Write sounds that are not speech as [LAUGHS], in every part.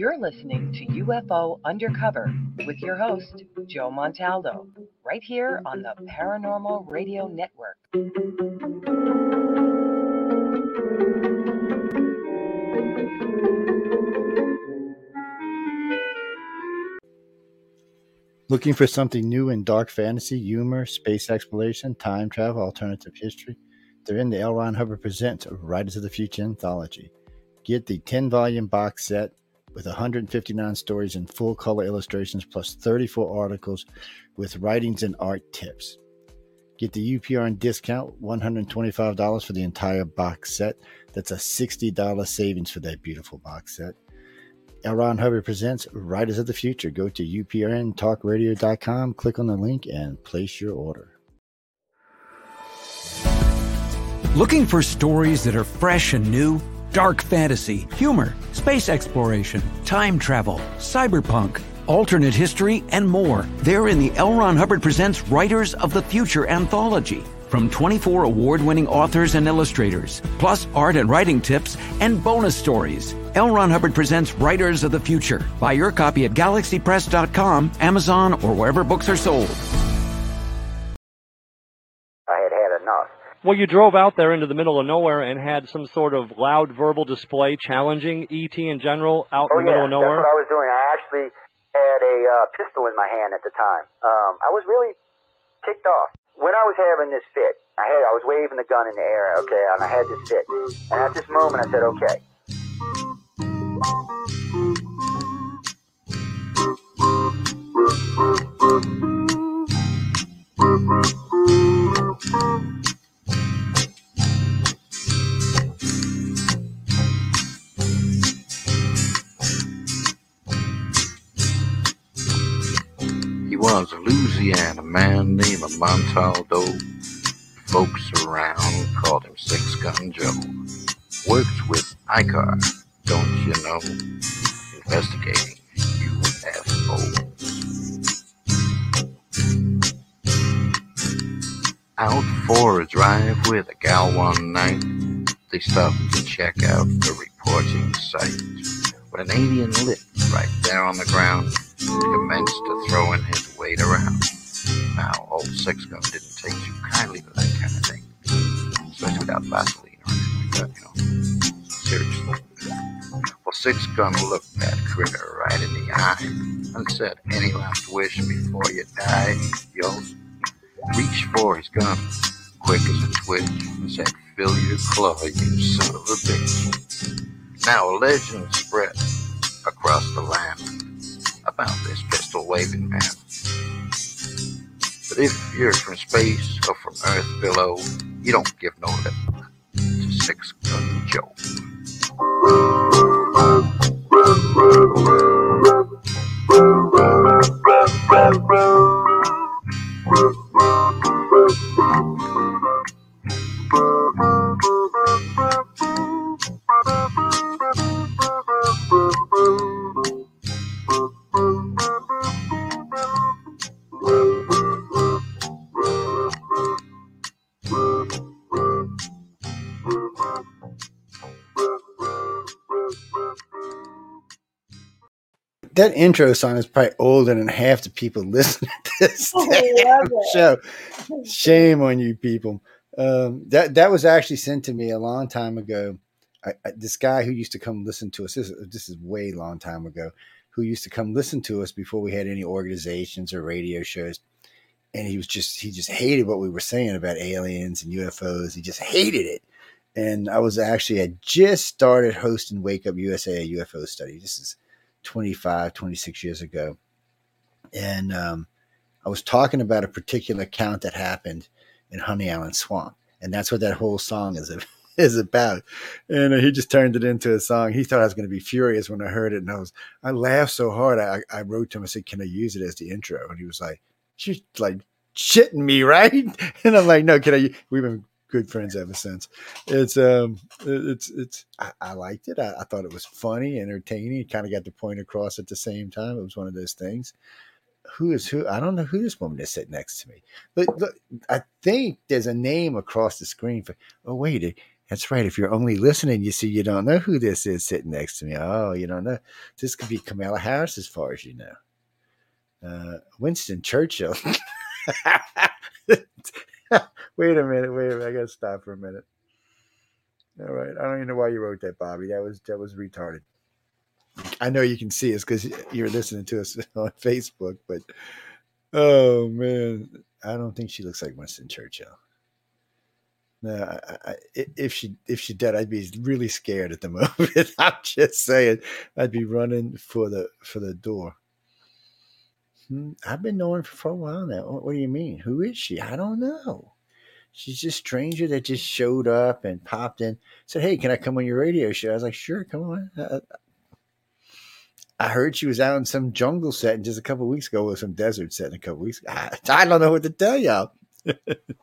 You're listening to UFO Undercover with your host, Joe Montaldo, right here on the Paranormal Radio Network. Looking for something new in dark fantasy, humor, space exploration, time travel, alternative history? They're in the L. Ron Hubbard Presents Writers of the Future anthology. Get the 10 volume box set with 159 stories and full color illustrations, plus 34 articles with writings and art tips. Get the UPRN discount, $125 for the entire box set. That's a $60 savings for that beautiful box set. L. Ron Hubbard presents Writers of the Future. Go to uprntalkradio.com, click on the link, and place your order. Looking for stories that are fresh and new? Dark fantasy, humor, space exploration, time travel, cyberpunk, alternate history, and more. They're in the L. Ron Hubbard Presents Writers of the Future anthology from 24 award winning authors and illustrators, plus art and writing tips and bonus stories. L. Ron Hubbard presents Writers of the Future. Buy your copy at galaxypress.com, Amazon, or wherever books are sold. Well, you drove out there into the middle of nowhere and had some sort of loud verbal display challenging ET in general out oh, in the yeah, middle of nowhere. That's what I was doing. I actually had a uh, pistol in my hand at the time. Um, I was really ticked off. When I was having this fit, I had I was waving the gun in the air, okay, and I had this fit. And at this moment, I said, okay. Was a Louisiana man named Montaldo. Folks around called him Six Gun Joe. Worked with ICAR, don't you know? Investigating UFOs. Out for a drive with a gal one night, they stopped to check out the reporting site. When an alien lit right there on the ground, commenced to throwing his weight around. Now, old Six Gun didn't take too kindly to that kind of thing, especially without Vaseline or anything like that, you know. Seriously. Well, Six Gun looked that critter right in the eye and said, Any last wish before you die? Yo, reached for his gun, quick as a twitch, and said, Fill your claw, you son of a bitch. Now a legend spread across the land about this pistol waving man. But if you're from space or from Earth below, you don't give no lip to Six Gun Joe. That intro song is probably older than half the people [LAUGHS] listening to this I damn love it. show. Shame on you people. Um, that that was actually sent to me a long time ago. I, I, this guy who used to come listen to us. This, is- this is way long time ago. Who used to come listen to us before we had any organizations or radio shows, and he was just he just hated what we were saying about aliens and UFOs. He just hated it. And I was actually had just started hosting Wake Up USA a UFO study. This is 25, 26 years ago. And um, I was talking about a particular account that happened in Honey Island Swamp. And that's what that whole song is, [LAUGHS] is about. And he just turned it into a song. He thought I was going to be furious when I heard it. And I was, I laughed so hard. I, I wrote to him, I said, Can I use it as the intro? And he was like, You're like shitting me, [LAUGHS] right? And I'm like, No, can I? We've been good friends ever since. It's um, it's it's. I, I liked it. I, I thought it was funny, entertaining. Kind of got the point across at the same time. It was one of those things. Who is who? I don't know who this woman is sitting next to me. Look, look I think there's a name across the screen for. Oh wait, That's right. If you're only listening, you see, you don't know who this is sitting next to me. Oh, you don't know. This could be Kamala Harris, as far as you know. Uh, Winston Churchill. [LAUGHS] [LAUGHS] wait a minute. Wait a minute. I got to stop for a minute. All right. I don't even know why you wrote that, Bobby. That was that was retarded. I know you can see us because you're listening to us [LAUGHS] on Facebook, but oh man, I don't think she looks like Winston Churchill. No, I, I, if she if she did, I'd be really scared at the [LAUGHS] moment. I'm just saying, I'd be running for the for the door. Hmm, I've been knowing for, a while now. What, what, do you mean? Who is she? I don't know. She's just a stranger that just showed up and popped in. Said, "Hey, can I come on your radio show?" I was like, "Sure, come on." I, I heard she was out in some jungle setting just a couple weeks ago, or some desert setting a couple weeks ago. I, [LAUGHS] I don't know what to tell y'all. [LAUGHS]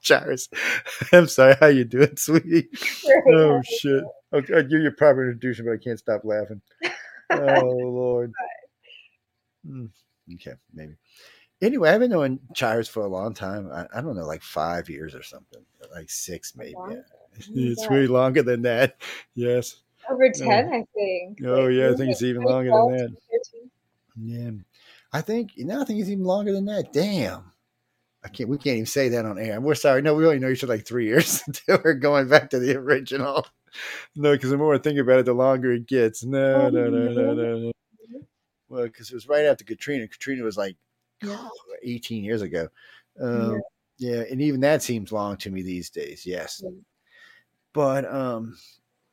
Charis, [LAUGHS] I'm sorry. How you doing, sweetie? Oh shit. Okay, I'll give you a proper introduction, but I can't stop laughing. Oh Lord. Mm, okay, maybe. Anyway, I've been knowing Charis for a long time. I, I, don't know, like five years or something, like six maybe. Yeah. [LAUGHS] It's yeah. way longer than that. [LAUGHS] Yes. Over ten, I think. Oh like, yeah, I think it's even longer than that. Yeah, I think. You know, I think it's even longer than that. Damn. I can't. We can't even say that on air. We're sorry. No, we only know each other like three years [LAUGHS] until we're going back to the original. No, because the more I think about it, the longer it gets. No, oh, no, no, no, no. no. Well, because it was right after Katrina. Katrina was like yeah. [SIGHS] 18 years ago. Um, yeah. yeah, and even that seems long to me these days. Yes, yeah. but um,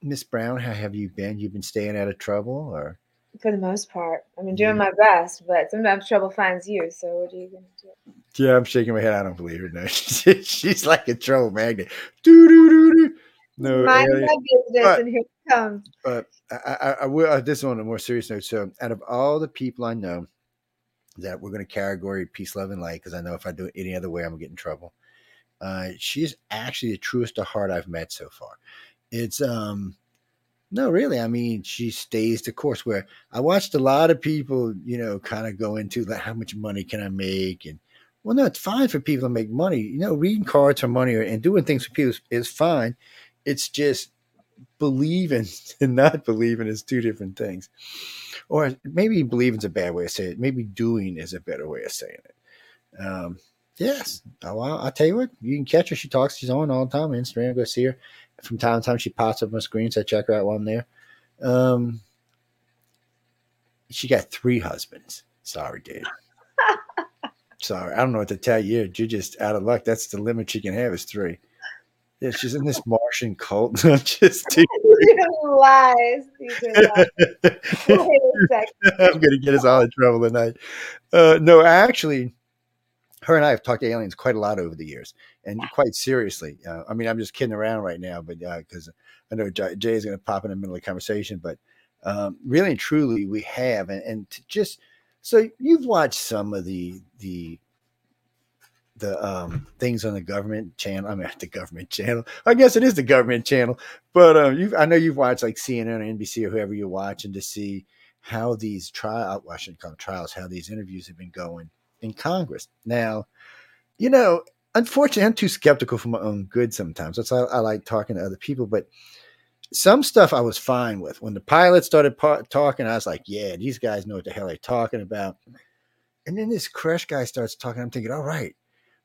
Miss Brown, how have you been? You've been staying out of trouble, or? For the most part, I've been doing my best, but sometimes trouble finds you. So what are you gonna do? Yeah, I'm shaking my head. I don't believe her. No, [LAUGHS] she's like a trouble magnet. Do do do do. No, mind my business, but, and here it comes. But I, I, I will. Uh, this on a more serious note. So, out of all the people I know that we're going to category peace, love, and light, because I know if I do it any other way, I'm gonna get in trouble. Uh, she's actually the truest of heart I've met so far. It's um no, really. I mean, she stays the course. Where I watched a lot of people, you know, kind of go into like, how much money can I make? And well, no, it's fine for people to make money. You know, reading cards for money and doing things for people is, is fine. It's just believing [LAUGHS] and not believing is two different things. Or maybe believing is a bad way to say it. Maybe doing is a better way of saying it. Um, yes. Oh, I'll, I'll, tell you what, you can catch her. She talks. She's on all the time on Instagram. Go see her from time to time she pops up on screen, so I check her out while I'm there. Um, she got three husbands. Sorry, dude. [LAUGHS] Sorry, I don't know what to tell you. You're just out of luck. That's the limit she can have is three. Yeah, she's in this Martian cult. [LAUGHS] just [LAUGHS] too lies. lies. [LAUGHS] I'm gonna get us all in trouble tonight. Uh, no, actually, her and I have talked to aliens quite a lot over the years, and quite seriously. Uh, I mean, I'm just kidding around right now, but because uh, I know Jay, Jay is going to pop in the middle of the conversation, but um, really and truly, we have, and, and just so you've watched some of the the the um, things on the government channel. I mean, the government channel. I guess it is the government channel, but um, you I know you've watched like CNN or NBC or whoever you're watching to see how these trial, well, I shouldn't call them trials, how these interviews have been going in Congress. Now, you know, unfortunately, I'm too skeptical for my own good sometimes. That's why I, I like talking to other people. But some stuff I was fine with. When the pilot started pa- talking, I was like, yeah, these guys know what the hell they're talking about. And then this Grusch guy starts talking. I'm thinking, all right,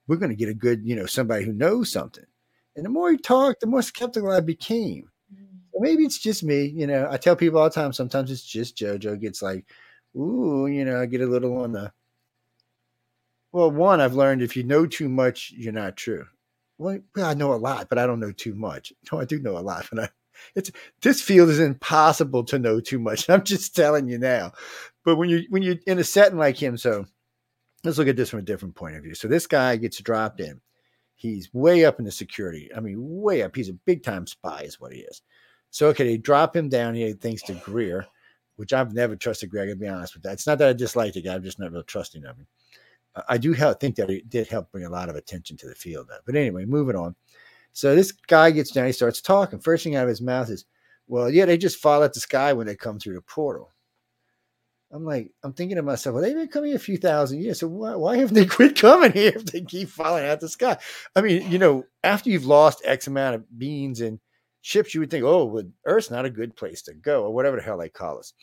we're going to get a good, you know, somebody who knows something. And the more he talked, the more skeptical I became. Mm. So maybe it's just me. You know, I tell people all the time, sometimes it's just JoJo gets like, ooh, you know, I get a little on the well, one, I've learned if you know too much, you're not true. Well, I know a lot, but I don't know too much. [LAUGHS] No, I do know a lot, but I, it's this field is impossible to know too much. [LAUGHS] I'm just telling you now. But when you when you're in a setting like him, so let's look at this from a different point of view. So this guy gets dropped in. He's way up in the security. I mean, way up. He's a big time spy, is what he is. So okay, they drop him down here thanks to Greer, which I've never trusted Greg. I'll be honest with that. It's not that I dislike the guy; I'm just not real trusting of him. Uh, I do help, think that it did help bring a lot of attention to the field. Though. But anyway, moving on. So this guy gets down, he starts talking. First thing out of his mouth is, "Well, yeah, they just fall at the sky when they come through the portal." I'm like, I'm thinking to myself, well, they've been coming a few thousand years, so why, why haven't they [LAUGHS] quit coming here if they keep falling out the sky? I mean, you know, after you've lost X amount of beings and ships you would think, oh, well, Earth's not a good place to go, or whatever the hell they call us.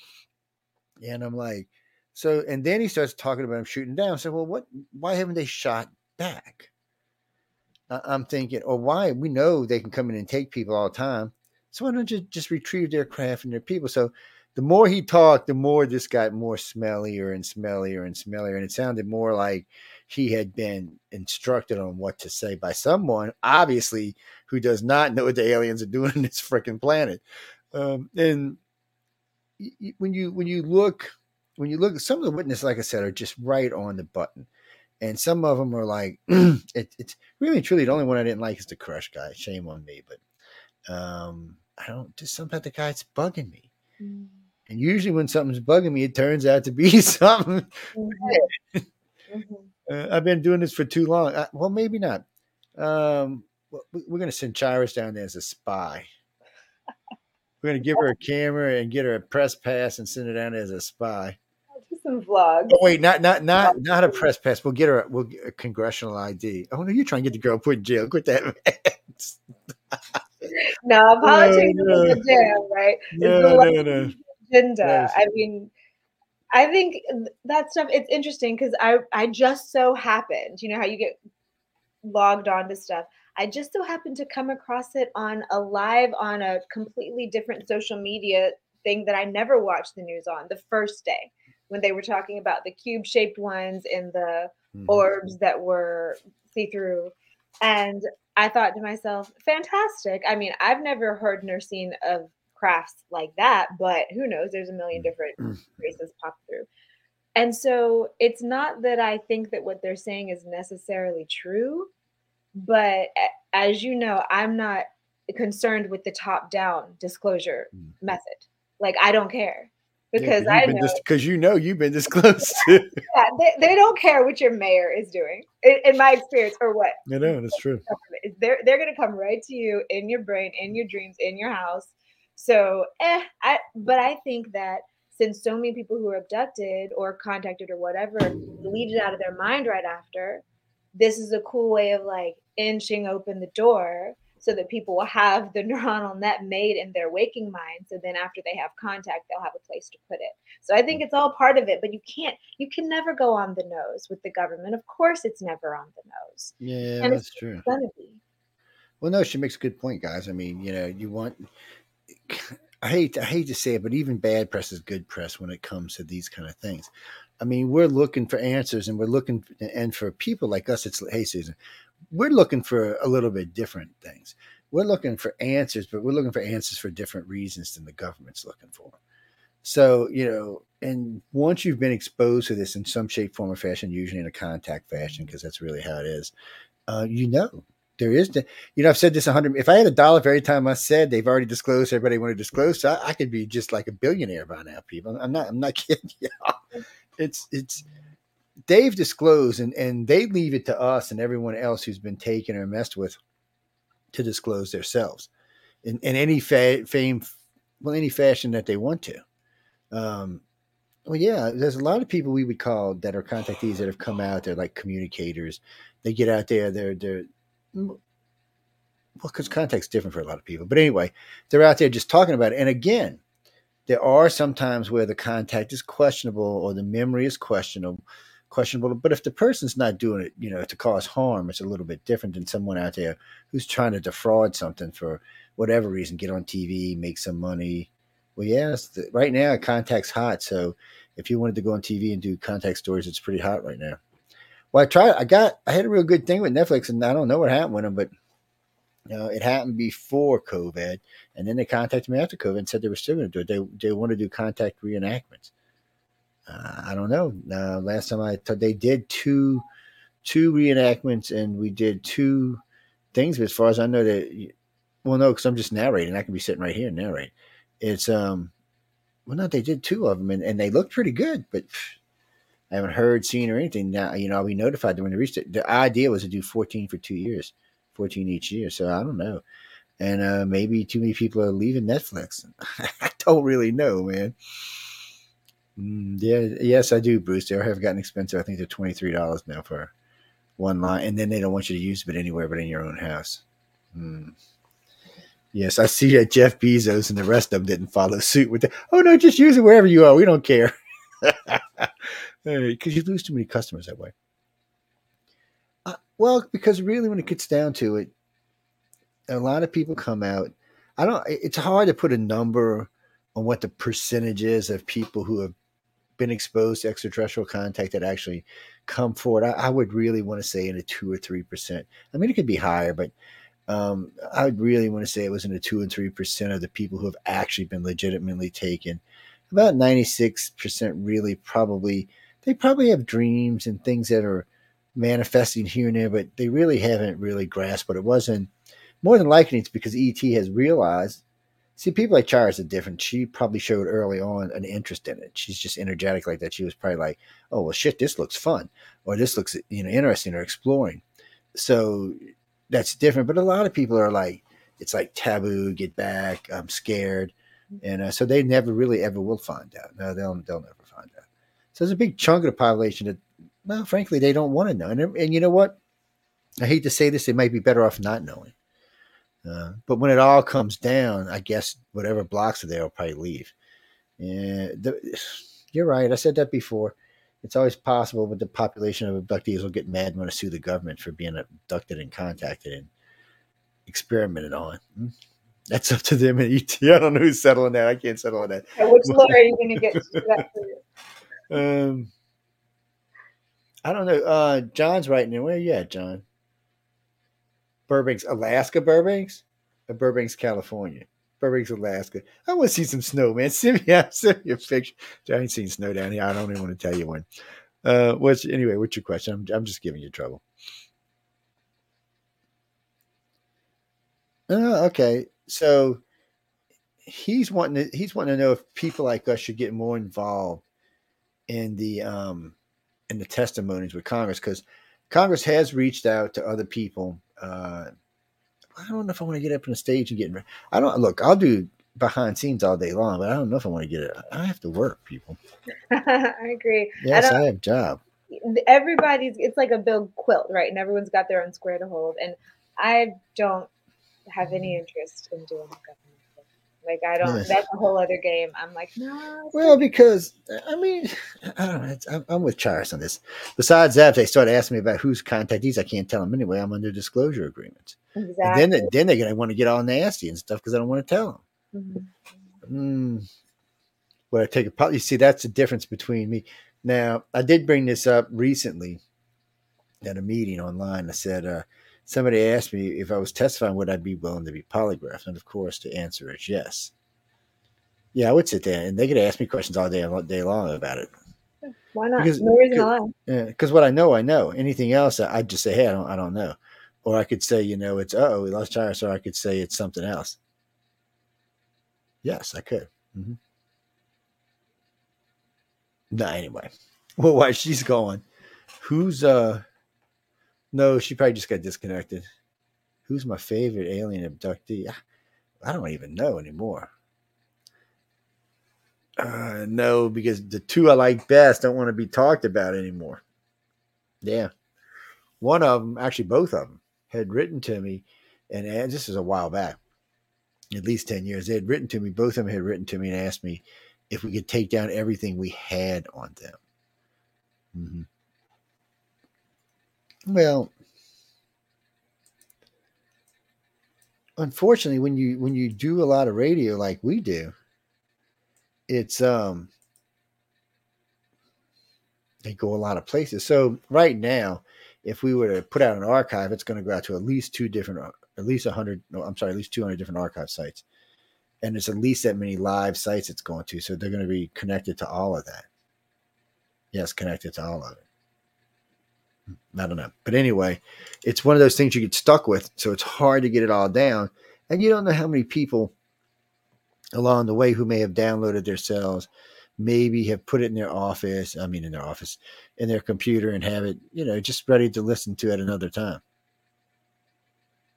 And I'm like, so, and then he starts talking about him shooting down. I said, well, what? Why haven't they shot back? I'm thinking, or why? We know they can come in and take people all the time. So why don't you just retrieve their craft and their people? So the more he talked, the more this got more smellier and smellier and smellier. And it sounded more like he had been instructed on what to say by someone, obviously, who does not know what the aliens are doing [LAUGHS] on this freaking planet. Um, and when you when you look when you look, some of the witnesses, like I said, are just right on the button, and some of them are like, [CLEARS THROAT] it, it's really truly the only one I didn't like is the Grusch guy. Shame on me, but um, I don't just something about the guy it's bugging me. Mm. And usually when something's bugging me, it turns out to be [LAUGHS] something. Mhm. Mhm. Uh, I've been doing this for too long. Uh, well, maybe not. Um, we- we're going to send Charis down there as a spy. We're going to give her a [LAUGHS] camera and get her a press pass and send her down there as a spy. I'll some vlogs. Oh wait, not not not not a press pass. We'll get her. We'll get a congressional ID. Oh no, you're trying to get the girl put in jail. Quit that. [LAUGHS] No, politics no. is a jam, right? No, no, no. Agenda. I mean, I think that stuff. It's interesting because I I just so happened. You know how you get logged on to stuff. I just so happened to come across it on a live on a completely different social media thing that I never watched the news on the first day when they were talking about the cube shaped ones and the Mhm. orbs that were see through. And I thought to myself, fantastic. I mean, I've never heard nor seen of crafts like that, but who knows? There's a million different races pop through. And so it's not that I think that what they're saying is necessarily true, but as you know, I'm not concerned with the top down disclosure Mm. method. Like, I don't care because I know because you know you've been disclosed. [LAUGHS] yeah, they, they don't care what your mayor is doing, in, in my experience, or what I know that's true. They're they're gonna come right to you in your brain, in your dreams, in your house. So, eh, I but I think that since so many people who are abducted or contacted or whatever delete it out of their mind right after, this is a cool way of like inching open the door so that people will have the [LAUGHS] neuronal net made in their waking mind. So then after they have contact, they'll have a place to put it. So I think it's all part of it, but you can't, you can never go on the nose with the government. Of course, it's never on the nose. Yeah, And that's true. Well, no, she makes a good point, guys. I mean, you know, you want. I hate I hate to say it, but even bad press is good press when it comes to these kind of things. I mean, we're looking for answers, and we're looking, and for people like us, it's hey, Susan, we're looking for a little bit different things. We're looking for answers, but we're looking for answers for different reasons than the government's looking for. So, you know, and once you've been exposed to this in some shape, form, or fashion, usually in a contact fashion, because that's really how it is, uh, you know, there is, the, you know, I've said this a hundred. If I had a dollar for every time I said they've already disclosed, everybody want to disclose, so I, I could be just like a billionaire by now. People, I'm not, I'm not [LAUGHS] kidding. you. It's, it's, they've disclosed, and and they leave it to us and everyone else who's been taken or messed with to disclose themselves in, in any fa- fame, well, any fashion that they want to. Um, well, yeah, there's a lot of people we would call that are contactees that have come out. They're like communicators. They get out there. They're they're well, because contact's different for a lot of people. But anyway, they're out there just talking about it. And again, there are sometimes where the contact is questionable or the memory is questionable. Questionable, but if the person's not doing it, you know, to cause harm, it's a little bit different than someone out there who's trying to defraud something for whatever reason, get on TV, make some money. Well, yes, right now contact's hot. So if you wanted to go on TV and do contact stories, it's pretty hot right now. Well, I tried. I got. I had a real good thing with Netflix, and I don't know what happened with them, but you know, it happened before COVID, and then they contacted me after COVID and said they were still going to do it. They they want to do contact reenactments. Uh, I don't know. Uh, last time I thought they did two two reenactments, and we did two things. But as far as I know, that well, no, because I'm just narrating. I can be sitting right here and narrate. It's um, well, not they did two of them, and, and they looked pretty good, but. I haven't heard, seen, or anything. Now, you know, I'll be notified when they reach it. The idea was to do 14 for two years, 14 each year. So I don't know. And uh, maybe too many people are leaving Netflix. [LAUGHS] I don't really know, man. Mm, yeah, yes, I do, Bruce. They have gotten expensive. I think they're $23 now for one line. And then they don't want you to use it anywhere but in your own house. Mm. Yes, I see that Jeff Bezos and the rest of them didn't follow suit with the, oh no, just use it wherever you are. We don't care. [LAUGHS] Because you lose too many customers that way. Uh, well, because really, when it gets down to it, a lot of people come out. I don't. It's hard to put a number on what the percentage is of people who have been exposed to extraterrestrial contact that actually come forward. I, I would really want to say in a two or three percent. I mean, it could be higher, but um, I would really want to say it was in the two and three percent of the people who have actually been legitimately taken. About ninety six percent really probably they probably have dreams and things that are manifesting here and there, but they really haven't really grasped what it was. And more than likely, it's because ET has realized. See, people like Charis are different. She probably showed early on an interest in it. She's just energetic like that. She was probably like, "Oh well, shit, this looks fun, or this looks you know interesting, or exploring." So that's different. But a lot of people are like, it's like taboo. Get back. I'm scared, and uh, so they never really ever will find out. No, they'll they'll never. So there's a big chunk of the population that, well, frankly, they don't want to know. And, and you know what? I hate to say this, they might be better off not knowing. Uh, but when it all comes down, I guess whatever blocks are there will probably leave. Yeah, the, you're right. I said that before. It's always possible, but the population of abductees will get mad and want to sue the government for being abducted and contacted and experimented on. Hmm? That's up to them and ET. [LAUGHS] I don't know who's settling that. I can't settle on that. which lawyer are you going to get? [LAUGHS] Um, I don't know. Uh, John's writing in. Where you at, John? Burbanks, Alaska, Burbanks, or Burbanks, California? Burbanks, Alaska. I want to see some snow, man. [LAUGHS] Send me, out, send me a picture. I ain't seen snow down here. I don't even want to tell you when. Uh, what's anyway? What's your question? I'm, I'm just giving you trouble. Uh, okay, so he's wanting to he's wanting to know if people like us should get more involved in the um in the testimonies with Congress because Congress has reached out to other people. Uh, I don't know if I want to get up on the stage and get. I don't look. I'll do behind scenes all day long, but I don't know if I want to get it. I have to work, people. [LAUGHS] I agree. Yes, I, I have a job. Everybody's it's like a big quilt, right? And everyone's got their own square to hold. And I don't have any interest in doing government. Like I don't. That's a whole other game. I'm like, no. Well, because I mean, I don't know. It's, I'm, I'm with Charis on this. Besides that, if they start asking me about whose contactees, I can't tell them anyway. I'm under disclosure agreements. Exactly. And then, then they're gonna want to get all nasty and stuff because I don't want to tell them. Mhm. Mm. Well, I take a pot. You see, that's the difference between me. Now, I did bring this up recently at a meeting online. I said, uh, somebody asked me if I was testifying, would I be willing to be polygraphed? And of course, the answer is yes. Yeah, I would sit there and they could ask me questions all day, all day long about it. Why not? Because- no reason to because- Yeah, because what I know, I know. Anything else, I- I'd just say, hey, I don't, I don't know. Or I could say, you know, it's oh, we lost Charis, or I could say it's something else. Yes, I could. hmm No, anyway. [LAUGHS] Well, while she's going, who's uh? No, she probably just got disconnected. Who's my favorite alien abductee? Ah, I don't even know anymore. Uh, no, because the two I like best don't want to be talked about anymore. Yeah. One of them, actually, both of them, had written to me, and, and this is a while back, at least 10 years. They had written to me, both of them had written to me and asked me if we could take down everything we had on them. hmm Well, unfortunately, when you when you do a lot of radio like we do, it's um they go a lot of places. So right now, if we were to put out an archive, it's going to go out to at least two different, at least a hundred. No, I'm sorry, at least 200 different archive sites, and it's at least that many live sites it's going to. So they're going to be connected to all of that. Yes, connected to all of it. I don't know, but anyway, it's one of those things you get stuck with. So it's hard to get it all down, and you don't know how many people along the way who may have downloaded their cells maybe have put it in their office i mean in their office in their computer and have it you know just ready to listen to at another time.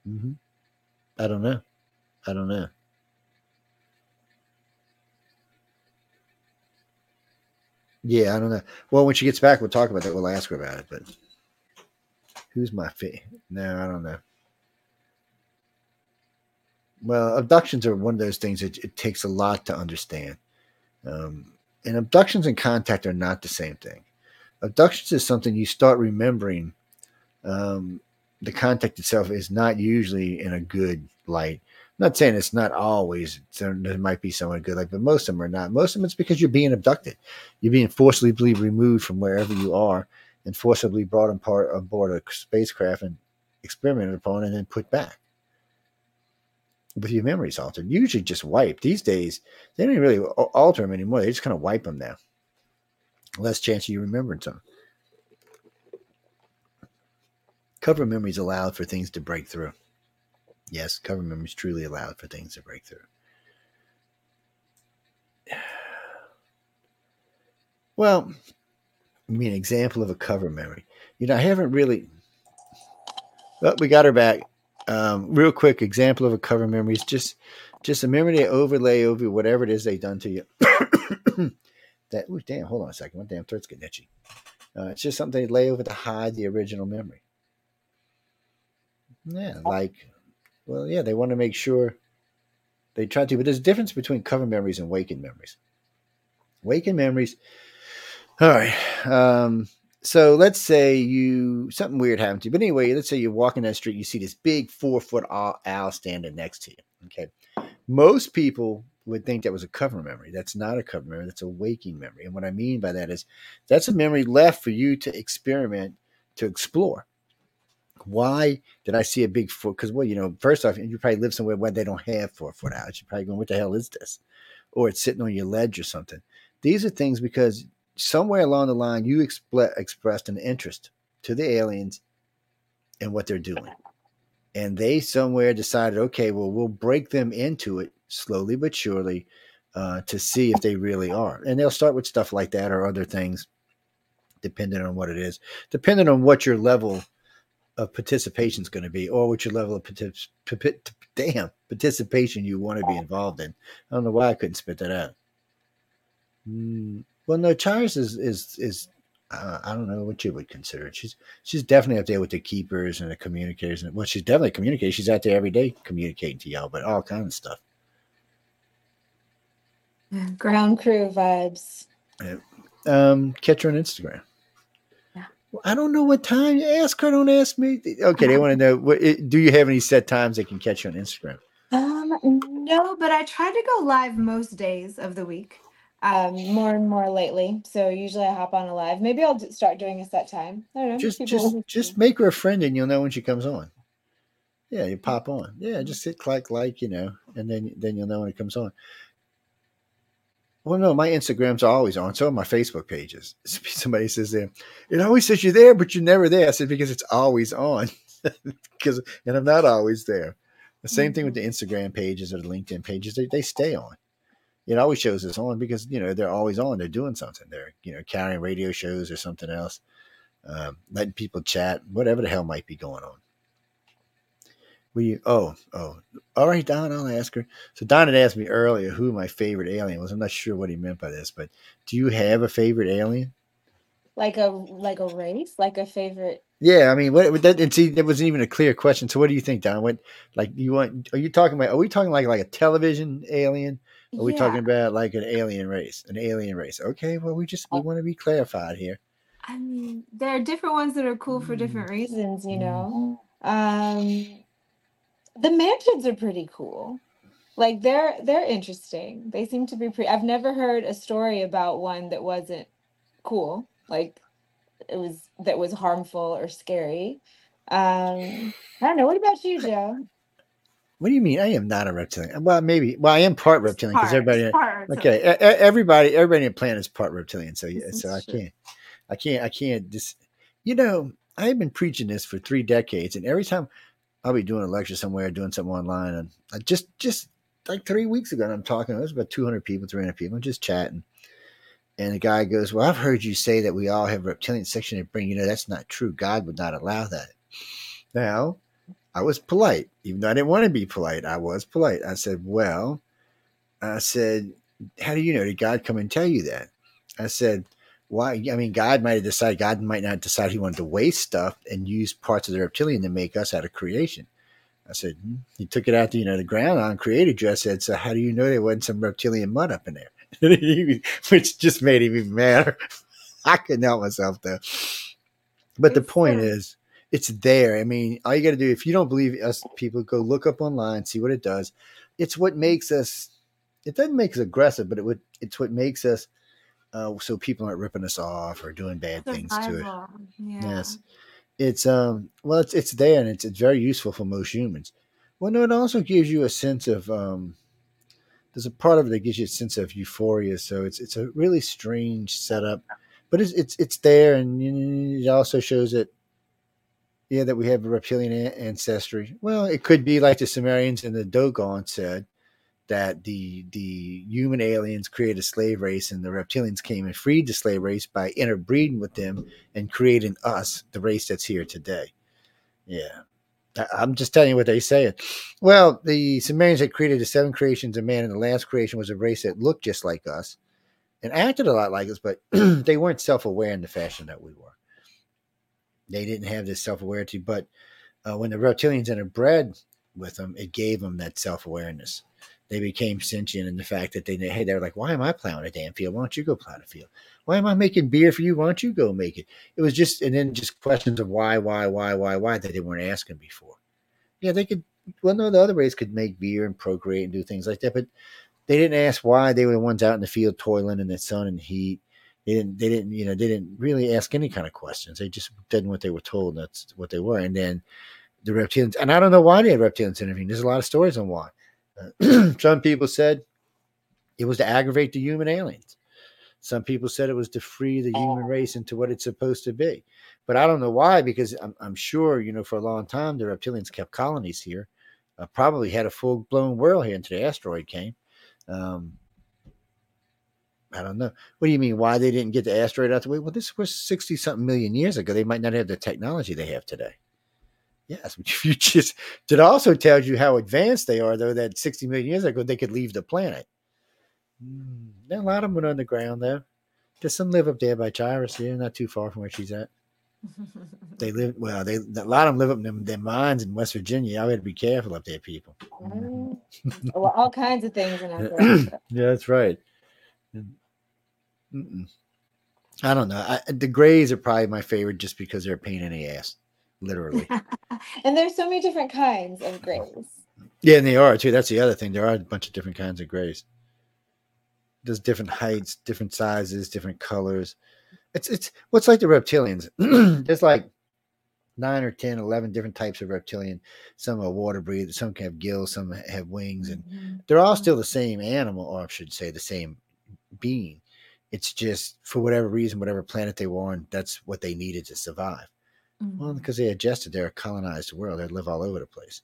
Mm-hmm. i don't know. I don't know. Yeah i don't know. Well when she gets back we'll talk about that. We'll ask her about it but who's my fit no i don't know well, abductions are one of those things that it takes a lot to understand. Um, and abductions and contact are not the same thing. Abductions is something you start remembering. Um, the contact itself is not usually in a good light. I'm not saying it's not always. There, there might be someone good like, but most of them are not. Most of them it's because you're being abducted. You're being forcibly removed from wherever you are and forcibly brought on part aboard a spacecraft and experimented upon and then put back with your memories altered. Usually just wiped. These days, they don't really alter them anymore. They just kind of wipe them now. Less chance of you remembering something. Cover memories allowed for things to break through. Yes, cover memories truly allowed for things to break through. [SIGHS] Well, I mean, example of a cover memory. You know, I haven't really. Well, we got her back. Um, real quick example of a cover memory is just just a memory they overlay over whatever it is they've done to you. [COUGHS] that ooh, damn, hold on a second. My damn throat's getting itchy. Uh, it's just something they lay over to hide the original memory. Yeah, like well, yeah, they want to make sure they try to, but there's a difference between cover memories and waking memories. Waking memories. All right. Um, so let's say you something weird happened to you. But anyway, let's say you're walking down the street, you see this big four foot owl standing next to you. Okay. Most people would think that was a cover memory. That's not a cover memory, that's a waking memory. And what I mean by that is that's a memory left for you to experiment, to explore. Why did I see a big foot? Because, well, you know, first off, you probably live somewhere where they don't have four foot owls. You're probably going, what the hell is this? Or it's sitting on your ledge or something. These are things because somewhere along the line you expl- expressed an interest to the aliens and what they're doing. And they somewhere decided, okay, well, we'll break them into it slowly but surely uh, to see if they really are. And they'll start with stuff like that or other things, depending on what it is, depending on what your level of participation is going to be, or what your level of partic- damn participation you want to be involved in. I don't know why I couldn't spit that out. Mm, well, no, Charis is is is uh, I don't know what you would consider it. She's she's definitely up there with the keepers and the communicators. And well, she's definitely communicating. She's out there every day communicating to y'all, but all kinds of stuff. Ground crew vibes. Yeah. Um, catch her on Instagram. Yeah. Well, I don't know what time. You ask her. Don't ask me. Okay, they want to know. What, do you have any set times they can catch you on Instagram? Um, no, but I try to go live most days of the week um, more and more lately. So usually I hop on a live. Maybe I'll start doing a set time. I don't know. Just just just make her a friend and you'll know when she comes on. Yeah, you pop on. Yeah, just hit click like, you know, and then then you'll know when it comes on. Well, no, my Instagrams are always on. So are my Facebook pages. [LAUGHS] Somebody says there, it always says you're there, but you're never there. I said because it's always on. [LAUGHS] Because and I'm not always there. The same thing with the Instagram pages or the LinkedIn pages. They they stay on. It always shows us on because you know they're always on. They're doing something. They're you know carrying radio shows or something else, um, letting people chat, whatever the hell might be going on. We oh oh all right, Don. I'll ask her. So Don had asked me earlier who my favorite alien was. I'm not sure what he meant by this, but do you have a favorite alien? like a like a race, like a favorite. Yeah, I mean, what what that and see, that wasn't even a clear question. So, what do you think, Don? What like you want? Are you talking about? Are we talking like like a television alien? Are we Yeah, talking about like an alien race? An alien race? Okay, well, we just we want to be clarified here. I mean, there are different ones that are cool for different reasons, you know. Um, the mansions are pretty cool. Like they're they're interesting. They seem to be pretty. I've never heard a story about one that wasn't cool. Like it was that was harmful or scary. Um, I don't know. What about you, [LAUGHS] Joe? What do you mean? I am not a reptilian. Well, maybe. Well, I am part reptilian because everybody. part Okay, everybody, everybody in the planet is part reptilian. So yeah, so I can't, I can't, I can't just. You know, I've been preaching this for three decades, and every time I'll be doing a lecture somewhere, doing something online, and I just, just like three weeks ago, and I'm talking. There's about 200 people, 300 people, I'm just chatting. And the guy goes, "Well, I've heard you say that we all have reptilian section in brain. You know, that's not true. God would not allow that." Now, I was polite, even though I didn't want to be polite. I was polite. I said, "Well," I said, "How do you know? Did God come and tell you that?" I said, "Why? I mean, God might have decided. God might not decide He wanted to waste stuff and use parts of the reptilian to make us out of creation." I said, hmm. he took it out to, you know, the ground on created you. I said, so how do you know there wasn't some reptilian mud up in there? [LAUGHS] Which just made him even madder. [LAUGHS] I couldn't help myself though. But the point uh, is, it's there. I mean, all you got to do, if you don't believe us, people go look up online, see what it does. It's what makes us. It doesn't make us aggressive, but it would. It's what makes us. Uh, so people aren't ripping us off or doing bad things to it. Yeah. Yes. It's um well it's it's there and it's it's very useful for most humans. Well no, it also gives you a sense of um there's a part of it that gives you a sense of euphoria. So it's it's a really strange setup. But it's it's it's there and it also shows that yeah, that we have a reptilian ancestry. Well, it could be like the Sumerians and the Dogon said that the the human aliens created a slave race and the reptilians came and freed the slave race by interbreeding with them and creating us, the race that's here today. Yeah. I'm just telling you what they say. Well, the Sumerians had created the seven creations of man, and the last creation was a race that looked just like us and acted a lot like us, but [CLEARS THROAT] they weren't self aware in the fashion that we were. They didn't have this self awareness, but uh, when the reptilians interbred with them, it gave them that self awareness. They became sentient in the fact that they, hey, they're like, why am I plowing a damn field? Why don't you go plow the field? Why am I making beer for you? Why don't you go make it? It was just, and then just questions of why, why, why, why, why that they weren't asking before. Yeah, they could, well, no, the other race could make beer and procreate and do things like that, but they didn't ask why they were the ones out in the field toiling in the sun and heat. They didn't, they didn't, you know, they didn't really ask any kind of questions. They just did what they were told. That's what they were. And then the reptilians, and I don't know why they had reptilians intervene. There's a lot of stories on why. Uh, [CLEARS THROAT] some people said it was to aggravate the human aliens. Some people said it was to free the human race into what it's supposed to be. But I don't know why, because I'm, I'm sure, you know, for a long time, the reptilians kept colonies here, uh, probably had a full blown world here until the asteroid came. Um, I don't know. What do you mean? Why they didn't get the asteroid out the way? Well, this was 60 something million years ago. They might not have the technology they have today. Yes, [LAUGHS] which you just that also tells you how advanced they are, though. That 60 million years ago, they could leave the planet. Mm, a lot of them went underground, though. There's some live up there by Charis here, not too far from where she's at. [LAUGHS] They live well. They a lot of them live up in them, them mines in West Virginia. Y'all got to be careful up there, people. Well, all kinds of things in [CLEARS THROAT] yeah, that's right. Mm-mm. I don't know. I, the Greys are probably my favorite just because they're a pain in the ass, literally. [LAUGHS] and there's so many different kinds of grays. yeah, and they are too. That's the other thing. There are a bunch of different kinds of Greys. There's different heights, different sizes, different colors. It's it's what's like the reptilians. [CLEARS THROAT] There's like nine or 10, 11 different types of reptilian. Some are water breathers, some can have gills, some have wings, and Mhm. they're all still the same animal, or I should say, the same being. It's just for whatever reason, whatever planet they were on, that's what they needed to survive. Well, Mhm. because they adjusted, they're a colonized world. They live all over the place.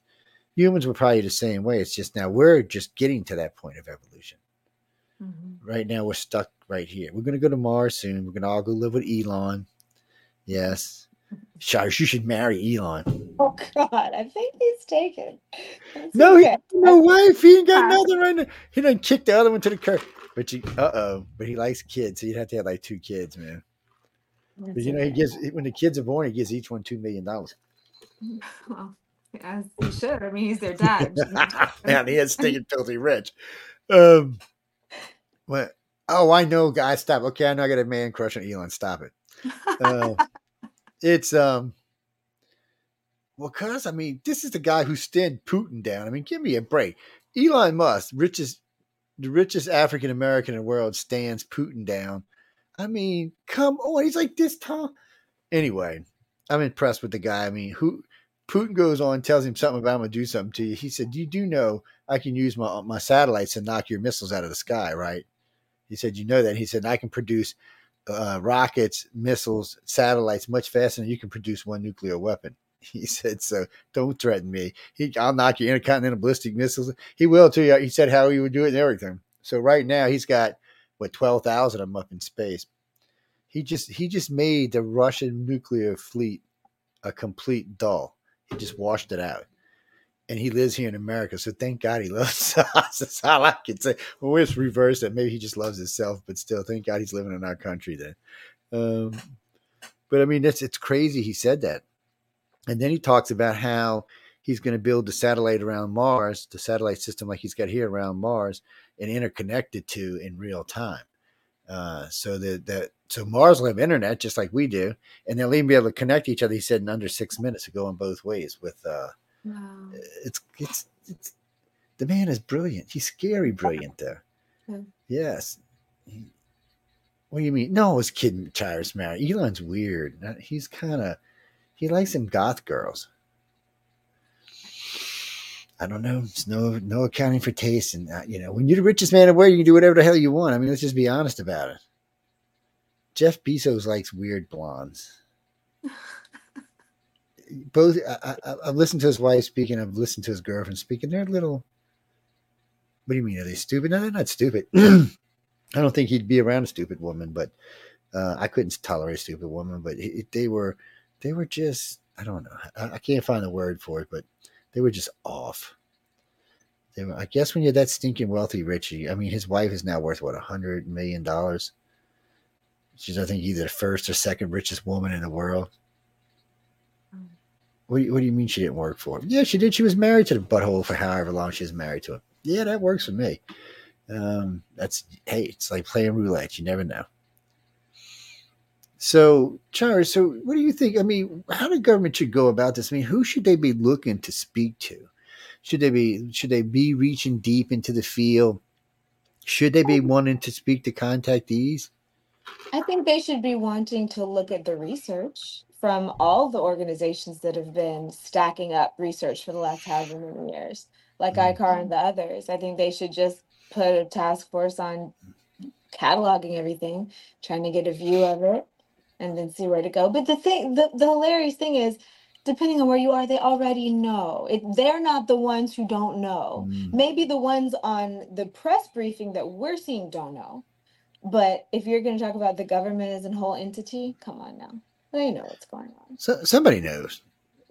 Humans were probably the same way. It's just now we're just getting to that point of evolution. Mhm. Right now, we're stuck right here. We're going to go to Mars soon. We're going to all go live with Elon. Yes. Charis, you should marry Elon. [LAUGHS] Oh God, I think he's taken. That's No, he, okay. no wife. He ain't got nothing right now. He done kicked the other one to the curb. But you, uh oh. But he likes kids, so you'd have to have like two kids, man. But you know, he gives when the kids are born, he gives each one two million dollars. [LAUGHS] Well, as he should. I mean, he's their dad. [LAUGHS] yeah, he is stinking filthy rich. Um, what? Oh, I know, guys. Stop. Okay, I know I got a man crush on Elon. Stop it. Uh, [LAUGHS] it's um. Well, cause I mean, this is the guy who stand Putin down. I mean, give me a break. Elon Musk, richest, the richest African American in the world, stands Putin down. I mean, come on, he's like this tall. Anyway, I'm impressed with the guy. I mean, who Putin goes on, tells him something about I'm gonna do something to you. He said, "You do know I can use my my satellites to knock your missiles out of the sky, right?" He said, "You know that." He said, "I can produce uh, rockets, missiles, satellites much faster than you can produce one nuclear weapon." [LAUGHS] He said, "So don't threaten me. He, I'll knock your intercontinental ballistic missiles. He will too. He said how he would do it and everything. So right now he's got what twelve thousand of them up in space. He just he just made the Russian nuclear fleet a complete doll. He just washed it out. And he lives here in America, so thank God he [LAUGHS] loves us. That's all I can say. Well, it's reversed that maybe he just loves himself, but still, thank God he's living in our country then. Um, but I mean, it's it's crazy he said that. And then he talks about how he's going to build the satellite around Mars, the satellite system like he's got here around Mars, and interconnect it to in real time. Uh, so that that so Mars will have internet just like we do, and they'll even be able to connect each other. He said in under six minutes to go in both ways. With uh, Wow. it's it's it's the man is brilliant. He's scary brilliant. Yeah. Yes. He- what do you mean? No, I was kidding. Tyrus married. Elon's weird. He's kind of he likes them goth girls. I don't know. It's no no accounting for taste, and uh, you know when you're the richest man in the world, you can do whatever the hell you want. I mean, let's just be honest about it. Jeff Bezos likes weird blondes. [LAUGHS] Both, I, I've listened to his wife speaking. I've listened to his girlfriend speaking. They're a little. What do you mean? Are they stupid? No, they're not stupid. [CLEARS THROAT] I don't think he'd be around a stupid woman, but uh, I couldn't tolerate a stupid woman. But they were, they were just. I don't know. I, I can't find a word for it, but they were just off. They were, I guess when you're that stinking wealthy, Richie. I mean, his wife is now worth what a hundred million dollars. She's, I think, either the first or second richest woman in the world. What do, you, what do you mean she didn't work for him? Yeah, she did. She was married to the butthole for however long she was married to him. Yeah, that works for me. Um, that's hey, it's like playing roulette. You never know. So, Charis, so what do you think? I mean, how the government should go about this? I mean, who should they be looking to speak to? Should they be should they be reaching deep into the field? Should they be wanting to speak to contactees? I think they should be wanting to look at the research from all the organizations that have been stacking up research for the last however many years, like Mhm. ICAR and the others. I think they should just put a task force on cataloging everything, trying to get a view of it, and then see where to go. But the thing, the, the hilarious thing is, depending on where you are, they already know. It, they're not the ones who don't know. Mm. Maybe the ones on the press briefing that we're seeing don't know. But if you're going to talk about the government as a whole entity, come on now. They know what's going on. So, somebody knows.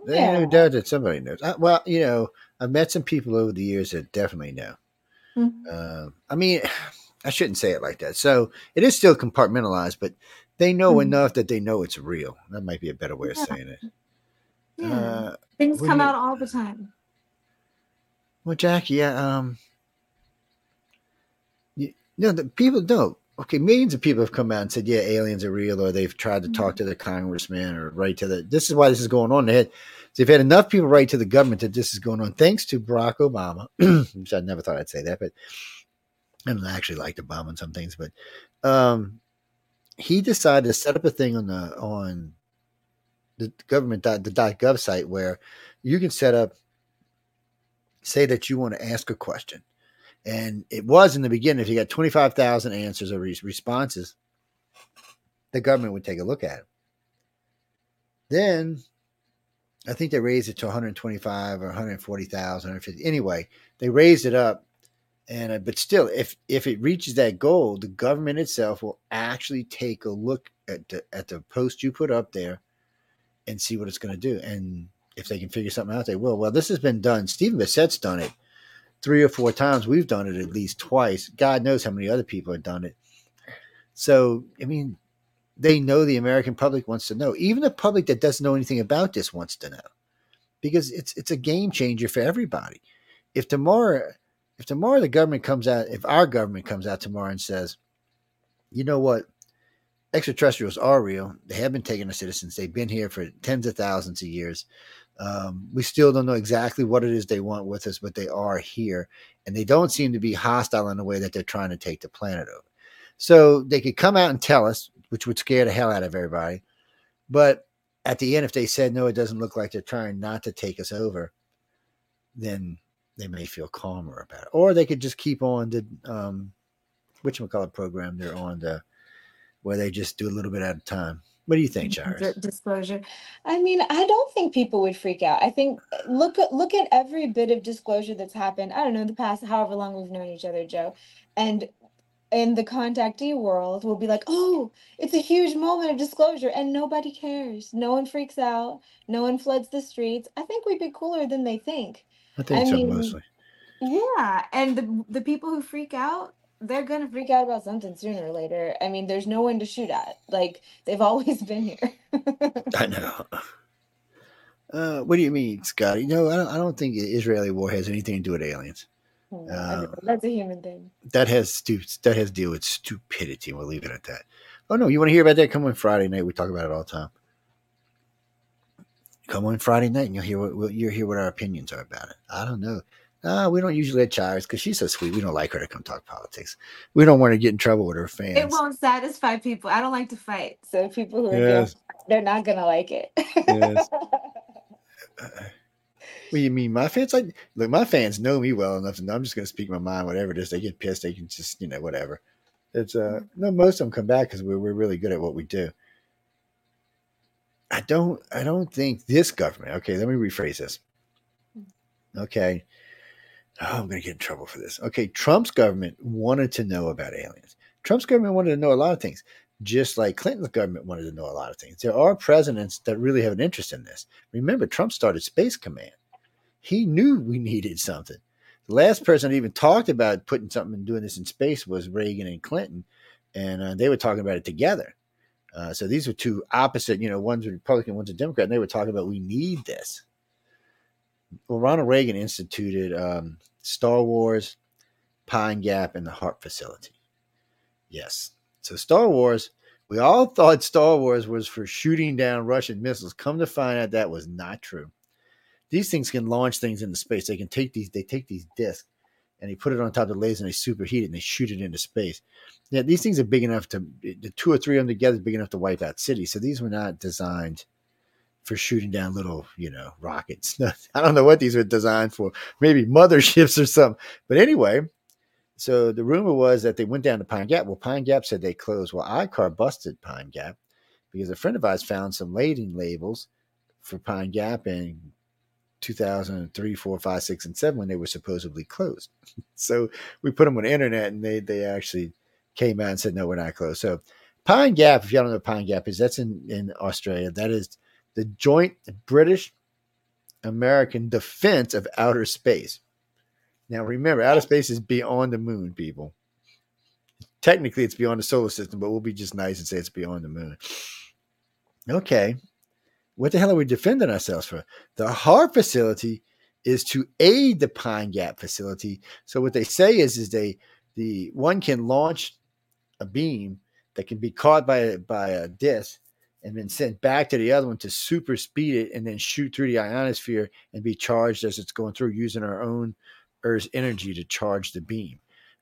No Yeah. doubt that somebody knows. I, well, you know, I've met some people over the years that definitely know. Mhm. Um, I mean, [SIGHS] I shouldn't say it like that. So it is still compartmentalized, but they know Mhm. enough that they know it's real. That might be a better way of saying it. Yeah. Uh, Things come you- out all the time. well, Jackie, yeah, um, you, no, the people know. Okay, millions of people have come out and said, "Yeah, aliens are real," or they've tried to talk to the congressman or write to the. This is why this is going on. They had, they've had enough people write to the government that this is going on, thanks to Barack Obama, [CLEARS THROAT] which I never thought I'd say that, but I don't actually liked Obama on some things, but um, he decided to set up a thing on the on the government dot the dot gov site where you can set up say that you want to ask a question. And it was in the beginning if you got 25,000 answers or re- responses the government would take a look at it then i think they raised it to 125 or 140,000 or 50 anyway they raised it up and uh, but still if if it reaches that goal the government itself will actually take a look at the at the post you put up there and see what it's going to do. And if they can figure something out they will. Well this has been done stephen Bassett's done it three or four times. We've done it at least twice. God knows how many other people have done it. So i mean they know the american public wants to know. Even the public that doesn't know anything about this wants to know. Because it's it's a game changer for everybody. If tomorrow if tomorrow the government comes out if our government comes out tomorrow and says you know what? Extraterrestrials are real. They have been taking our citizens. They've been here for tens of thousands of years. Um, we still don't know exactly what it is they want with us, but they are here, and they don't seem to be hostile in the way that they're trying to take the planet over. So they could come out and tell us, which would scare the hell out of everybody. But at the end, if they said no, it doesn't look like they're trying not to take us over, then they may feel calmer about it. Or they could just keep on the um, which call program they're on the where they just do a little bit at a time. What do you think, Charis? Disclosure. I mean, I don't think people would freak out. I think look at look at every bit of disclosure that's happened. I don't know the past however long we've known each other, Joe, and in the contactee world, we'll be like, "Oh, it's a huge moment of disclosure," and nobody cares. No one freaks out. No one floods the streets. I think we'd be cooler than they think. I think I so mean, mostly. Yeah, and the the people who freak out, They're gonna freak out about something sooner or later. I mean, there's no one to shoot at. Like they've [LAUGHS] always been here. I know. Uh, what do you mean, Scotty? No, I don't, I don't think the Israeli war has anything to do with aliens. Uh. That's a human thing. that has stu- that has to deal with stupidity. We'll leave it at that. Oh no, you want to hear about that? Come on Friday night. We talk about it all the time. Come on Friday night, and you'll hear what we'll, you'll hear what our opinions are about it. I don't know. Uh, we don't usually let Charis because she's so sweet. We don't like her to come talk politics. We don't want to get in trouble with her fans. It won't satisfy people. I don't like to fight. So people who are Yes. doing, they're not gonna like it. Yes. [LAUGHS] What do you mean, my fans? Like, look, my fans know me well enough to know I'm just going to speak my mind. Whatever it is, they get pissed. They can just, you know, whatever. It's uh, no, most of them come back because we're we're really good at what we do. I don't, I don't think this government. Okay, let me rephrase this. Okay, oh, I'm going to get in trouble for this. Okay, Trump's government wanted to know about aliens. Trump's government wanted to know a lot of things, just like Clinton's government wanted to know a lot of things. There are presidents that really have an interest in this. Remember, Trump started Space Command. He knew we [LAUGHS] needed something. The last person that even talked about putting something and doing this in space was Reagan and Clinton, and uh, they were talking about it together. Uh, so these were two opposite, you know, one's a Republican, one's a Democrat, and they were talking about we need this. Well, Ronald Reagan instituted um, Star Wars, Pine Gap, and the HAARP Facility. Yes. So Star Wars, we all thought Star Wars was for shooting down Russian missiles. Come to find out that was not true. These things can launch things into space. They can take these, they take these discs and they put it on top of the laser and they superheat it and they shoot it into space. Yeah, these things are big enough to the two or three of them together is big enough to wipe out cities. So these were not designed for shooting down little, you know, rockets. [LAUGHS] I don't know what these were designed for. Maybe motherships [LAUGHS] or something. But anyway, so the rumor was that they went down to Pine Gap. Well, Pine Gap said they closed. Well, ICAR busted Pine Gap because a friend of ours found some lading labels for Pine Gap in 2003, 4, 5, 6, and 7 when they were supposedly closed. [LAUGHS] so we put them on the internet and they, they actually came out and said, no, we're not closed. So Pine Gap, if you don't know Pine Gap is, that's in, in Australia. That is the joint British American defense of outer space. Now, remember, outer space is beyond the moon, people. Technically, it's beyond the solar system, but we'll be just nice and say it's beyond the moon. Okay. What the hell are we defending ourselves for? The HAARP facility is to aid the Pine Gap facility. So what they say is, is they the one can launch a beam that can be caught by by a disc and then sent back to the other one to super speed it and then shoot through the ionosphere and be charged as it's going through using our own Earth's energy to charge the beam.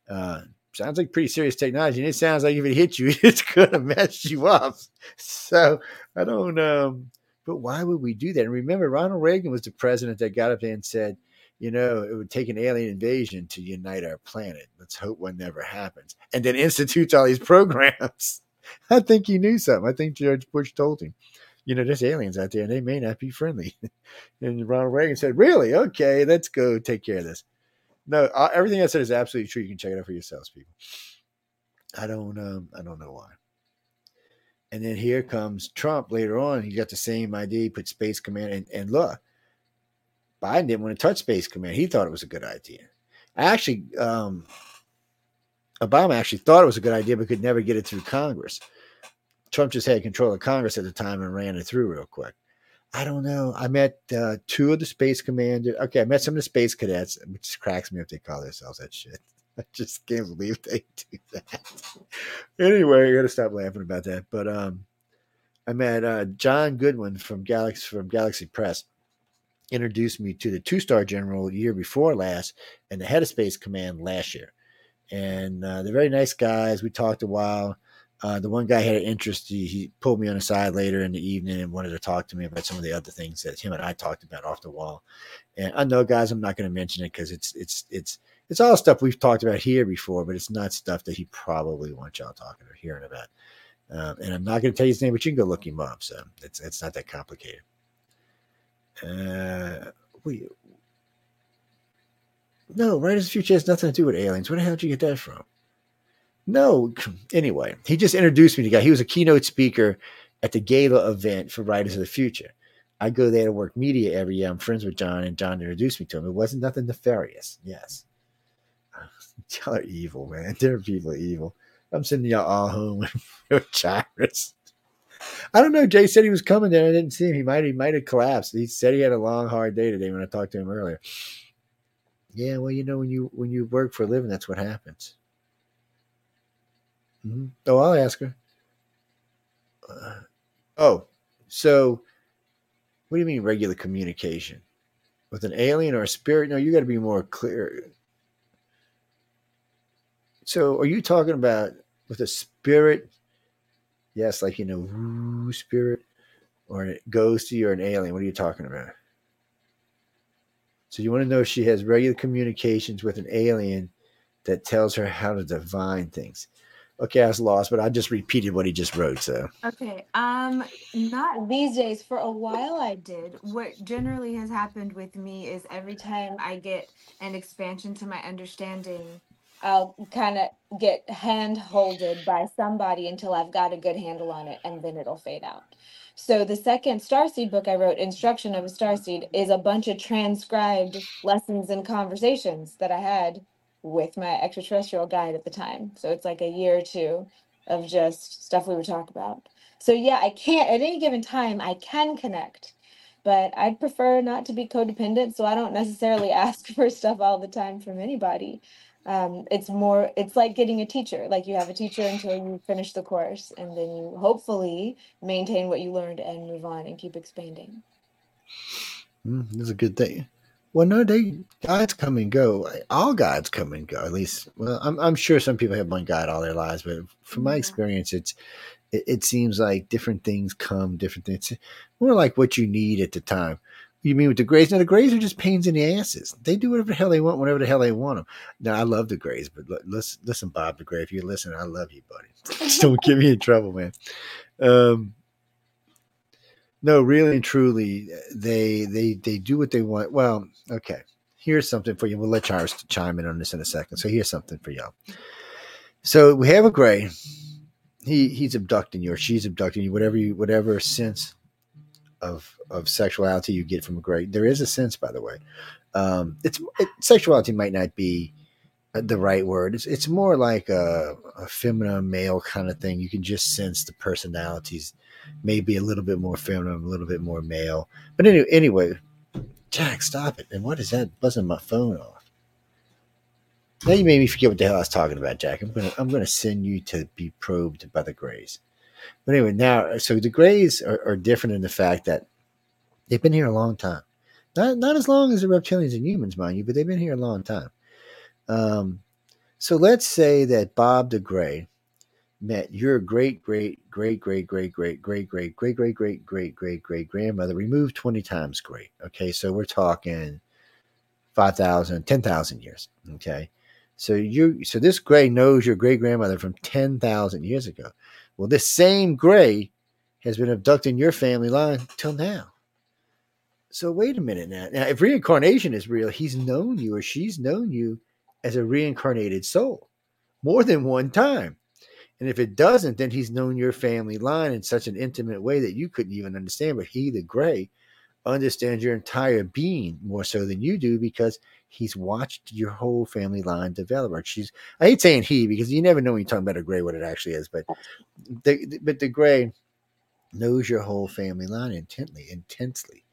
Uh, sounds like pretty serious technology, and it sounds like if it hits you, [LAUGHS] it's gonna mess you up. So I don't um but why would we do that? And remember, Ronald Reagan was the president that got up there and said, you know, it would take an alien invasion to unite our planet. Let's hope one never happens. And then institutes all these [LAUGHS] programs. I think he knew something. I think George Bush told him, you know, there's aliens out there and they may not be friendly. [LAUGHS] and Ronald Reagan said, really? Okay, let's go take care of this. No, uh, everything I said is absolutely true. You can check it out for yourselves, people. I don't, um, I don't know why. And then here comes Trump later on. He got the same idea. He put Space Command, and, and look, Biden didn't want to touch Space Command. He thought it was a good idea. Actually, um, Obama actually thought it was a good idea, but could never get it through Congress. Trump just had control of Congress at the time and ran it through real quick. I don't know. I met uh, two of the space commanders. Okay, I met some of the space cadets, which cracks me if they call themselves that shit. [LAUGHS] I just can't believe they do that. anyway, I gotta stop laughing about that. But um, I met uh, John Goodwin from Galaxy from Galaxy Press. Introduced me to the two star general year before last, and the head of Space Command last year. And uh, they're very nice guys. We talked a while. Uh, the one guy had an interest. He, he pulled me on the side later in the evening and wanted to talk to me about some of the other things that him and I talked about off the wall. And I know, guys, I'm not going to mention it because it's it's it's it's all stuff we've talked about here before, but it's not stuff that he probably wants y'all talking or hearing about. Um, and I'm not going to tell you his name, but you can go look him up. So it's it's not that complicated. Uh, we no, right as future has nothing to do with aliens. Where the hell did you get that from? No, [CLEARS THROAT] anyway, he just introduced me to the guy. He was a keynote speaker at the gala event for Writers of the Future. I go there to work media every year. I'm friends with John, and John introduced me to him. It wasn't nothing nefarious. Yes. [LAUGHS] Y'all are evil, man. [LAUGHS] There are people evil. I'm sending y'all all home with [LAUGHS] Cyrus. I don't know. Jay said he was coming there. I didn't see him. He might he might have collapsed. He said he had a long, hard day today when I talked to him earlier. Yeah, well, you know, when you when you work for a living, that's what happens. Mhm. Oh, I'll ask her. Uh, oh, so what do you mean regular communication with an alien or a spirit? No, you got to be more clear. So, are you talking about with a spirit? Yes, like you know, woo, spirit, or a ghosty or an alien. What are you talking about? So, you want to know if she has regular communications with an alien that tells her how to divine things. Okay, I was lost, but I just repeated what he just wrote. So, Okay. Um, not these days. For a while I did. What generally has happened with me is every time I get an expansion to my understanding, I'll kind of get hand holded by somebody until I've got a good handle on it, and then it'll fade out. So the second Starseed book I wrote, Instruction of a Starseed, is a bunch of transcribed lessons and conversations that I had with my extraterrestrial guide at the time. So it's like a year or two of just stuff we would talk about. So yeah, I can't at any given time I can connect, but I'd prefer not to be codependent, so I don't necessarily [LAUGHS] ask for stuff all the time from anybody. Um, it's more it's like getting a teacher. Like you have a teacher until you finish the course and then you hopefully maintain what you learned and move on and keep expanding. mm, that's a good thing. Well, no, they guides come and go. All guides come and go. At least, well, I'm I'm sure some people have one guide all their lives, but from my Yeah. experience, it's it, it seems like different things come, different things. More like what you need at the time. You mean with the Greys? Now the Greys are just pains in the asses. They do whatever the hell they want, whenever the hell they want them. Now I love the Greys, but li- listen, listen, Bob the Gray, if you're listening, I love you, buddy. [LAUGHS] just don't get me in trouble, man. Um, no, really and truly, they they they do what they want. Well, okay. Here's something for you. We'll let Charis chime in on this in a second. So here's something for y'all. So we have a gray. He he's abducting you, or she's abducting you, whatever you whatever sense of of sexuality you get from a gray. There is a sense, by the way. Um, it's it, sexuality might not be the right word. It's it's more like a, a feminine male kind of thing. You can just sense the personalities, maybe a little bit more feminine, a little bit more male. But anyway, anyway, Jack, stop it! And what is that buzzing my phone off? Now you made me forget what the hell I was talking about, Jack. I'm gonna I'm gonna send you to be probed by the Greys. But anyway, now so the Greys are, are different in the fact that they've been here a long time. Not not as long as the reptilians and humans, mind you, but they've been here a long time. Um, so let's say that Bob the Gray met your great great great great great great great great great great great great great great grandmother removed 20 times great. Okay, so we're talking 5,000, 10,000 years. Okay. So you so this gray knows your great grandmother from 10,000 years ago. Well, this same gray has been abducting your family line till now. So wait a minute now. Now, if reincarnation is real, he's known you or she's known you as a reincarnated soul more than one time. And if it doesn't, then he's known your family line in such an intimate way that you couldn't even understand. But he, the gray, understands your entire being more so than you do because he's watched your whole family line develop. Or she's I hate saying he because you never know when you're talking about a gray what it actually is, but the but the gray knows your whole family line intently, intensely.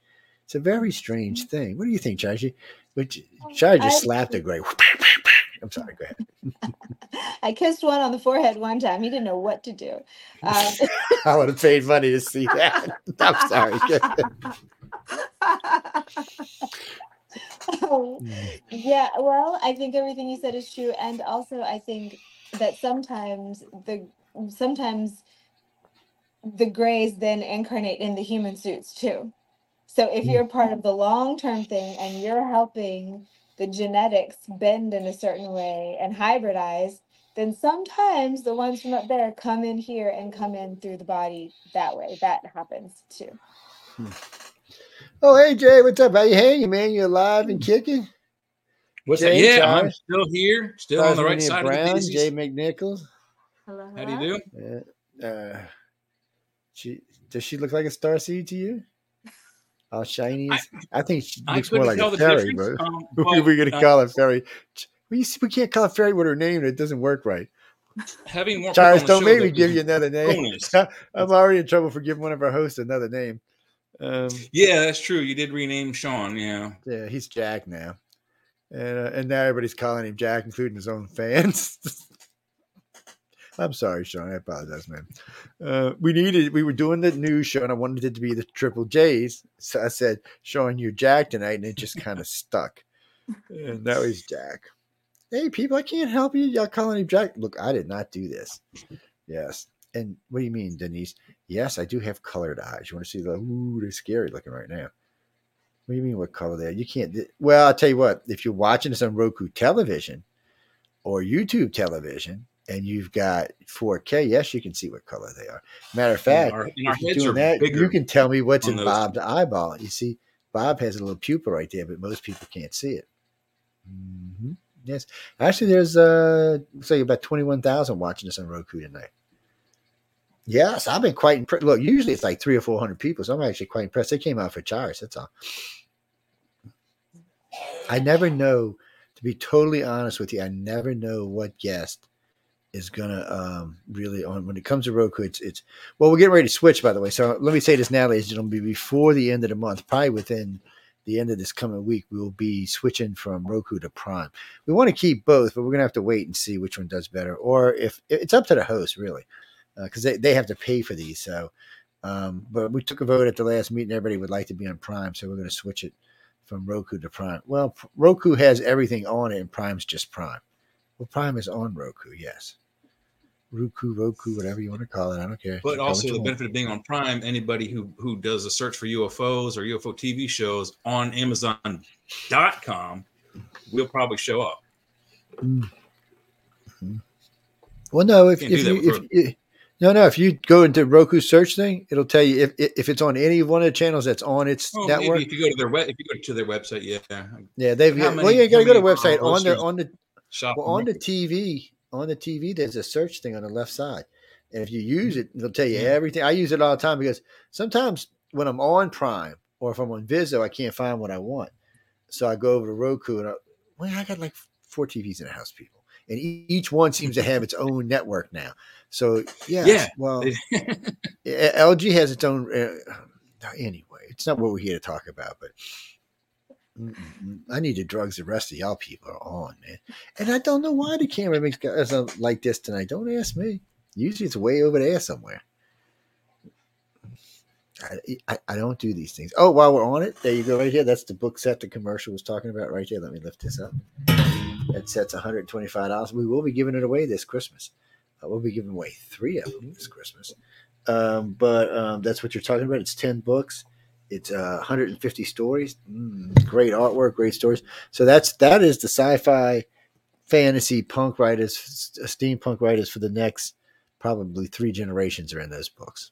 It's a very strange thing. What do you think, Chaji? Which Chaji just I- slapped a gray. [LAUGHS] I'm sorry, go ahead. [LAUGHS] I kissed one on the forehead one time. He didn't know what to do. [LAUGHS] Um, I would have paid money to see that. I'm sorry. [LAUGHS] Yeah, well, I think everything you said is true, and also I think that sometimes the sometimes the grays then incarnate in the human suits too. So if you're part of the long term thing and you're helping the genetics bend in a certain way and hybridize, then sometimes the ones from up there come in here and come in through the body that way. That happens too. Hmm. Oh, hey Jay, what's up? How you hanging, man? You alive and kicking? What's Jay, that? Yeah, I'm still here, still on the right Tasmania side Brown, of the daisies. Jay McNicholas. Hello, How do you hello. do? Yeah. Uh, she does she look like a star seed to you? [LAUGHS] All shiny. I- I, think she I looks more like a fairy, difference. bro. Um, [LAUGHS] We're gonna uh, call her fairy. We, we can't call her fairy with her name. It doesn't work right. Having more Charis, don't the show make me give you another name. [LAUGHS] I'm already in trouble for giving one of our hosts another name. Um, Yeah, that's true. You did rename Sean. Yeah. yeah, he's Jack now, and uh, and now everybody's calling him Jack, including his own fans. [LAUGHS] I'm sorry, Sean. I apologize, man. Uh, we needed. We were doing the news show, and I wanted it to be the Triple J's. So I said, "Sean, you're Jack tonight," and it just kind of stuck. And now he's Jack. Hey, people, I can't help you. Y'all calling him Jack? Look, I did not do this. Yes. And what do you mean, Denise? Yes, I do have colored eyes. You want to see the? Ooh, they're scary looking right now. What do you mean? What color they are? You can't. Well, I'll tell you what. If you're watching this on Roku television or YouTube television, and you've got 4K, yes, you can see what color they are. Matter of fact, our- if you're doing that, you can tell me what's in. Bob's eyeball. You see, Bob has a little pupil right there, but most people can't see it. hmm Yes, actually, there's uh, like about twenty-one thousand watching this on Roku tonight. Yes, I've been quite impressed. Look, usually it's like three or four hundred people, so I'm actually quite impressed. They came out for charge. That's all. I never know, to be totally honest with you, I never know what guest is gonna um, really on when it comes to Roku. It's it's well, we're getting ready to switch, by the way. So let me say this now, ladies and gentlemen, before the end of the month, probably within the end of this coming week, we will be switching from Roku to Prime. We want to keep both, but we're gonna have to wait and see which one does better, or if it's up to the host really, Uh, because they they have to pay for these. So, um, but we took a vote at the last meeting. Everybody would like to be on Prime, so we're gonna switch it from Roku to Prime. Well, Roku has everything on it, and Prime's just Prime. Well, Prime is on Roku, yes. Roku, Roku, whatever you want to call it. I don't care. But call also the benefit of being on Prime, anybody who who does a search for UFOs or UFO TV shows on Amazon.com will probably show up. Mm. Mm-hmm. Well, no, if, if you, if, you- no, no, if you go into Roku search thing, it'll tell you if if it's on any one of the channels that's on its Oh, network. if you go to their web, if you go to their website, yeah. Yeah, they've got, well, many- yeah, you got to go to the website on the on the shop well, on the TV on the TV. There's a search thing on the left side, and if you use it, it'll tell you Yeah. everything. I use it all the time because sometimes when I'm on Prime or if I'm on Vizio, I can't find what I want, so I go over to Roku and I, well, I got like four TVs in the house, people, and each one seems to have its own network now. So yeah, Yeah. well, [LAUGHS] LG has its own. Uh, anyway, it's not what we're here to talk about, but I need the drugs the rest of y'all people are on, man. And I don't know why the camera makes guys like this tonight. Don't ask me. Usually it's way over there somewhere. I, I, I don't do these things. Oh, while we're on it, there you go, right here. That's the book set the commercial was talking about right there. Let me lift this up. That set's $125. We will be giving it away this Christmas. Uh, we'll be giving away three of them this Christmas. Um, but um, that's what you're talking about. It's 10 books. It's uh, 150 stories. Mm, great artwork, great stories. So that's that is the sci-fi, fantasy, punk writers, steampunk writers for the next probably three generations are in those books.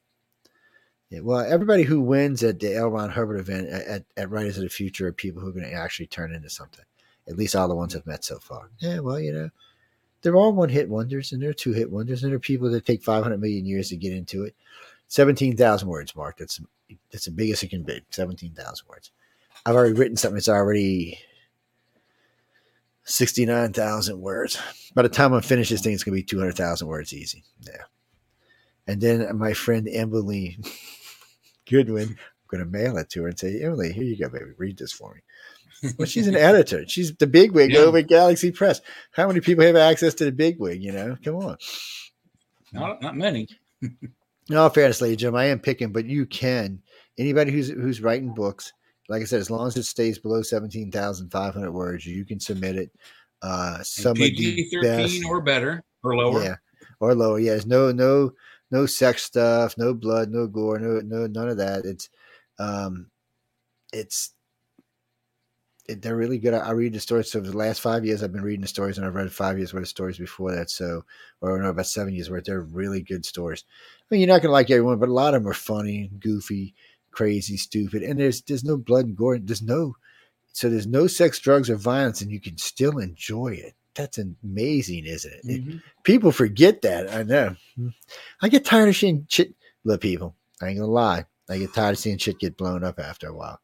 Yeah, well, everybody who wins at the L. Ron Hubbard event at, at Writers of the Future are people who are going to actually turn into something. At least all the ones I've met so far. Yeah, well, you know, they're all one hit wonders and they're two hit wonders and there are people that take 500 million years to get into it. 17,000 words, Mark. That's that's the biggest it can be. 17,000 words. I've already written something that's already 69,000 words. By the time I finish this thing, it's going to be 200,000 words easy. Yeah. And then my friend Emily [LAUGHS] Goodwin, I'm going to mail it to her and say, Emily, here you go, baby. Read this for me. Well, she's an [LAUGHS] editor. She's the bigwig Yeah. over at Galaxy Press. How many people have access to the bigwig? You know, come on. Not, not many. No, fairness, and gentlemen, I am picking, but you can. Anybody who's who's writing books, like I said, as long as it stays below seventeen thousand five hundred words, you can submit it. Uh, some of the PG thirteen or better or lower. yeah, or lower. Yeah, there's no no no sex stuff, no blood, no gore, no no none of that. It's um, it's it, they're really good. I, I read the stories. So the last five years, I've been reading the stories, and I've read five years worth of stories before that. So, or no, about seven years worth. They're really good stories. I mean, you're not gonna like everyone, but a lot of them are funny, goofy, crazy, stupid, and there's there's no blood and gore. There's no so there's no sex, drugs, or violence, and you can still enjoy it. That's amazing, isn't it? It- Mhm. people forget that. I know. I get tired of seeing shit. Look, people, I ain't gonna lie. I get tired of seeing shit get blown up after a while.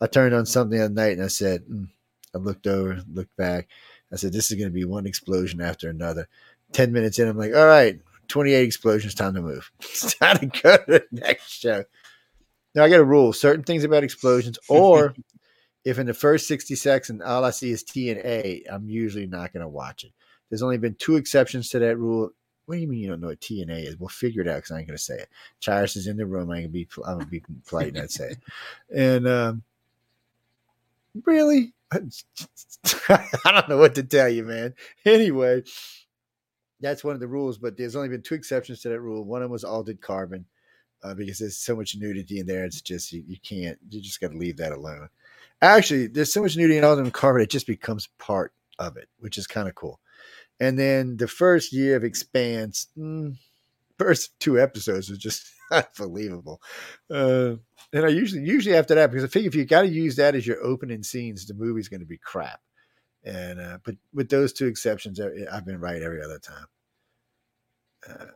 I turned on something the night and I said, mm. I looked over, looked back. I said, this is going to be one explosion after another. 10 minutes in, I'm like, all right, 28 explosions, time to move. [LAUGHS] It's time to go to the next show. Now I got a rule certain things about explosions, [LAUGHS] or if in the first 60 seconds all I see is T and A, I'm usually not going to watch it. There's only been two exceptions to that rule. What do you mean you don't know what T and A is? We'll figure it out because I ain't going to say it. Charis is in the room. I can be, I'm going to be polite and not say it. And um, really, [LAUGHS] I don't know what to tell you, man. Anyway, that's one of the rules, but there's only been two exceptions to that rule. One of them was altered carbon uh, because there's so much nudity in there. It's just, you, you can't, you just got to leave that alone. Actually, there's so much nudity in altered carbon, it just becomes part of it, which is kind of cool. And then the first year of Expanse, mm, first two episodes was just [LAUGHS] unbelievable. Uh, and I usually, usually after that, because I figure if you got to use that as your opening scenes, the movie's going to be crap. And uh, but with those two exceptions, I've been right every other time. Uh,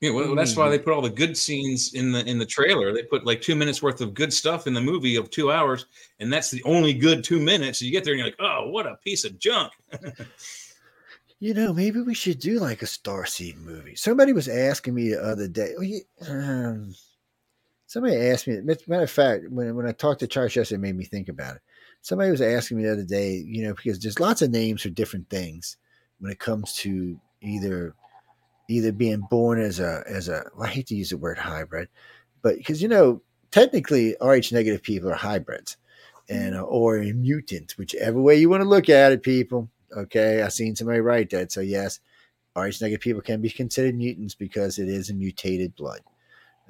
Yeah, well, that's why they put all the good scenes in the in the trailer. They put like two minutes worth of good stuff in the movie of two hours, and that's the only good two minutes. You get there and you're like, oh, what a piece of junk. [LAUGHS] You know, maybe we should do like a Starseed movie. Somebody was asking me the other day. um, somebody asked me. Matter of fact, when when I talked to Charis yesterday, it made me think about it. Somebody was asking me the other day. You know, because there's lots of names for different things when it comes to either either being born as a as a. Well, I hate to use the word hybrid, but because you know, technically, Rh negative people are hybrids, and uh, or a mutant, whichever way you want to look at it, people. Okay, I seen somebody write that. So yes, Rh negative people can be considered mutants because it is a mutated blood.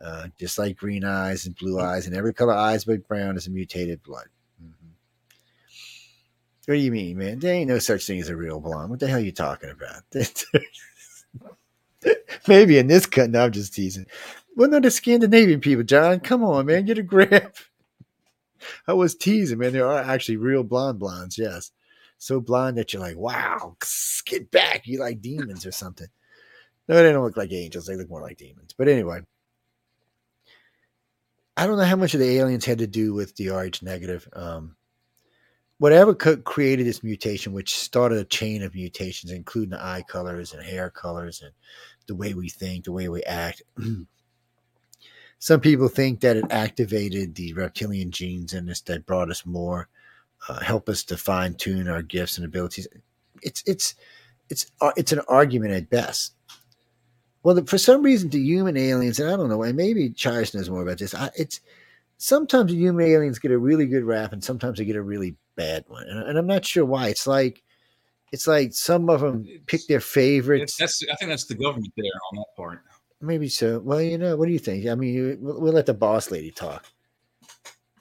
Uh, just like green eyes and blue eyes and every color eyes but brown is a mutated blood. Mhm. What do you mean, man? There ain't no such thing as a real blonde. What the hell are you talking about? [LAUGHS] Maybe in this cut. No, I'm just teasing. Well, no, the Scandinavian people, John. Come on, man, get a grip. [LAUGHS] I was teasing, man. There are actually real blonde blondes, yes. So blonde that you're like, wow, [LAUGHS] get back. You like demons or something. No, they don't look like angels. They look more like demons. But anyway, I don't know how much of the aliens had to do with the RH negative. Um, whatever co- created this mutation, which started a chain of mutations, including the eye colors and hair colors and the way we think, the way we act. [CLEARS THROAT] Some people think that it activated the reptilian genes in us that brought us more, uh, help us to fine tune our gifts and abilities. It's it's it's uh, it's an argument at best. Well, the, for some reason, the human aliens, and I don't know, and maybe Charis knows more about this. I, it's sometimes the human aliens get a really good rap, and sometimes they get a really bad one, and, and I'm not sure why. It's like it's like some of them pick their favorites. That's I think that's the government there on that part. Maybe so. Well, you know, what do you think? I mean, you, we'll, we'll let the boss lady talk.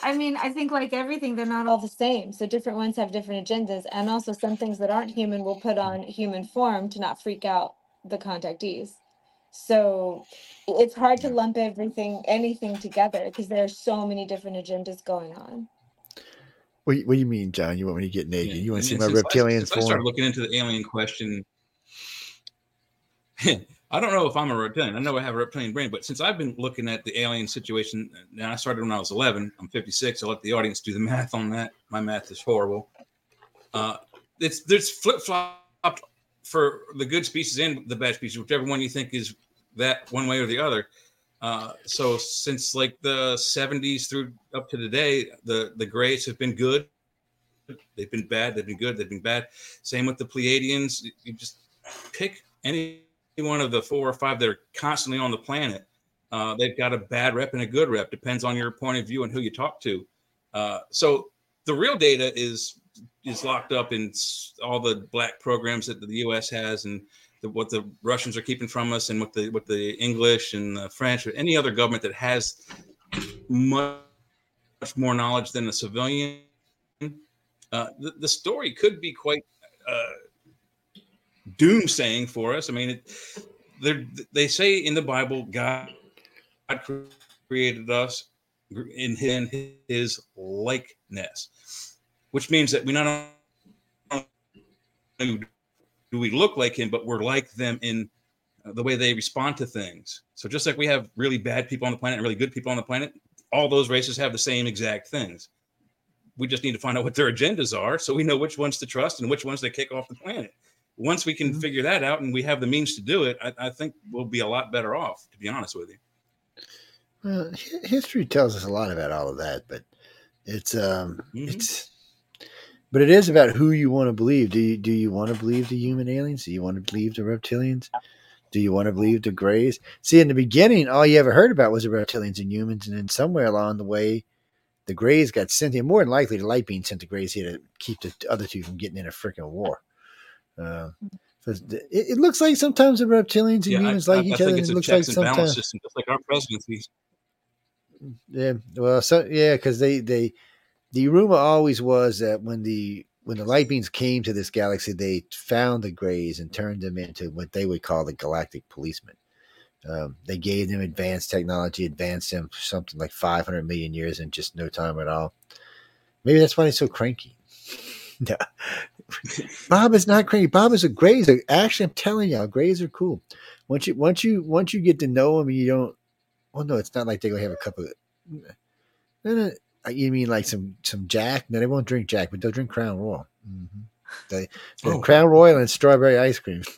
I mean, I think like everything, they're not all the same. So different ones have different agendas. And also some things that aren't human will put on human form to not freak out the contactees. So it's hard to lump everything, anything together because there are so many different agendas going on. What, do you- what do you mean, John? You want me to get naked? you want to see my since I- reptilian since I started form? looking into the alien question. [LAUGHS] I don't know if I'm a reptilian. I know I have a reptilian brain, but since I've been looking at the alien situation, and I started when I was 11. I'm 56. I'll let the audience do the [LAUGHS] math on that. My math is horrible. Uh, it's there's flip flopped for the good species and the bad species, whichever one you think is that one way or the other. Uh, so since like the 70s through up to today, the the grays have been good. They've been bad. They've been good. They've been bad. Same with the Pleiadians. You just pick any one of the four or five that are constantly on the planet. Uh, they've got a bad rep and a good rep. Depends on your point of view and who you talk to. Uh, so the real data is is locked up in all the black programs that the U.S. has and the, what the Russians are keeping from us, and what the what the English and the French or any other government that has much much more knowledge than a civilian. Uh, the, the story could be quite uh, doomsaying for us. I mean, it, they're- say in the Bible, God, God created us in his, in his likeness, which means that we not only do we look like him, but we're like them in the way they respond to things. So just like we have really bad people on the planet and really good people on the planet, all those races have the same exact things. We just need to find out what their agendas are so we know which ones to trust and which ones to kick off the planet. Once we can Mhm. figure that out and we have the means to do it, I, I think we'll be a lot better off. To be honest with you. Well, history tells us a lot about all of that, but it's um, Mhm. it's, but it is about who you want to believe. Do you do you want to believe the human aliens? Do you want to believe the reptilians? Do you want to believe the Greys? See, in the beginning, all you ever heard about was the reptilians and humans, and then somewhere along the way, the Greys got sent here. More than likely, the light being sent to Greys here to keep the other two from getting in a freaking war. Uh, it, it looks like sometimes the reptilians and Yeah, humans I- like I each think other. It looks like checks and balance sometimes. system, just like our presidency. Yeah, well, so yeah, because they they the rumor always was that when the when the light beams came to this galaxy, they found the Greys and turned them into what they would call the galactic policemen. Um, they gave them advanced technology, advanced them for something like 500 million years in just no time at all. Maybe that's why they're so cranky. [LAUGHS] No. Bob is not cranky. Bob is a Greys. are- Actually, I'm telling y'all, Greys are cool. Once you once you once you get to know them, you don't. Well, no, it's not like they're gonna have a cup of. No, no, uh, you mean like some some Jack? No, they won't drink Jack, but they'll drink Crown Royal. hmm They, the Oh. Crown Royal and strawberry ice cream. [LAUGHS] [LAUGHS]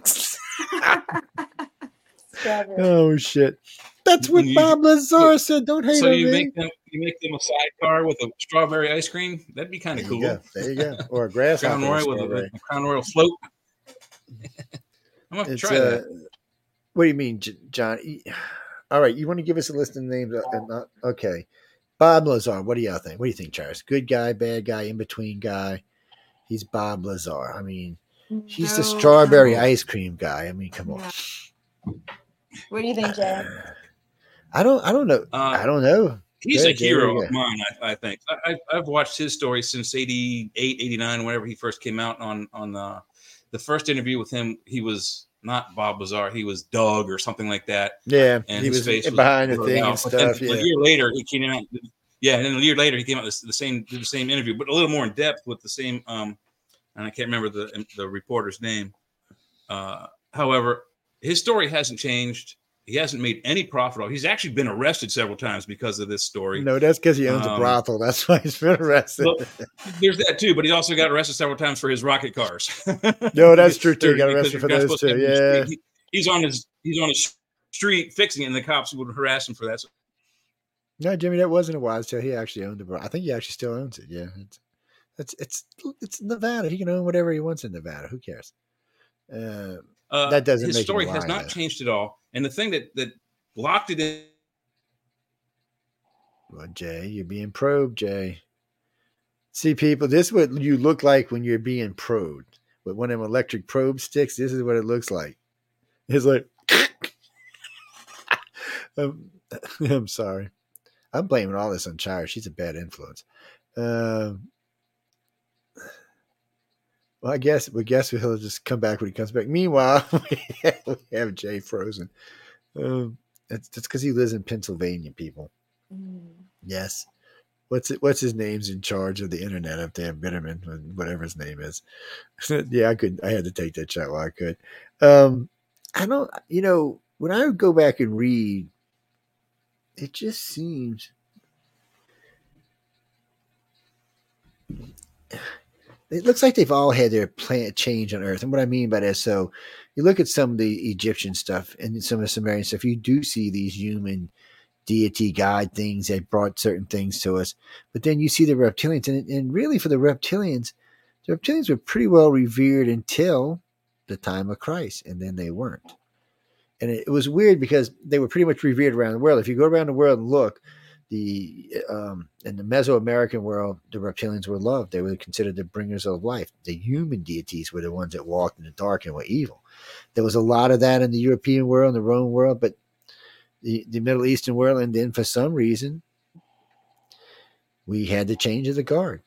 Oh shit! That's what You- Bob Lazar said. Don't hate So on you me. make them you make them a sidecar with a strawberry ice cream. That'd be kind of cool. go. There you go. Or a grasshopper. Crown Royal with a, strawberry. a Crown Royal float. [LAUGHS] I'm gonna It's, try uh, that. What do you mean, J- John? [SIGHS] All right, you want to give us a list of names? Uh, uh, not- okay, Bob Lazar. What do y'all think? What do you think, Charis? Good guy, bad guy, in between guy. He's Bob Lazar. I mean, he's the strawberry no. ice cream guy. I mean, come on. What do you think, Jay? [SIGHS] [LAUGHS] I don't. I don't know. Uh, I don't know. He's a ahead, Jay, what do hero of mine, I, I think. I, I've watched his story since 88, 89, whenever he first came out on on uh, the first interview with him. He was not Bob Lazar, he was Doug or something like that. Yeah, And he his was behind the thing out. and But then stuff. A year later, he came out. Yeah, and then a year later, he came out the, the same the same interview, but a little more in depth with the same. Um, and I can't remember the the reporter's name. Uh, however, his story hasn't changed. He hasn't made any profit. off. He's actually been arrested several times because of this story. no, that's because he owns a Um, brothel. That's why he's been arrested. Well, there's that too, but he also got arrested several times for his rocket cars. [LAUGHS] No, that's true, too. They're- Got arrested for those to too, have them in the yeah. He- he's on his he's on his street fixing it, and the cops would harass him for that. So No, Jimmy, that wasn't a while tale. he actually owned the. bro- I think he actually still owns it. Yeah, it's it's it's it's Nevada. He can own whatever he wants in Nevada. Who cares? Uh, uh, That doesn't his story has not changed at all. And the thing that that locked it in well, Jay, you're being probed, Jay. See, people, this is what you look like when you're being probed with one of them electric probe sticks. This is what it looks like. It's like, [LAUGHS] um, [LAUGHS] I'm sorry. I'm blaming all this on Chira. She's a bad influence. Um, well, I guess we guess he'll just come back when he comes back. Meanwhile, [LAUGHS] we have, Jay frozen. Um, that's that's because he lives in Pennsylvania, people. Mm. Yes. What's it? What's his name's in charge of the internet up there, Bitterman, whatever his name is. [LAUGHS] yeah, I could. I had to take that shot while I could. Um, I don't. You know, when I go back and read, it just seems. It looks like they've all had their plant change on Earth, and what I mean by that, so you look at some of the Egyptian stuff and some of the Sumerian stuff, you do see these human deity guide things that brought certain things to us. But then you see the reptilians, and, and really for the reptilians, the reptilians were pretty well revered until the time of Christ, and then they weren't. And it, it was weird because they were pretty much revered around the world. If you go around the world and look, the um, in the Mesoamerican world, the reptilians were loved. They were considered the bringers of life. The human deities were the ones that walked in the dark and were evil. There was a lot of that in the European world, and the Roman world, but the, the Middle Eastern world, and then for some reason, we had the change of the guard.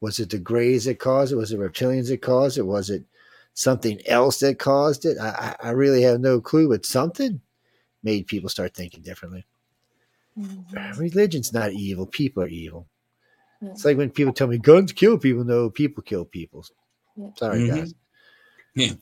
Was it the Greys that caused it? Was it reptilians that caused it? Was it something else that caused it? I I really have no clue, but something made people start thinking differently. Mhm. Religion's not evil; people are evil. Yeah. It's like when people tell me guns kill people. No, people kill people. Yeah. Sorry, Mhm. guys. Yeah.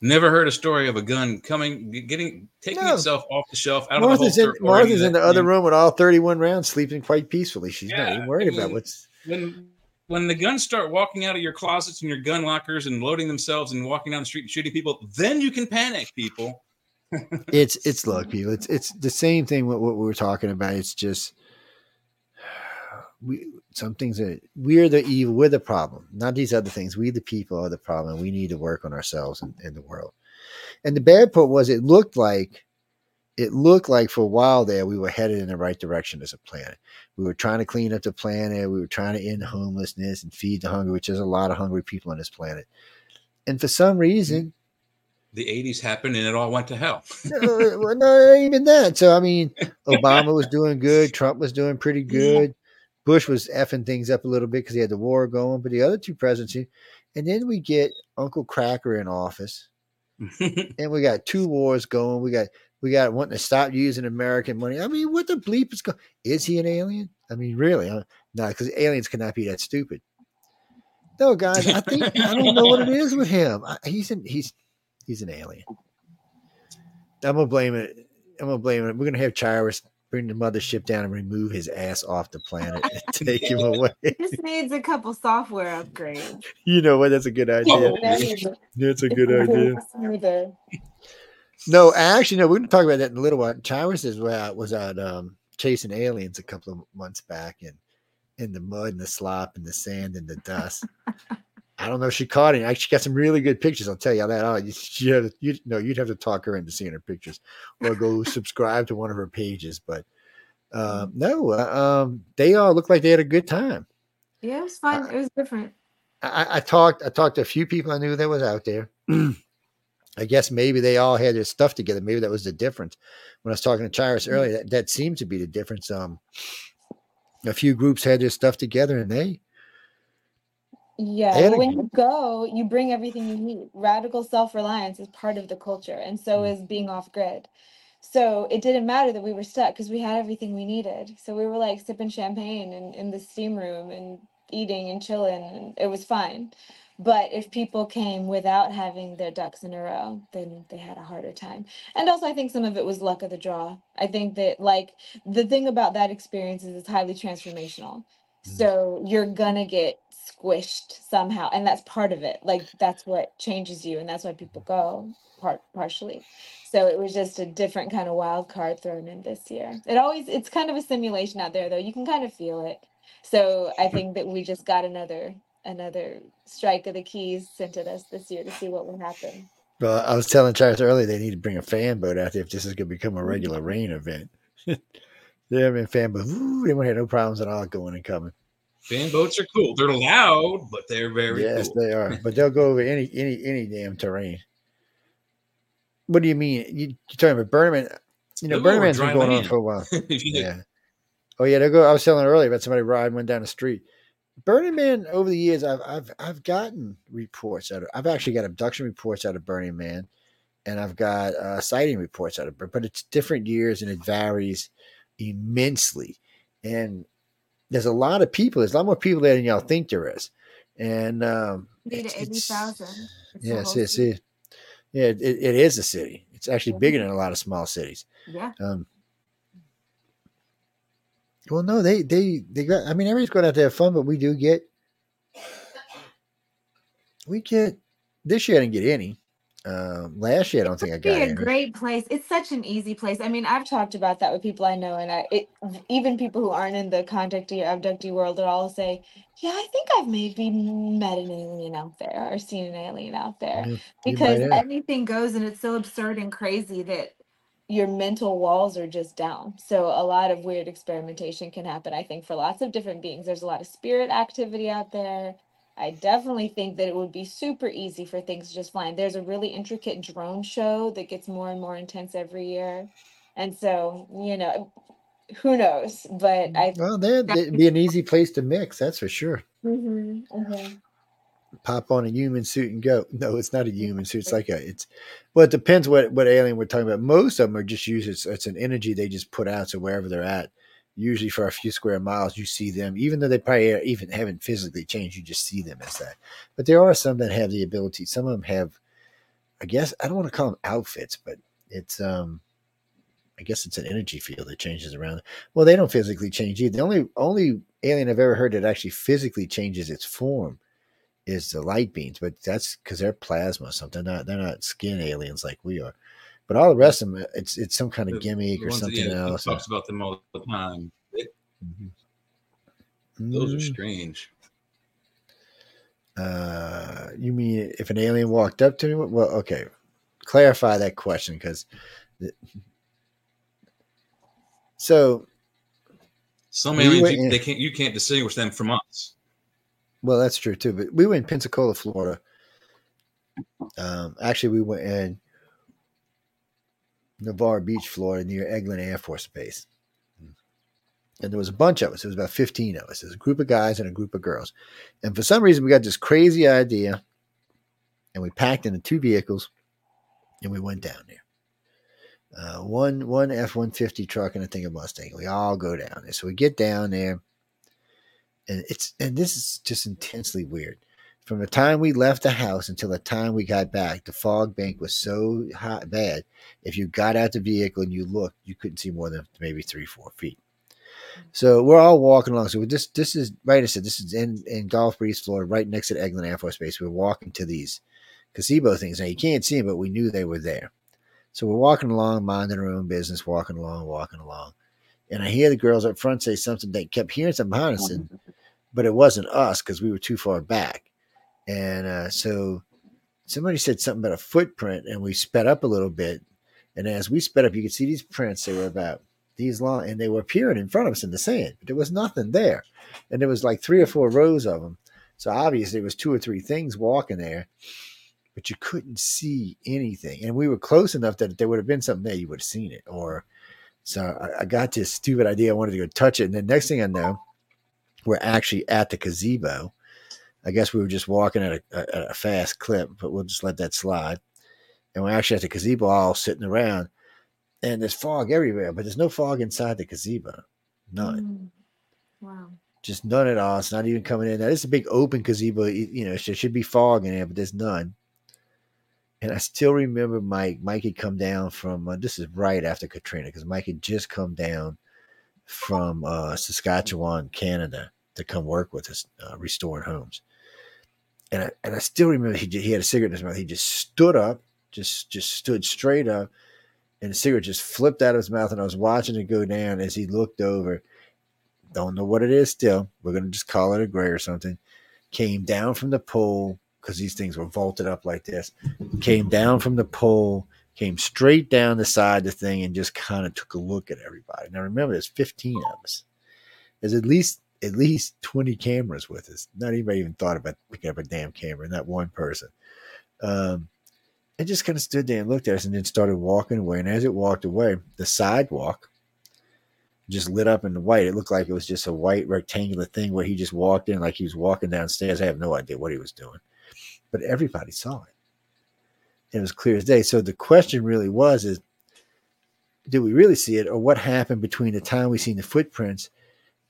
Never heard a story of a gun coming, getting, taking No. itself off the shelf out Martha's of in the holster. or any Martha's in the that other room with all thirty-one rounds, sleeping quite peacefully. She's not even worried I about what's. When when the guns start walking out of your closets and your gun lockers and loading themselves and walking down the street and shooting people, then you can panic, people. It's it's [LAUGHS] look, people. It's it's the same thing. What what we were talking about. It's just we some things that we're the evil. We're the problem. Not these other things. We the people are the problem. We need to work on ourselves and, in the world. And the bad part was it looked like it looked like for a while there we were headed in the right direction as a planet. We were trying to clean up the planet. We were trying to end homelessness and feed the hungry, which is a lot of hungry people on this planet. And for some reason, the 80s happened and it all went to hell. [LAUGHS] no, well, not even that. So I mean, Obama was doing good. Trump was doing pretty [LAUGHS] good. Bush was effing things up a little bit because he had the war going. But the other two presidents, and then we get Uncle Cracker in office, [LAUGHS] and we got two wars going. We got we got wanting to stop using American money. I mean, what the bleep is going? Is he an alien? I mean, really? No, because aliens cannot be that stupid. No, guys, I think I don't know what it is with him. I, he's an he's he's an alien. I'm gonna blame it. I'm gonna blame it. We're gonna have Charis bring the mothership down and remove his ass off the planet and [LAUGHS] take him away. Just needs a couple software upgrades. You know what? That's a good idea. That's a good [LAUGHS] idea. No, actually, no. We're going to talk about that in a little while. Charis is out was out um, chasing aliens a couple of months back, and in the mud and the slop and the sand and the dust. [LAUGHS] I don't know if she caught it. Actually, got some really good pictures. I'll tell you that. Oh, you, [LAUGHS] you, have, you know, you'd have to talk her into seeing her pictures, or go [LAUGHS] subscribe to one of her pages. But uh, no, uh, um, they all look like they had a good time. Yeah, it was fun. it was different. I, I, talked. I talked to a few people I knew that was out there. [CLEARS THROAT] I guess maybe they all had their stuff together. Maybe that was the difference. When I was talking to Charis Mm-hmm. earlier, that, that seemed to be the difference. Um, a few groups had their stuff together, and they Yeah, well, when you go, you bring everything you need. Radical self-reliance is part of the culture, and so mm. is being off grid. So it didn't matter that we were stuck because we had everything we needed. So we were like sipping champagne and in the steam room and eating and chilling, and it was fine. But if people came without having their ducks in a row, then they had a harder time. And also, I think some of it was luck of the draw. I think that, like, the thing about that experience is it's highly transformational. So mm. you're gonna get squished somehow, and that's part of it. Like that's what changes you, and that's why people go part partially. So it was just a different kind of wild card thrown in this year. It always it's kind of a simulation out there, though. You can kind of feel it. So I think that we just got another another strike of the keys sent at us this year to see what would happen. Well, I was telling Charis earlier they need to bring a fan boat out there if this is going to become a mm-hmm. regular rain event. [LAUGHS] they have been fan boat. Ooh, they won't have no problems at all going and coming. Fan boats are cool. They're loud, but they're very yes, cool. they are. But they'll go over any any any damn terrain. What do you mean? You, you're talking about Burning Man? You know, Burning Man's been going on for a while. [LAUGHS] If you get- yeah. Oh yeah, they'll go. I was telling earlier about somebody riding one down the street. Burning Man. Over the years, I've I've I've gotten reports out of. I've actually got abduction reports out of Burning Man, and I've got uh, sighting reports out of. But it's different years and it varies immensely. And there's a lot of people. There's a lot more people there than y'all think there is. And um, it's- eighty thousand. Yes, yes, yes. Yeah, it, it is a city. It's actually bigger than a lot of small cities. Yeah. Um, well, no, they they they got. I mean, everybody's going out to have fun, but we do get we get this year. I didn't get any. Um, last year, I don't think I It'd be got a any. great place. It's such an easy place. I mean, I've talked about that with people I know, and I it even people who aren't in the contactee abductee world at all say, "Yeah, I think I've maybe met an alien out there or seen an alien out there." You because anything goes, and it's so absurd and crazy that your mental walls are just down. So a lot of weird experimentation can happen. I think for lots of different beings, there's a lot of spirit activity out there. I definitely think that it would be super easy for things to just fly. in. There's a really intricate drone show that gets more and more intense every year. And so, you know, who knows? But I Well, there it'd be an easy place to mix. That's for sure. Mhm, mhm. Pop on a human suit and go. No, it's not a human suit. It's like a. It's well, it depends what what alien we're talking about. Most of them are just used. It's, it's an energy they just put out. So wherever they're at, usually for a few square miles, you see them. Even though they probably even haven't physically changed, you just see them as that. But there are some that have the ability. Some of them have. I guess I don't want to call them outfits, but it's um. I guess it's an energy field that changes around. Well, they don't physically change either. The only only alien I've ever heard that actually physically changes its form is the light beams, but that's because they're plasma or something. They're not they're not skin aliens like we are. But all the rest of them, it's it's some kind of gimmick The or ones that- something yeah, else. talks about them all the time. They- Mhm. Those are Mm. strange. Uh, you mean if an alien walked up to me? Well, okay. Clarify that question because. So, Some We aliens you, in- they can't you can't distinguish them from us. well, that's true too. But we were in Pensacola, Florida. Um, actually, we went in Navarre Beach, Florida, near Eglin Air Force Base. And there was a bunch of us. There was about 15 of us. There's a group of guys and a group of girls. And for some reason, we got this crazy idea and we packed into two vehicles and we went down there. Uh, one one F one fifty truck and a thing of Mustang. We all go down there. So we get down there, and it's and this is just intensely weird. From the time we left the house until the time we got back, the fog bank was so hot bad. If you got out the vehicle and you looked, you couldn't see more than maybe three four feet. Mm-hmm. So we're all walking along. So this this is right. I said this is in in Gulf Breeze, Florida, right next to the Eglin Air Force Base. We're walking to these gazebo things. Now you can't see them, but we knew they were there. So we're walking along, minding our own business, walking along, walking along. And I hear the girls up front say something. They kept hearing something behind us, and, but it wasn't us because we were too far back. And uh, so somebody said something about a footprint, and we sped up a little bit. And as we sped up, you could see these prints. They were about these long, and they were appearing in front of us in the sand, but there was nothing there. And there was like three or four rows of them. So obviously, it was two or three things walking there but you couldn't see anything. And we were close enough that if there would have been something there, you would have seen it. Or so I, I got this stupid idea. I wanted to go touch it. And the next thing I know, we're actually at the gazebo. I guess we were just walking at a, at a fast clip, but we'll just let that slide. And we're actually at the gazebo all sitting around. And there's fog everywhere, but there's no fog inside the gazebo. None Mm. Wow. just none at all. It's not even coming in. Now, this is a big open gazebo. You know, there should be fog in there, but there's none. And I still remember Mike. Mike had come down from, uh, this is right after Katrina, because Mike had just come down from uh, Saskatchewan, Canada, to come work with us, uh, restoring homes. And I, and I still remember he, he had a cigarette in his mouth. He just stood up, just just stood straight up, and the cigarette just flipped out of his mouth. And I was watching it go down as he looked over don't know what it is still. We're going to just call it a gray or something. Came down from the pole because these things were vaulted up like this. Came down from the pole, came straight down the side of the thing, and just kind of took a look at everybody. Now remember, there's 15 of us. There's at least at least 20 cameras with us. Not anybody even thought about picking up a damn camera, not one person. Um, it just kind of stood there and looked at us and then started walking away. And as it walked away, the sidewalk just lit up in the white. It looked like it was just a white rectangular thing where he just walked in like he was walking downstairs. I have no idea what he was doing, but everybody saw it. It was clear as day. So the question really was: is did we really see it, or what happened between the time we seen the footprints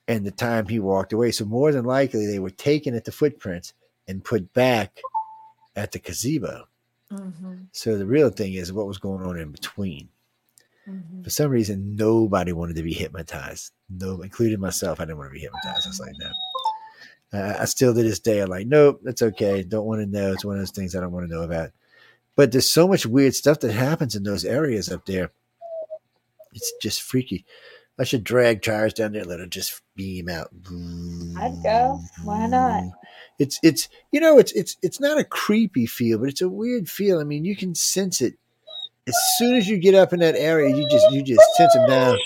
and the time he walked away? So more than likely, they were taken at the footprints and put back at the gazebo. Mm-hmm. So the real thing is what was going on in between Mm-hmm. for some reason nobody wanted to be hypnotized no including myself i didn't want to be hypnotized i was like no uh, i still to this day i'm like nope that's okay don't want to know it's one of those things i don't want to know about but there's so much weird stuff that happens in those areas up there it's just freaky i should drag tires down there let it just beam out. I'd go. Why not? it's it's you know it's it's it's not a creepy feel but it's a weird feel. I mean you can sense it. As soon as you get up in that area you just you just sense it now.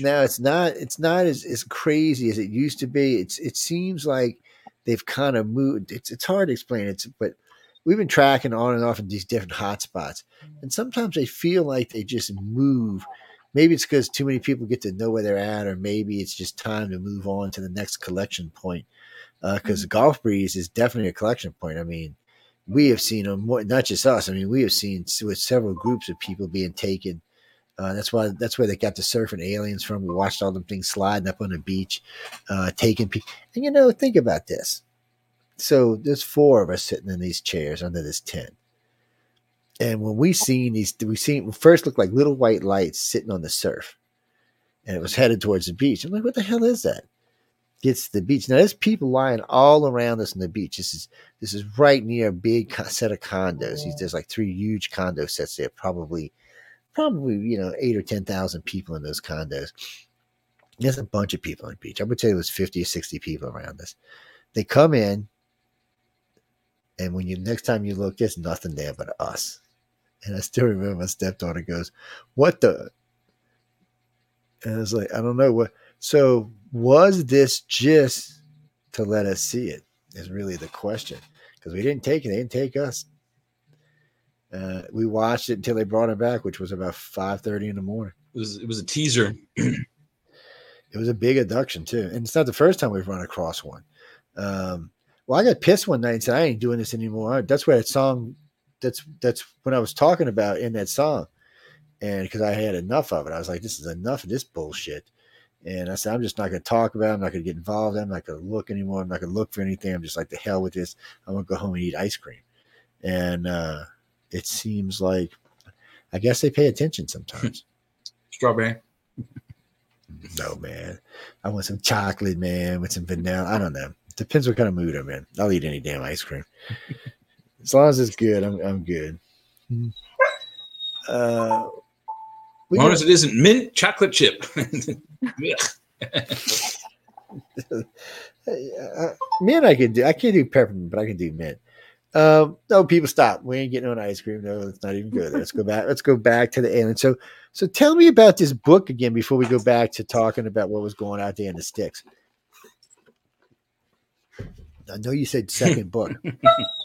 Now it's not it's not as, as crazy as it used to be. It's it seems like they've kind of moved. It's it's hard to explain. It's but we've been tracking on and off in these different hot spots and sometimes they feel like they just move maybe it's because too many people get to know where they're at or maybe it's just time to move on to the next collection point because Gulf Breeze is definitely a collection point. I mean we have seen them more not just us i mean we have seen with several groups of people being taken. Uh, that's why that's where they got the surfing aliens from. We watched all them things sliding up on the beach uh, taking people and you know think about this. So there's four of us sitting in these chairs under this tent And when we seen these, we seen first looked like little white lights sitting on the surf, and it was headed towards the beach. I'm like, what the hell is that? Gets to the beach. Now there's people lying all around us on the beach. This is this is right near a big set of condos. These- There's like three huge condo sets there, probably probably you know eight or ten thousand people in those condos. There's a bunch of people on the beach. I would say it was fifty or sixty people around us. They come in, and when you next time you look, there's nothing there but us. And I still remember my stepdaughter goes, "What the?" And I was like, "I don't know what." So was this just to let us see it? Is really the question because we didn't take it. They didn't take us. Uh, we watched it until they brought it back, which was about five thirty in the morning. It was it was a teaser. [CLEARS THROAT] It was a big abduction too, and it's not the first time we've run across one. Um, well, I got pissed one night and said, "I ain't doing this anymore." That's where that song. That's that's when I was talking about in that song, and because I had enough of it, I was like, "This is enough of this bullshit." And I said, "I'm just not going to talk about. it. I'm not going to get involved. I'm not going to look anymore. I'm not going to look for anything. I'm just like the hell with this. I'm going to go home and eat ice cream." And uh, it seems like, I guess they pay attention sometimes. [LAUGHS] Strawberry. No, man. I want some chocolate, man, with some vanilla. I don't know. Depends what kind of mood I'm in. I'll eat any damn ice cream. [LAUGHS] as long as it's good, I'm I'm good. Uh, As long got- as it isn't mint chocolate chip. [LAUGHS] [LAUGHS] mint I can do. I can't do peppermint, but I can do mint. Um, no, people stop. We ain't getting on ice cream. No, let's not even good. Let's go back. Let's go back to the alien. So, so tell me about this book again before we go back to talking about what was going out there in the sticks. I know you said second book. [LAUGHS]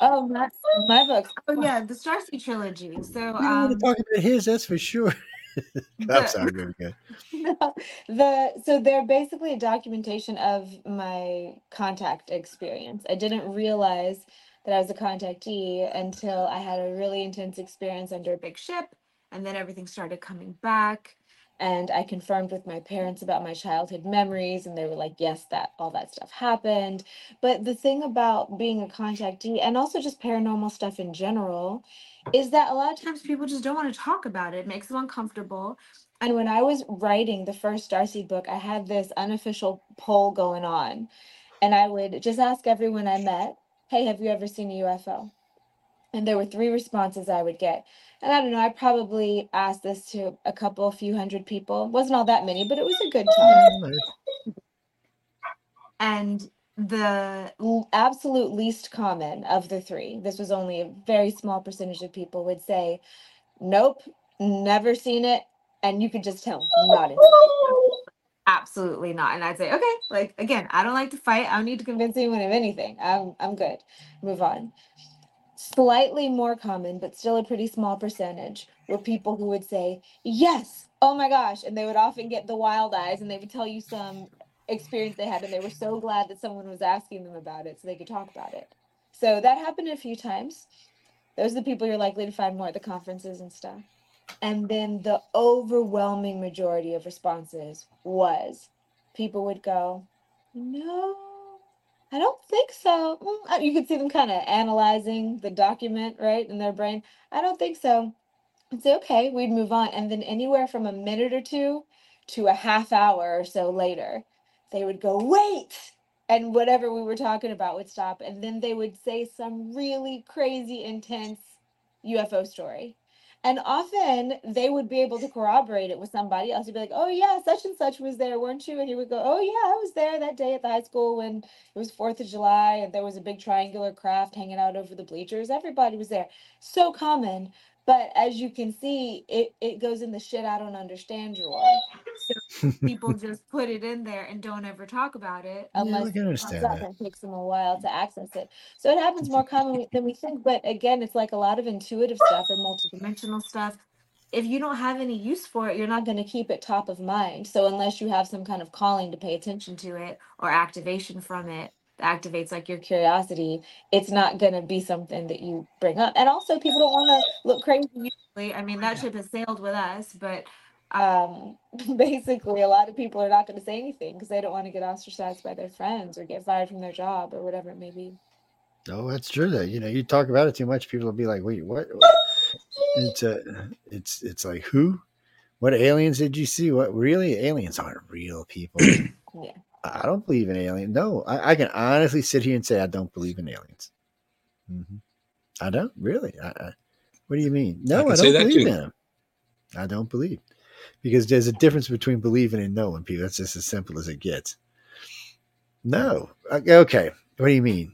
Oh, my, my books. Oh yeah, the Starseed trilogy. So We don't want um, to talk about his, that's for sure. I'm [LAUGHS] the- sorry, go, go. The so they're basically a documentation of my contact experience. I didn't realize that I was a contactee until I had a really intense experience under a big ship, and then everything started coming back. And I confirmed with my parents about my childhood memories, and they were like, "Yes, that all that stuff happened." But the thing about being a contactee, and also just paranormal stuff in general, is that a lot of times people just don't want to talk about it. It makes them uncomfortable. And when I was writing the first Starseed book, I had this unofficial poll going on. And I would just ask everyone I met, hey, have you ever seen a UFO? And there were three responses I would get. And I don't know, I probably asked this to a couple, few hundred people. wasn't all that many, but it was a good oh, chunk. And the l- absolute least common of the three, this was only a very small percentage of people, would say, Nope, never seen it. And you could just tell, not interested. Absolutely not. And I'd say, okay, like again, I don't like to fight. I don't need to convince anyone of anything. I'm I'm good. Move on. Slightly more common, but still a pretty small percentage, were people who would say, Yes, oh my gosh. And they would often get the wild eyes and they would tell you some experience they had, and they were so glad that someone was asking them about it so they could talk about it. So that happened a few times. Those are the people you're likely to find more at the conferences and stuff. And then the overwhelming majority of responses was people would go, No, I don't think so. Mm, uh," You could see them kind of analyzing the document, right, in their brain. I don't think so. I'd say, okay, we'd move on. And then anywhere from a minute or two to a half hour or so later, they would go, wait. And whatever we were talking about would stop. And then they would say some really crazy, intense UFO story. And often they would be able to corroborate it with somebody else. You'd be like, oh, yeah, such and such was there, weren't you? And he would go, oh, yeah, I was there that day at the high school when it was 4th of July and there was a big triangular craft hanging out over the bleachers. Everybody was there. So common. But as you can see, it, it goes in the shit I don't understand drawer. So people [LAUGHS] just put it in there and don't ever talk about it unless can it up and takes them a while to access it. So it happens more commonly than we think. But again, it's like a lot of intuitive stuff or multidimensional stuff. If you don't have any use for it, you're not going to keep it top of mind. So unless you have some kind of calling to pay attention to it or activation from it activates like your curiosity, it's not going to be something that you bring up. And also, people don't want to look crazy. Usually, I mean, that ship has sailed with us, but um [LAUGHS] basically a lot of people are not going to say anything because they don't want to get ostracized by their friends or get fired from their job or whatever it may be Oh, that's true. That you know, you talk about it too much, people will be like, "Wait, what?" it's a it's it's like who what aliens did you see what really aliens aren't real people [COUGHS] Yeah. I don't believe in aliens. No I, I can honestly sit here and say i don't believe in aliens. Hmm i don't really. I, I, what do you mean? No i, don't believe in them i don't believe because there's a difference between believing and knowing people. That's just as simple as it gets. No. Okay, okay what do you mean?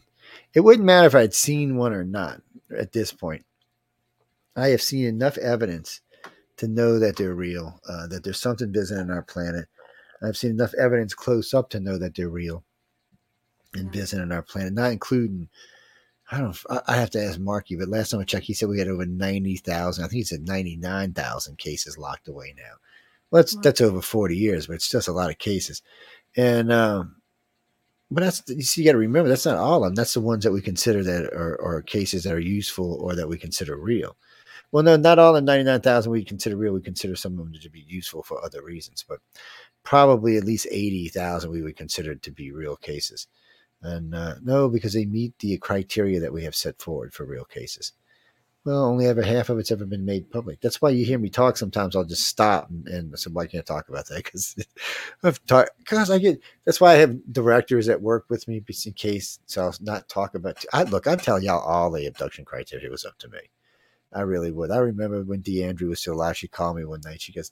It wouldn't matter if i'd seen one or not at this point. I have seen enough evidence to know that they're real, uh, that there's something visiting our planet. I've seen enough evidence close up to know that they're real and visiting our planet, not including. I don't. I I have to ask Marky, but last time I checked, he said we had over ninety thousand. I think he said ninety nine thousand cases locked away now. Well, that's that's over forty years, but it's just a lot of cases. And um, but that's you see, you got to remember that's not all of them. That's the ones that we consider that are, are cases that are useful or that we consider real. Well, no, not all the 99,000 we consider real. We consider some of them to be useful for other reasons, but probably at least 80,000 we would consider to be real cases. And uh, no, because they meet the criteria that we have set forward for real cases. Well, only ever half of it's ever been made public. That's why you hear me talk. Sometimes I'll just stop and, and so I can't talk about that [LAUGHS] because I've talked because I get. That's why I have directors that work with me just in case. So I'll not talk about. I look. I'm telling y'all all the abduction criteria was up to me. I really would. I remember when DeAndre was still alive. She called me one night. She goes,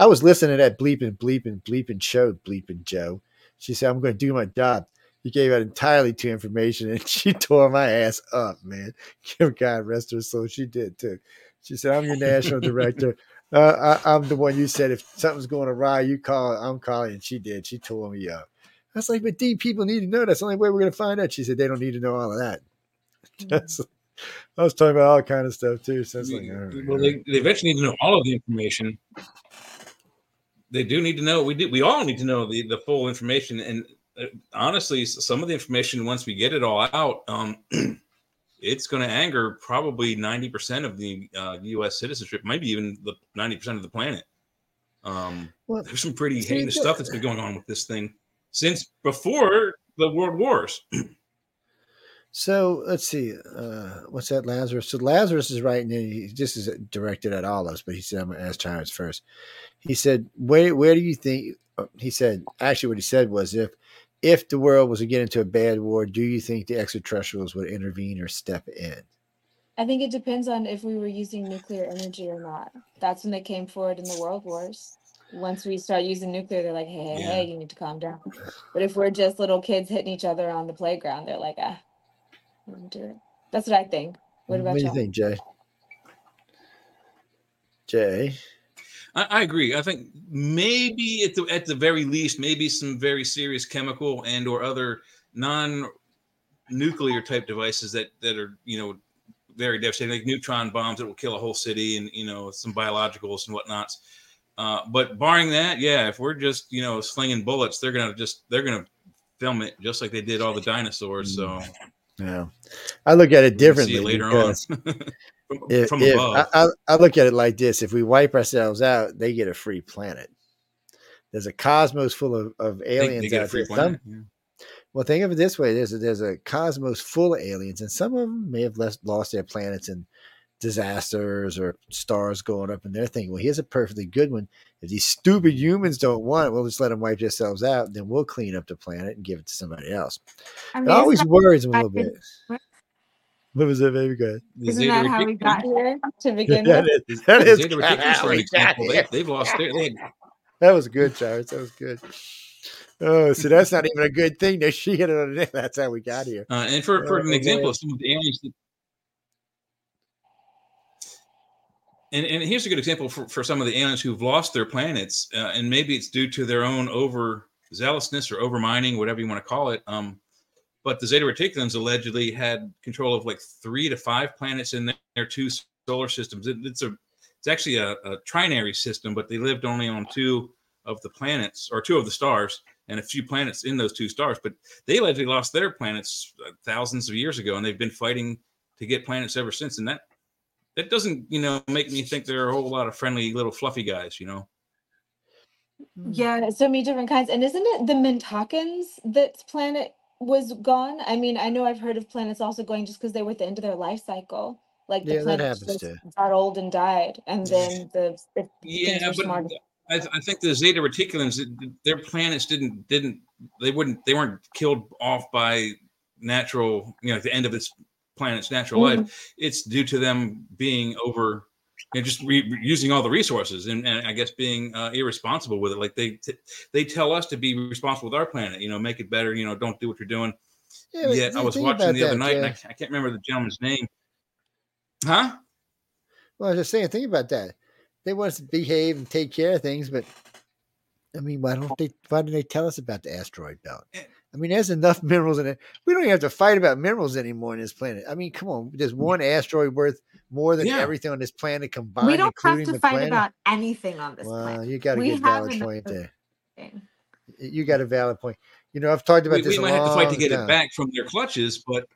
"I was listening to that bleeping, bleeping, bleeping show, bleeping Joe." She said, "I'm going to do my job." He gave out entirely too information, and [LAUGHS] she tore my ass up, man. Give God rest her soul. She did too. She said, "I'm your national director. [LAUGHS] Uh, I, I'm the one you said if something's going awry, you call. I'm calling." And she did. She tore me up. I was like, "But D, people need to know. That's the only way we're going to find out." She said, "They don't need to know all of that." [LAUGHS] That's- I was talking about all kind of stuff too. So like, right, well, they, they eventually need to know all of the information. They do need to know. We do. We all need to know the, the full information. And uh, honestly, some of the information once we get it all out, um, [CLEARS THROAT] it's going to anger probably ninety percent of the uh, U.S. citizenship, maybe even the ninety percent of the planet. Um, Well, there's some pretty heinous stuff that's been going on with this thing since before the world wars. [CLEARS THROAT] So let's see. Uh, what's that, Lazarus? So Lazarus is writing in. He just is directed at all of us, but he said, "I'm going to ask Charis first. He said, "Where where do you think?" uh, He said, actually, what he said was, "If if the world was to get into a bad war, do you think the extraterrestrials would intervene or step in?" I think it depends on if we were using nuclear energy or not. That's when they came forward in the world wars. Once we start using nuclear, they're like, hey, hey, Yeah. hey, you need to calm down. But if we're just little kids hitting each other on the playground, they're like, ah, wouldn't do it. That's what I think. What about What do you think, Jay? Jay, I, I agree. I think maybe at the at the very least, maybe some very serious chemical and or other non-nuclear type devices that that are you know very devastating, like neutron bombs that will kill a whole city, and you know some biologicals and whatnots. Uh, but barring that, yeah, if we're just you know slinging bullets, they're gonna just they're gonna film it just like they did all the dinosaurs. So yeah, I look at it we'll see differently later because on [LAUGHS] from, if, from if above. I, I, I look at it like this: if we wipe ourselves out, they get a free planet. There's a cosmos full of, of aliens they get a out there. Some, yeah. well, think of it this way: there's a, there's a cosmos full of aliens, and some of them may have less, lost their planets in disasters or stars going up, and they're thinking, "Well, here's a perfectly good one. If these stupid humans don't want it, we'll just let them wipe themselves out. And Then we'll clean up the planet and give it to somebody else." I It always worries them a little bit. what- What was that, baby? Go ahead. Isn't that how we got here to [LAUGHS] begin that with? is, that the is Zeta kinda Reticulans, how we got they, here. they've lost their they That was good, Charis. That was good. Oh, so that's not even a good thing. That she hit it on the That's how we got here. Uh, and for, for Oh, an example of some of the aliens, that, and, and here's a good example for, for some of the aliens who've lost their planets, uh, and maybe it's due to their own over zealousness or over mining, whatever you want to call it. Um, but the Zeta Reticulans allegedly had control of like three to five planets in their, their two solar systems. It, it's a it's actually a, a trinary system, but they lived only on two of the planets or two of the stars and a few planets in those two stars. But they allegedly lost their planets uh, thousands of years ago, and they've been fighting to get planets ever since. And that that doesn't, you know, make me think there are a whole lot of friendly little fluffy guys. You know, mm. Yeah, so many different kinds. And isn't it the Mintakans that planet was gone? I mean, I know I've heard of planets also going just because they were at the end of their life cycle. Like the Yeah, that happens just too. got old and died, and then the, the Yeah, but. I, th- I think the Zeta Reticulans, their planets didn't didn't they wouldn't they weren't killed off by natural, you know, at the end of its planet's natural Mhm. life. It's due to them being over and just re- using all the resources and, and I guess being uh, irresponsible with it. Like they t- they tell us to be responsible with our planet, you know, make it better, you know, don't do what you're doing. Yeah, Yet I was watching the other that, night, and I, I can't remember the gentleman's name. Huh? Well, I was just saying, think about that. They want us to behave and take care of things, but I mean, why don't they? Why don't they tell us about the asteroid belt? I mean, there's enough [LAUGHS] minerals in it. We don't even have to fight about minerals anymore in this planet. I mean, come on, there's one asteroid worth more than Yeah. everything on this planet combined. we don't have to fight planet. about anything on this Well, planet. you got a We good have valid enough point there. everything. You got a valid point. You know, I've talked about we, this. we a might have to fight to get time. it back from their clutches, but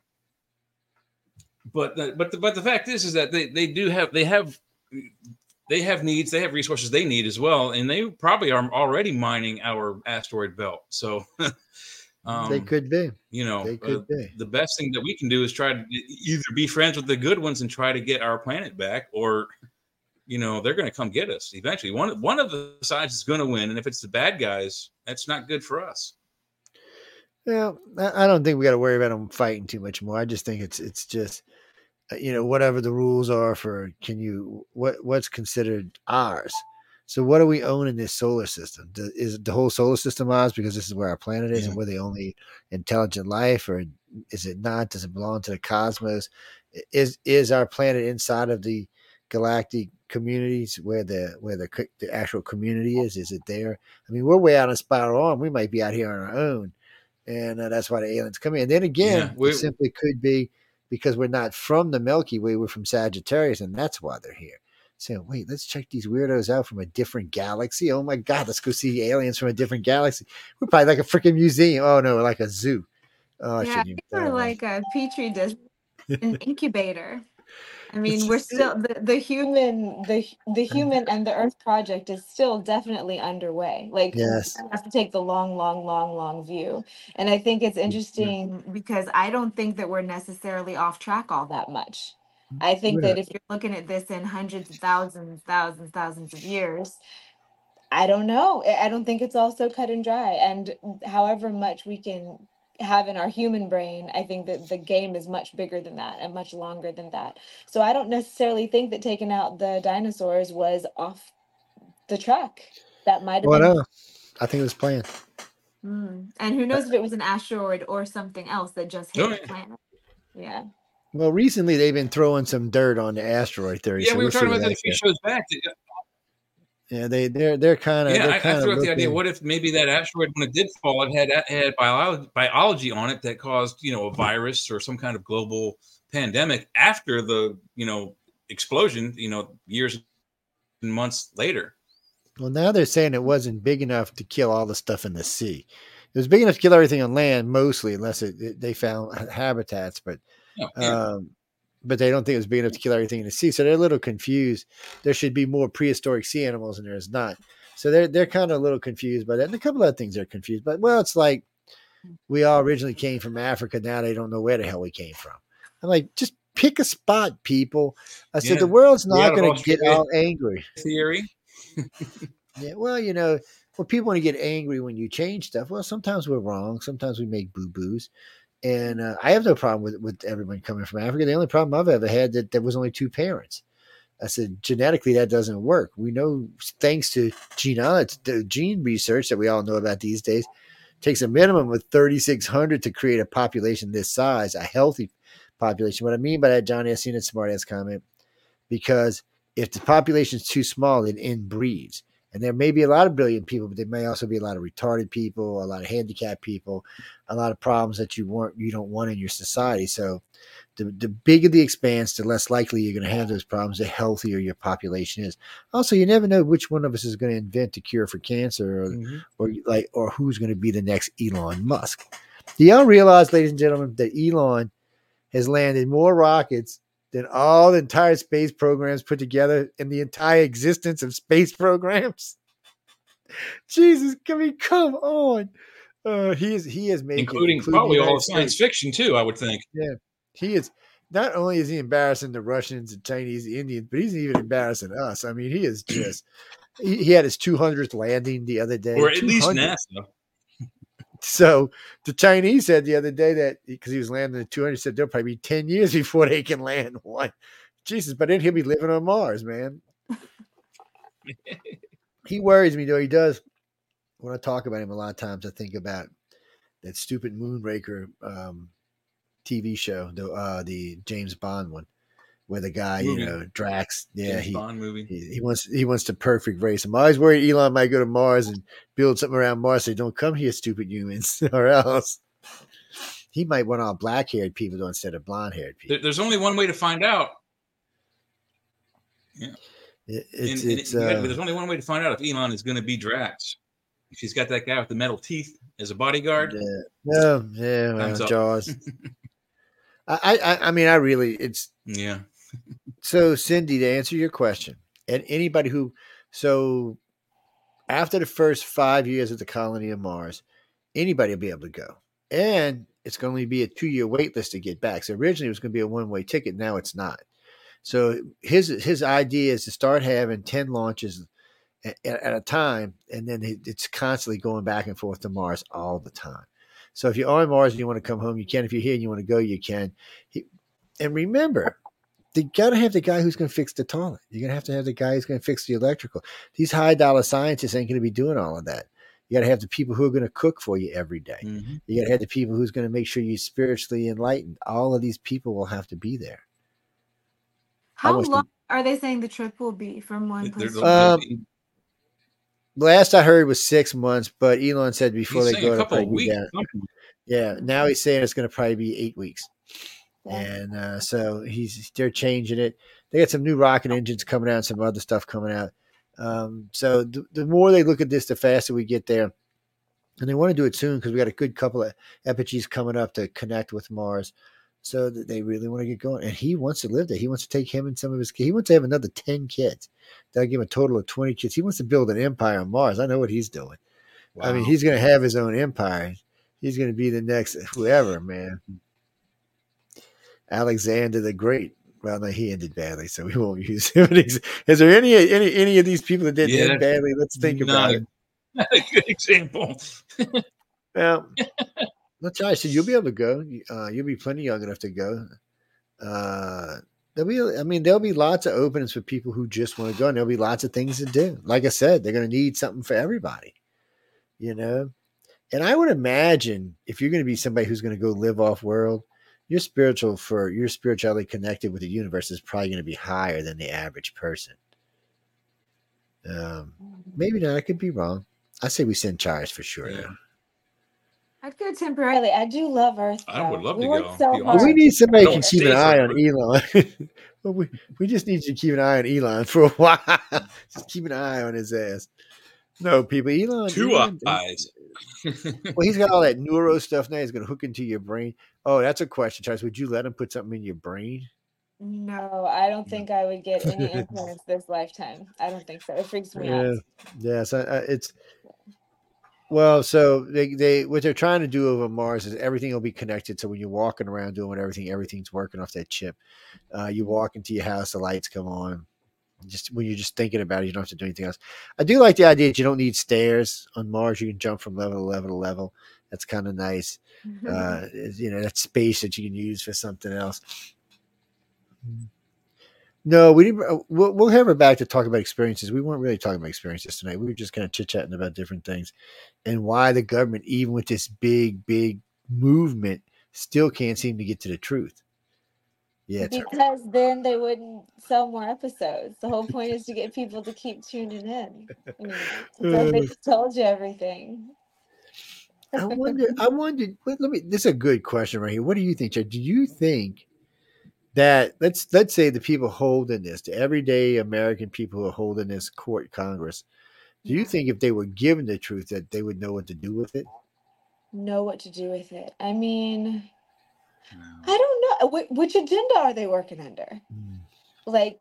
but the, but the, but the fact is is that they, they do have they have they have needs they have resources they need as well and they probably are already mining our asteroid belt so [LAUGHS] um, they could be. you know They uh, be. the best thing that we can do is try to either be friends with the good ones and try to get our planet back or you know they're going to come get us eventually one one of the sides is going to win and if it's the bad guys that's not good for us Well, I I don't think we got to worry about them fighting too much more. I just think it's it's just uh, you know whatever the rules are for can you what what's considered ours. So what do we own in this solar system? Do- Is the whole solar system ours because this is where our planet is Yeah. and we're the only intelligent life, or is it not? Does it belong to the cosmos? Is is our planet inside of the galactic communities where the where the the actual community is? Is it there? I mean, we're way out on Spiral Arm. We might be out here on our own and uh, that's why the aliens come in. And then again, Yeah, it simply could be because we're not from the Milky Way; we're from Sagittarius, and that's why they're here. Saying, "Wait, let's check these weirdos out from a different galaxy." Oh my God, let's go see aliens from a different galaxy. We're probably like a freaking museum. Oh no, like a zoo. Oh, yeah, I shouldn't even think we're like a petri dish, an [LAUGHS] incubator. I mean, we're still the, the human. the the [LAUGHS] human and the earth project is still definitely underway like Yes. have to take the long long long long view and i think it's interesting because I don't think that we're necessarily off track all that much i think We're that if If you're looking at this in hundreds of thousands, thousands, thousands of years, i don't know i I don't think it's all so cut and dry and however much we can have in our human brain i think that the game is much bigger than that and much longer than that so i don't necessarily think that taking out the dinosaurs was off the track that might have Well, been no, I think it was planned. Mm. and who knows if it was an asteroid or something else that just hit Oh, the yeah. planet. Yeah. Well, recently they've been throwing some dirt on the asteroid theory. yeah so we we'll were talking about that a few shows back Yeah, they they're they're kind of yeah, they're I, I kind threw out the idea. What if maybe that asteroid, when it did fall, it had it had biology, biology on it that caused you know a virus or some kind of global pandemic after the you know explosion. You know, years and months later. Well, now they're saying it wasn't big enough to kill all the stuff in the sea. It was big enough to kill everything on land, mostly, unless it, it- they found [LAUGHS] habitats. But Oh, yeah. um, but they don't think it was big enough to kill everything in the sea. So they're a little confused. There should be more prehistoric sea animals, and there's not. So they're they're kind of a little confused by that. And a couple of things they're confused. But well, it's like we all originally came from Africa. Now they don't know where the hell we came from. I'm like, just pick a spot, people. I said Yeah. the world's not going to get all angry. [LAUGHS] Theory. [LAUGHS] Yeah, well, you know, well, people want to get angry when you change stuff. Well, sometimes we're wrong. Sometimes we make boo boos, and uh, I have no problem with with everyone coming from Africa. The only problem I've ever had that there was only two parents. I said genetically that doesn't work. We know thanks to genealogy, the gene research that we all know about these days, takes a minimum of thirty six hundred to create a population this size, a healthy population. What I mean by that, Johnny, I've seen a smart ass comment because if the population is too small, it inbreeds. And there may be a lot of brilliant people, but there may also be a lot of retarded people, a lot of handicapped people, a lot of problems that you want you don't want in your society. So the, the bigger the expanse, the less likely you're going to have those problems, the healthier your population is. Also, you never know which one of us is going to invent a cure for cancer or, Mm-hmm. or like or who's going to be the next Elon Musk. Do y'all realize, ladies and gentlemen, that Elon has landed more rockets than all the entire space programs put together in the entire existence of space [LAUGHS] programs? Jesus, I mean, come on. Uh, he is he has made including probably all of science fiction too. I would think. Yeah, he is not only is he embarrassing the Russians, the Chinese, the Indians, but he's even embarrassing us. I mean, he is just. he, he had his 200th landing the other day, or at least NASA. So the Chinese said the other day that because he was landing at 200, said there'll probably be 10 years [LAUGHS] before they can land one. Jesus, but then he'll be living on Mars, man. [LAUGHS] he worries me though. He does. When I talk about him, a lot of times I think about that stupid Moonraker um, TV show, the uh, the James Bond one, where the guy, Movie. you know, Drax, yeah, James he, Bond movie. he he wants he wants the perfect race. I'm always worried Elon might go to Mars and build something around Mars. Say, don't come here, stupid humans, [LAUGHS] or else he might want all black haired people though, instead of blonde haired people. There's only one way to find out. It- And- it's and it's you gotta- uh, there's only one way to find out if Elon is going to be Drax. If he's got that guy with the metal teeth as a bodyguard, yeah, yeah, yeah well, Jaws. [LAUGHS] I, I I mean, I really it's yeah. So, Cindy, to answer your question, and anybody who, so after the first five years of the colony of Mars, anybody will be able to go. And it's going to be a two year wait list to get back. So, originally it was going to be a one way ticket. Now it's not. So, his his idea is to start having 10 launches at, at a time. And then it's constantly going back and forth to Mars all the time. So, if you're on Mars and you want to come home, you can. If you're here and you want to go, you can. And remember, they gotta have the guy who's gonna fix the toilet. You're gonna have to have the guy who's gonna fix the electrical. These high dollar scientists ain't gonna be doing all of that. You gotta have the people who are gonna cook for you every day. Mhm. You gotta have the people who's gonna make sure you're spiritually enlightened. All of these people will have to be there. How was the- long are they saying the trip will be from one place? To Um, another? Last I heard was six months, but Elon said before He's they go, a it'll couple of weeks. Yeah, now he's saying it's going to probably be eight weeks, and uh, so he's they're changing it. They got some new rocket engines coming out, some other stuff coming out. Um, so the, the more they look at this, the faster we get there, and they want to do it soon because we got a good couple of apogees coming up to connect with Mars. So that they really want to get going, and he wants to live there. He wants to take him and some of his kids. He wants to have another ten kids. That'll give him a total of twenty kids. He wants to build an empire on Mars. I know what he's doing. I mean, he's going to have his own empire. He's going to be the next whoever, man. Alexander the Great. Well, no, he ended badly, so we won't use him. [LAUGHS] Is there any any any of these people that didn't Yeah. end badly? Let's think about a- it. [LAUGHS] Not a good example. Well, let's try. So you'll be able to go. Uh, you'll be plenty young enough to go. Uh, there'll be, I mean, there'll be lots of openings for people who just want to go, and there'll be lots of things to do. Like I said, they're going to need something for everybody, you know. And I would imagine if you're going to be somebody who's going to go live off world, your spiritual for your spirituality connected with the universe is probably going to be higher than the average person. Um, maybe not. I could be wrong. I say we send Charis for sure. Yeah. now. I'd go temporarily. I do love Earth. I would love we to go. So Be Well, we need somebody who Don't can keep an eye on. Elon. [LAUGHS] well, we, we just need you to keep an eye on Elon for a while. [LAUGHS] just keep an eye on his ass. No, people, Elon. Two Elon, eyes. Well, he's got all that neuro stuff now. He's going to hook into your brain. Oh, that's a question, Charis. Would you let him put something in your brain? No, I don't think I would get any [LAUGHS] implants this lifetime. I don't think so. It freaks me Yeah, out. yes. I, I, it's well, so they they what they're trying to do over Mars is everything will be connected. So when you're walking around doing everything, everything's working off that chip. Uh, you walk into your house, the lights come on. Just when you're just thinking about it, you don't have to do anything else. I do like the idea that you don't need stairs on Mars. You can jump from level to level to level. That's kind of nice. Uh, you know, that space that you can use for something else. No, we didn't. uh, We'll, we'll have her back to talk about experiences. We weren't really talking about experiences tonight. We were just kind of chit chatting about different things and why the government, even with this big, big movement, still can't seem to get to the truth. Yeah, Because then they wouldn't sell more episodes. The whole point is to get people to keep tuning in. I mean, [LAUGHS] they told you everything. I wonder. I wonder. Let let me. This is a good question right here. What do you think, Chad? Do you think that let's let's say the people holding this, the everyday American people who are holding this court Congress, do you think if they were given the truth that they would know what to do with it? Know what to do with it. I mean, I don't know. Wh- which agenda are they working under? Hmm. Like,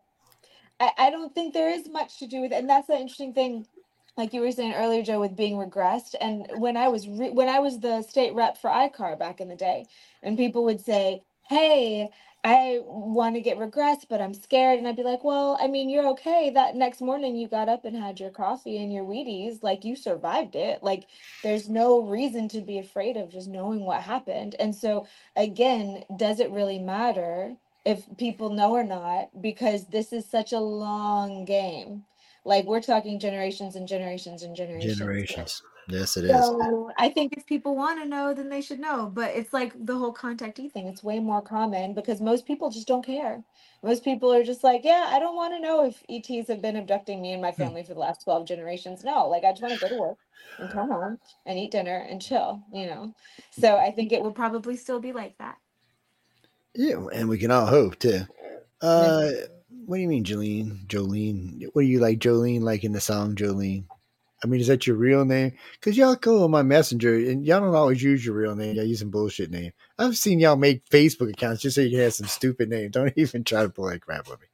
I, I don't think there is much to do with it. And that's the interesting thing, like you were saying earlier, Joe, with being regressed. And when I was re- when I was the state rep for ICAR back in the day, and people would say, "Hey, I want to get regressed, but I'm scared. And I'd be like, well, I mean, you're okay. That next morning you got up and had your coffee and your Wheaties. Like you survived it. Like there's no reason to be afraid of just knowing what happened. And so, again, does it really matter if people know or not? Because this is such a long game. Like we're talking generations and generations and generations. Generations. Yes, it is. So I think if people want to know, then they should know. But it's like the whole contactee thing. It's way more common because most people just don't care. Most people are just like, yeah, I don't want to know if ETs have been abducting me and my family for the last 12 generations. No, like I just want to go to work and come home and eat dinner and chill, you know? So I think it will probably still be like that. Yeah, and we can all hope too. Uh, what do you mean, Jolene? Jolene? What do you like, Jolene? Like in the song, Jolene? I mean, is that your real name? Because y'all go on my messenger and y'all don't always use your real name. Y'all use some bullshit name. I've seen y'all make Facebook accounts just so you can have some stupid name. Don't [LAUGHS] even try to pull that crap with me.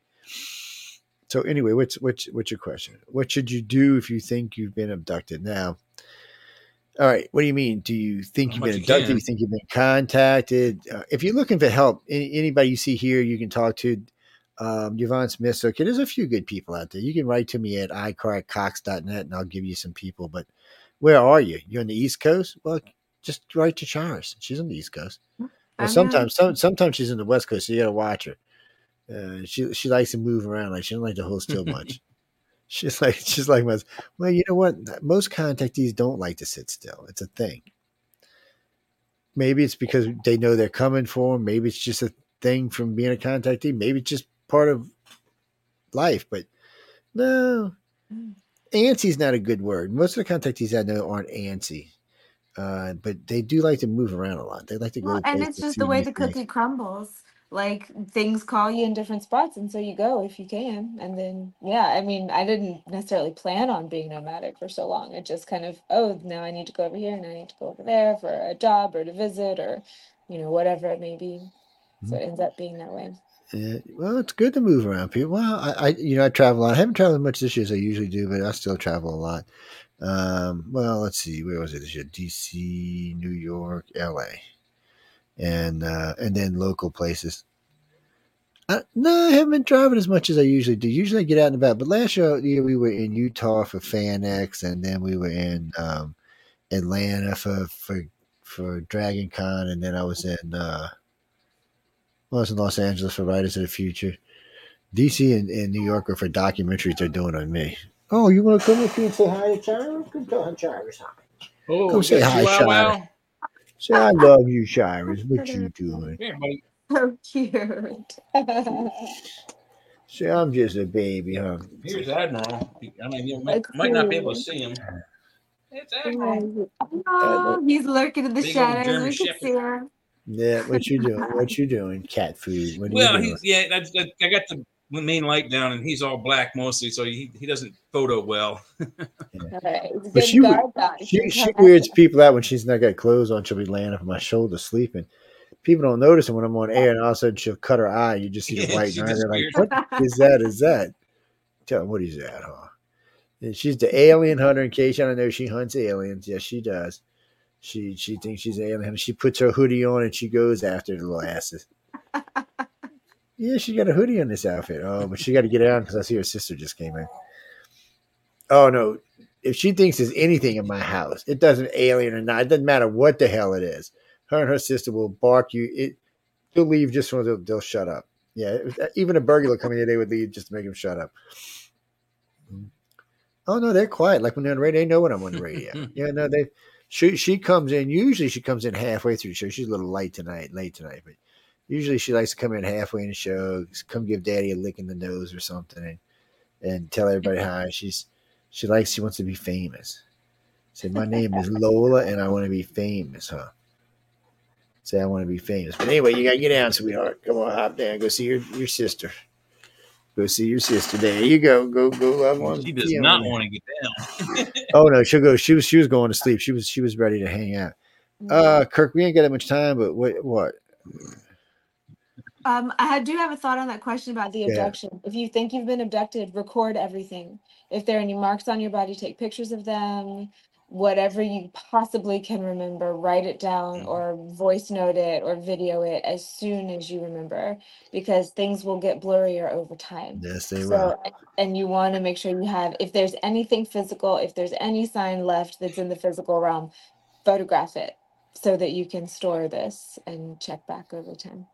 So anyway, what's what's what's your question? What should you do if you think you've been abducted? Now, all right. What do you mean? Do you think you've been you abducted? can. You think you've been contacted? Uh, if you're looking for help, any, anybody you see here, you can talk to. Um, Yvonne Smith. Okay, there's a few good people out there. You can write to me at icarcox.net and I'll give you some people. But where are you? You're on the East Coast? Well, just write to Charis. She's on the East Coast. Well, sometimes, some, sometimes she's in the West Coast, so you got to watch her. Uh, she she likes to move around. Like she doesn't like to hold still much. [LAUGHS] She's like she's like most. Well, you know what? Most contactees don't like to sit still. It's a thing. Maybe it's because they know they're coming for them. Maybe it's just a thing from being a contactee. Maybe it's just part of life. But no, antsy's not a good word. Most of the contactees I know aren't antsy. Uh, but they do like to move around a lot. They like to go. Well, and it's just the way the things. cookie crumbles. Like things call you in different spots, and so you go if you can. And then, yeah, I mean, I didn't necessarily plan on being nomadic for so long. It just kind of, oh, now I need to go over here, and I need to go over there for a job or to visit or, you know, whatever it may be. So it ends up being that way. Well, it's good to move around, people. Well, I, I, you know, I travel a lot. I haven't traveled as much this year as I usually do, but I still travel a lot. Um, well, let's see, where was it this year? D.C., New York, L.A., and uh, and then local places. No, I haven't been driving as much as I usually do. Usually, I get out and about. But last year, year we were in Utah for FanX, and then we were in um, Atlanta for for for Dragon Con, and then I was in. Uh, well, I was in Los Angeles for Writers of the Future. DC and, and New York are for documentaries they're doing on me. Oh, you want to come up here and say hi to Shira? Come tell Shira's hi. Oh, Come say hi, wow, wow. Say, I love you, Shira. What you doing? Here, buddy. So cute. Say, I'm just a baby, huh? Here's Admiral. I mean, you might, might not be able to see him. It's Admiral. Oh, he's lurking in the Big shadows. We can Shepherd. see her. Yeah, what you doing? [LAUGHS] What you doing? Cat food. What Well, you he's yeah. That's, that, I got the main light down, and he's all black mostly, so he, he doesn't photo well. [LAUGHS] Alright, it's But she, she, she weirds people out when she's not got clothes on. She'll be laying up on my shoulder sleeping. People don't notice it when I'm on air, and all of a sudden she'll cut her eye. You just see the white she eye. They're like, disappears. "What is that? Is that?" Tell them what is that, huh? And she's the alien hunter. In case you don't know, she hunts aliens. Yes, she does. She she thinks she's alien. She puts her hoodie on and she goes after the little asses. [LAUGHS] Yeah, she got a hoodie on this outfit. Oh, but she got to get out because I see her sister just came in. Oh no! If she thinks there's anything in my house, it doesn't alien or not. It doesn't matter what the hell it is. Her and her sister will bark you. It they'll leave just when they'll, they'll shut up. Yeah, it- uh, even a burglar coming in, they would leave just to make him shut up. Mm-hmm. Oh no, they're quiet. Like when they're on the radio, they know when I'm on the radio. [LAUGHS] yeah, no, they. She she comes in. Usually she comes in halfway through the show. She's a little late tonight, late tonight, but usually she likes to come in halfway in the show, come give Daddy a lick in the nose or something, and and tell everybody [LAUGHS] hi. She's she likes she wants to be famous. Say my name is Lola and I want to be famous, huh? Say I want to be famous. But anyway, you gotta get down, sweetheart. Come on, hop down. Go see your, your sister. Go see your sister. There you go. Go go love on. She does not man. want to get down. [LAUGHS] Oh no, she'll go. She was she was going to sleep. She was she was ready to hang out. Uh, Kirk, we ain't got that much time, but what what? Um, I do have a thought on that question about the Yeah. abduction. If you think you've been abducted, record everything. If there are any marks on your body, take pictures of them. Whatever you possibly can remember, write it down Mhm. or voice note it or video it as soon as you remember because things will get blurrier over time. Yes, they will. So, and you want to make sure you have, if there's anything physical, if there's any sign left that's in the physical realm, photograph it so that you can store this and check back over time.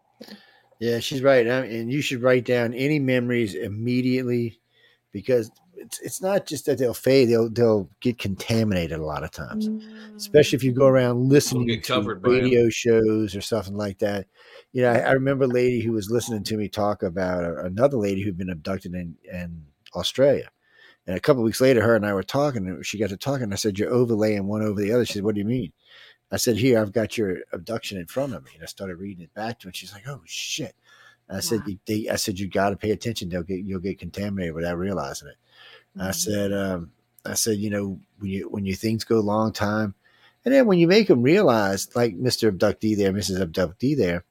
Yeah, she's right. And you should write down any memories immediately because it's, it's not just that they'll fade, they'll, they'll get contaminated a lot of times. Especially if you go mm. around listening to covered by 'em. radio shows or something like that. You know, I, I remember a lady who was listening to me talk about another lady who'd been abducted in, in Australia. And a couple weeks later, her and I were talking, and she got to talking. I said, You're overlaying one over the other. She said, What do you mean? I said, Here, I've got your abduction in front of me. And I started reading it back to her. And she's like, Oh, shit. And I said, Wow. "You- they, I said, You got to pay attention. They'll get, you'll get contaminated without realizing it. I said, um, I said, you know, when you when your things go a long time, and then when you make them realize, like Mister Abductee there, Mrs. Abductee there,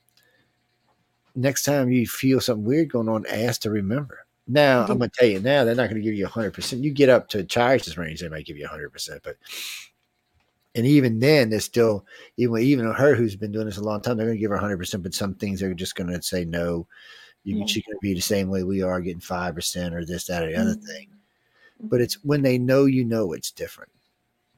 next time you feel something weird going on, ask to remember. Now I'm gonna tell you now, they're not gonna give you hundred percent. You get up to Charis's range, they might give you hundred percent, but and even then, they're still even even her who's been doing this a long time, they're gonna give her hundred percent, but some things they're just gonna say no. You, Yeah. She's gonna be the same way we are, getting five percent or this, that, or the other Mhm. thing but it's when they know you know it's different.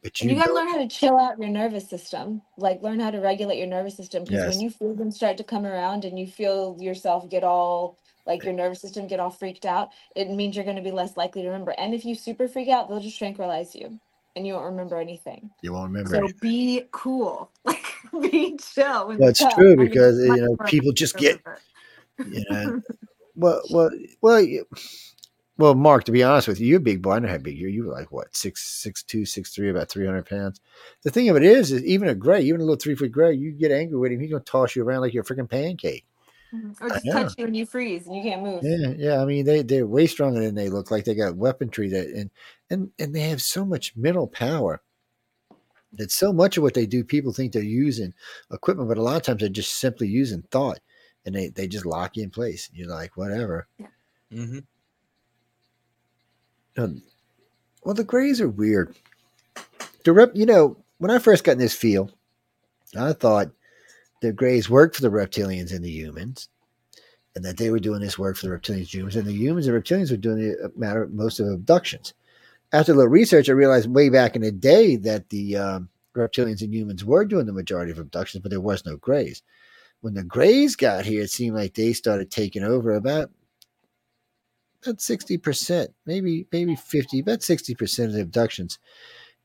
But you, you got to learn how to chill out your nervous system. Like learn how to regulate your nervous system because Yes. when you feel them start to come around and you feel yourself get all like your nervous system get all freaked out, it means you're going to be less likely to remember. And if you super freak out, they'll just tranquilize you and you won't remember anything. you won't remember. So anything. be cool. [LAUGHS] Like be chill. When Well, true because you know people just get you [LAUGHS] know. well, well, well, you- well, Mark. To be honest with you, you're a big boy. I know how big you're. You were like what six, six two, six three, about three hundred pounds. The thing of it is, is even a gray, even a little three foot gray, you get angry with him, he's gonna toss you around like you're a freaking pancake. Mhm. Or just touch you and you freeze and you can't move. Yeah, yeah. I mean, they they're way stronger than they look like. They got weaponry that and and and they have so much mental power. That so much of what they do, people think they're using equipment, but a lot of times they're just simply using thought, and they they just lock you in place. You're like, whatever. hmm Um, well, the Greys are weird. The you know, when I first got in this field, I thought the Greys worked for the reptilians and the humans, and that they were doing this work for the reptilians humans, and the humans and reptilians were doing the matter most of abductions. After a little research, I realized way back in the day that the um, reptilians and humans were doing the majority of abductions, but there was no Greys. When the Greys got here, it seemed like they started taking over about about sixty percent, maybe maybe fifty, about sixty percent of the abductions,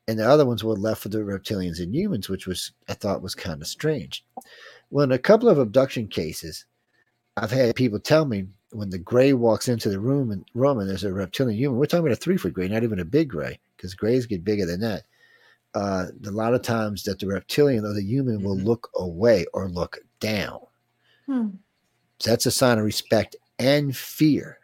and the other ones were left for the reptilians and humans, which was I thought was kind of strange. Well, in a couple of abduction cases, I've had people tell me when the gray walks into the room and room and there's a reptilian human, we're talking about a three foot gray, not even a big gray, because grays get bigger than that. Uh, a lot of times that the reptilian or the human will Mhm. look away or look down. Hmm. So that's a sign of respect and fear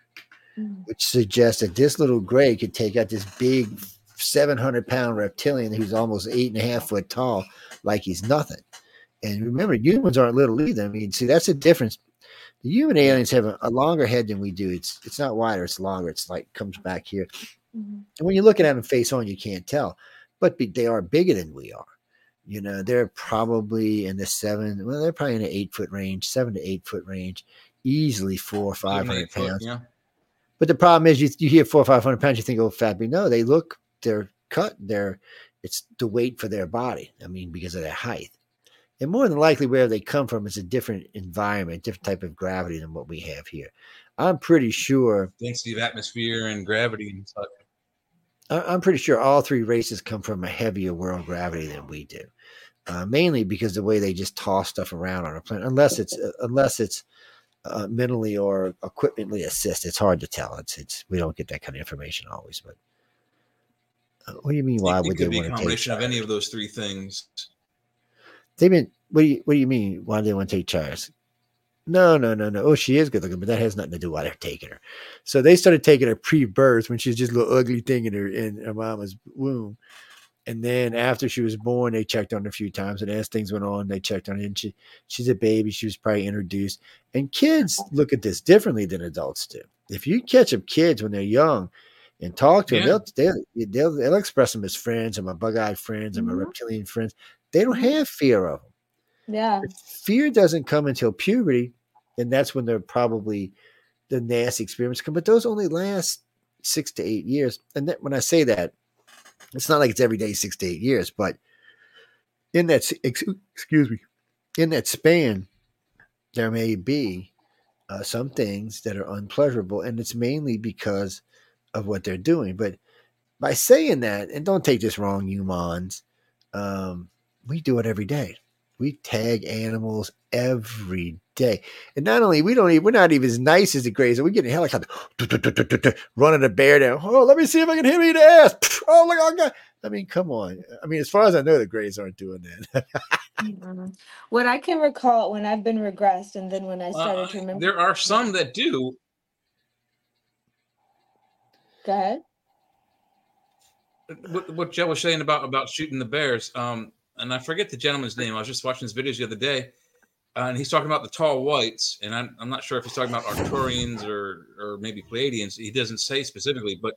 Mm. which suggests that this little gray could take out this big 700 pound reptilian who's almost eight and a half foot tall like he's nothing. And remember, humans aren't little either. I mean, see, that's the difference. The human aliens have a, a longer head than we do. It's it's not wider, it's longer. It's like comes back here. Mhm. And when you're looking at them face on, you can't tell, but be, they are bigger than we are. You know, they're probably in the seven, well, they're probably in the eight foot range, seven to eight foot range, easily four or five hundred pounds. Yeah. But the problem is, you, you hear four or five hundred pounds, you think, oh, fat. But no, they look, they're cut. They're, it's the weight for their body. I mean, because of their height. And more than likely, where they come from is a different environment, different type of gravity than what we have here. I'm pretty sure. Density of atmosphere and gravity and such. I'm pretty sure all three races come from a heavier world gravity than we do. Uh, mainly because the way they just toss stuff around on a planet, unless it's uh, unless it's uh, mentally or equipmentally assist. It's hard to tell. It's it's we don't get that kind of information always. But uh, what do you mean? Why it, would could they be a want to take? combination of any of those three things. They've been. What do you What do you mean? Why do they want to take Charis? No, no, no, no. Oh, she is good looking, but that has nothing to do with why they're taking her. So they started taking her pre-birth when she's just a little ugly thing in her in her mama's womb. And then after she was born, they checked on her a few times. And as things went on, they checked on her. And she, she's a baby. She was probably introduced. And kids look at this differently than adults do. If you catch up kids when they're young, and talk to Yeah. them, they'll, they'll they'll they'll express them as friends and my bug-eyed friends and my Mhm. reptilian friends. They don't have fear of them. Yeah. Fear doesn't come until puberty, and that's when they're probably the nasty experiments come. But those only last six to eight years. And that, when I say that, it's not like it's every day six to eight years, but in that excuse me, in that span, there may be uh, some things that are unpleasurable, and it's mainly because of what they're doing. But by saying that, and don't take this wrong, humans, um, we do it every day. We tag animals every day, and not only we don't even we're not even as nice as the Greys. We get in a helicopter, [SNIFFS] running a bear down. Oh, let me see if I can hit me in the ass. [SNIFFS] Oh, look, I got. I mean, come on. I mean, as far as I know, the Greys aren't doing that. Mhm. What I can recall when I've been regressed, and then when I started Uh, to remember. there are some that do. Go ahead. what, what Joe was saying about about shooting the bears, um, and I forget the gentleman's name. I was just watching his videos the other day, and he's talking about the tall whites, and I'm, I'm not sure if he's talking about Arcturians or or maybe Pleiadians. He doesn't say specifically, but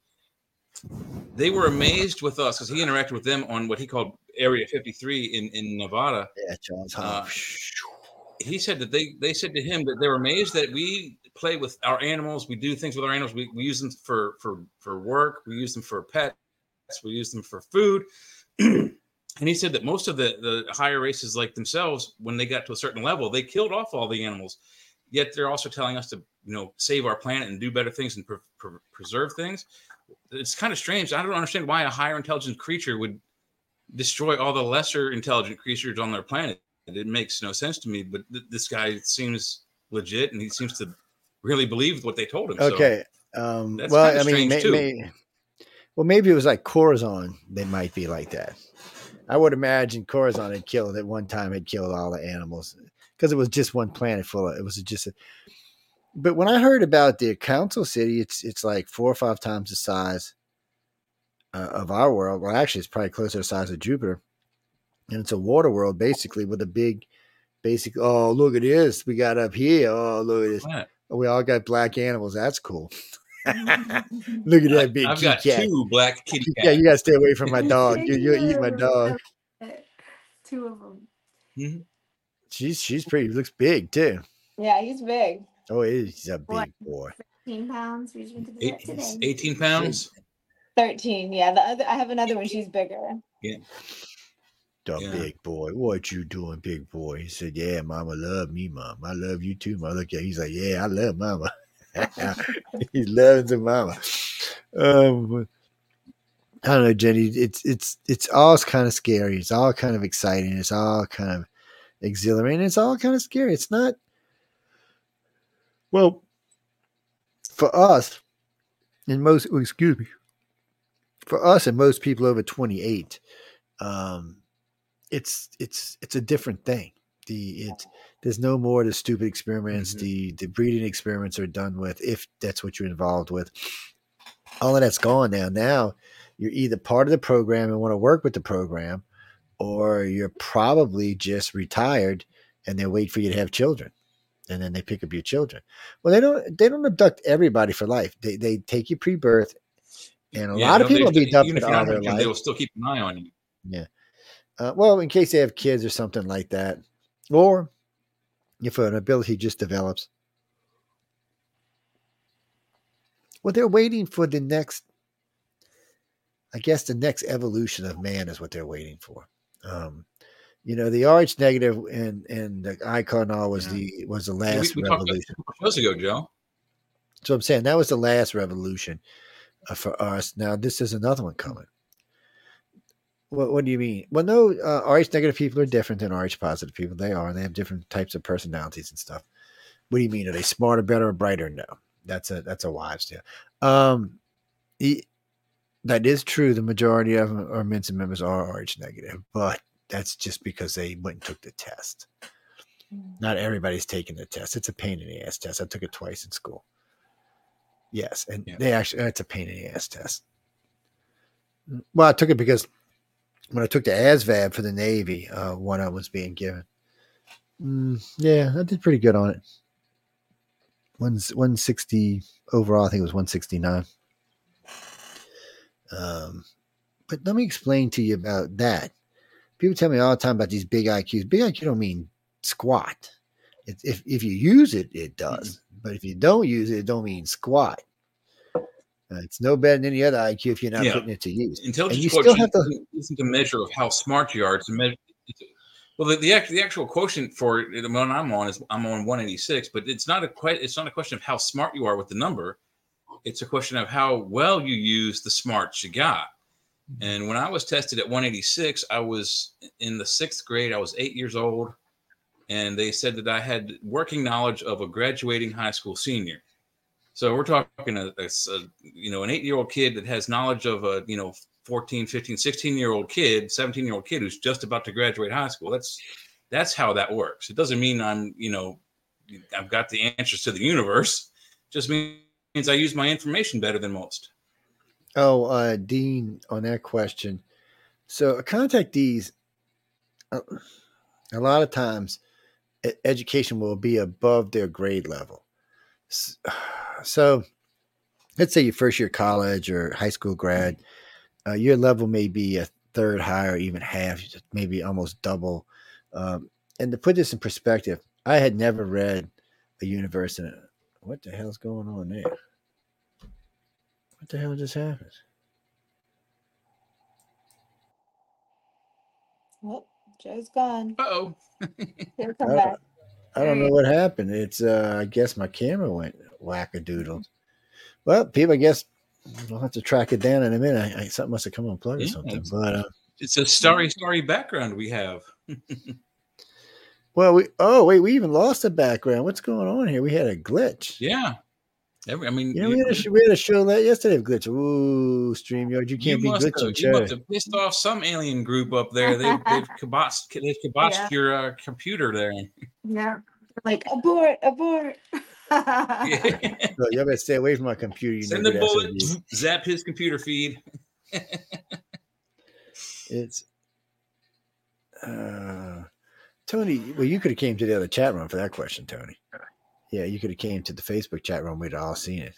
they were amazed with us because he interacted with them on what he called Area 53 in in Nevada. Yeah, Charles. Uh, he said that they they said to him that they were amazed that we play with our animals we do things with our animals we, we use them for for for work we use them for pets we use them for food [CLEARS THROAT] and he said that most of the the higher races like themselves when they got to a certain level they killed off all the animals yet they're also telling us to you know save our planet and do better things and pre- pre- preserve things it's kind of strange i don't understand why a higher intelligent creature would destroy all the lesser intelligent creatures on their planet it makes no sense to me but th- this guy seems legit and he seems to really believe what they told him so Okay. Um, that's well, I mean, may, may, well, maybe it was like Corazon. They might be like that. I would imagine Corazon had killed at one time. Had killed all the animals because it was just one planet full of. It was just. A, but when I heard about the Council City, it's it's like four or five times the size uh, of our world. Well, actually, it's probably closer to the size of Jupiter, and it's a water world basically with a big, basic. Oh, look at this! We got up here. Oh, look at this! What? We all got black animals. That's cool. [LAUGHS] Look at that big I've kitty got cat. two black kitty cats. Yeah, you gotta stay away from my [LAUGHS] dog. You you eat my dog. Two of them. Mhm. She's she's pretty. Looks big too. Yeah, he's big. Oh, he's a big boy. 15 pounds. We just went to the Eight, today. 18 pounds. 13. Yeah, the other I have another one. She's bigger. Yeah. The Yeah. big boy. What you doing, big boy? He said, "Yeah, Mama love me, Mom. I love you too, Mom." Look at. He's like, "Yeah, I love Mama." [LAUGHS] [LAUGHS] He's loving the Mama. Um, I don't know, Jenny. It's it's it's all kind of scary. It's all kind of exciting. It's all kind of exhilarating. It's all kind of scary. It's not. Well, for us, and most excuse me, for us and most people over twenty eight, um, it's it's it's a different thing. The it there's no more the stupid experiments. The the breeding experiments are done with if that's what you're involved with. All of that's gone now. Now you're either part of the program and want to work with the program, or you're probably just retired and they wait for you to have children, and then they pick up your children. Well, they don't they don't abduct everybody for life. They they take you pre birth, and a Yeah, lot of no, people will be abducted all their life. They will still keep an eye on you. Yeah. Uh, well, in case they have kids or something like that, or if an ability just develops. Well, they're waiting for the next. I guess the next evolution of man is what they're waiting for. Um, you know, the RH negative and and the icon all was Yeah. the was the we, last we about revolution. this a couple shows ago, Joe. So I'm saying that was the last revolution uh, for us. Now this is another one coming. What, what do you mean? Well, no, uh, RH negative people are different than RH positive people. They are. And they have different types of personalities and stuff. What do you mean? Are they smarter, better, or brighter? No, that's a that's a wives' tale. Um, e- that is true. The majority of our Mensa members are RH negative, but that's just because they went and took the test. Not everybody's taking the test. It's a pain in the ass test. I took it twice in school. Yes, and Yeah. they actually it's a pain in the ass test. Well, I took it because when I took the ASVAB for the Navy, uh, one I was being given. Mm, yeah, I did pretty good on it. One one sixty overall. I think it was one sixty nine. Um, but let me explain to you about that. People tell me all the time about these big IQs. Big IQ don't mean squat. If if you use it, it does. But if you don't use it, it don't mean squat. Uh, it's no better than any other IQ if you're not Yeah. putting it to use. And Intelligence you still have to. isn't- a measure of how smart you are. It's a measure. Well, the, the, the actual quotient for the one I'm on is I'm on 186, but it's not a que- it's not a question of how smart you are with the number. It's a question of how well you use the smarts you got. And when I was tested at 186, I was in the sixth grade. I was eight years old, and they said that I had working knowledge of a graduating high school senior. So we're talking a, a a, you know an eight year old kid that has knowledge of a you know 14, 15, 16 year old kid, 17 year old kid who's just about to graduate high school. That's that's how that works. It doesn't mean I'm you know I've got the answers to the universe. Just means I use my information better than most. Oh, uh, Dean, on that question. So, contactees, uh, a lot of times, education will be above their grade level. S- [SIGHS] So, let's say your first year college or high school grad, uh, your level may be a third higher, even half, maybe almost double. Um, and to put this in perspective, I had never read a universe in What the hell's going on there? What the hell just happened? Well, Joe's gone. Uh oh. He'll [LAUGHS] come don't, back. I don't know what happened. It's uh I guess my camera went wackadoodle. Well, people, I guess we'll have to track it down in a minute. I, I, something must have come unplugged or something. it's- But uh, It's a starry, starry background we have. [LAUGHS] well, we oh wait, we even lost the background. What's going on here? We had a glitch. Yeah. Every, I mean, You know, we had a, sh- we had a show that yesterday of glitch. Ooh, StreamYard, you can't be must have, you must have pissed off some alien group up there. They've [LAUGHS] they've kibotzed, they've kibotzed Yeah. your uh, computer there. Yeah. Like abort, abort. [LAUGHS] So y'all better stay away from my computer. You Send the good bullet, zap his computer feed. It's uh, Tony. Well, you could have came to the other chat room for that question, Tony. Yeah, you could have came to the Facebook chat room. We'd all seen it.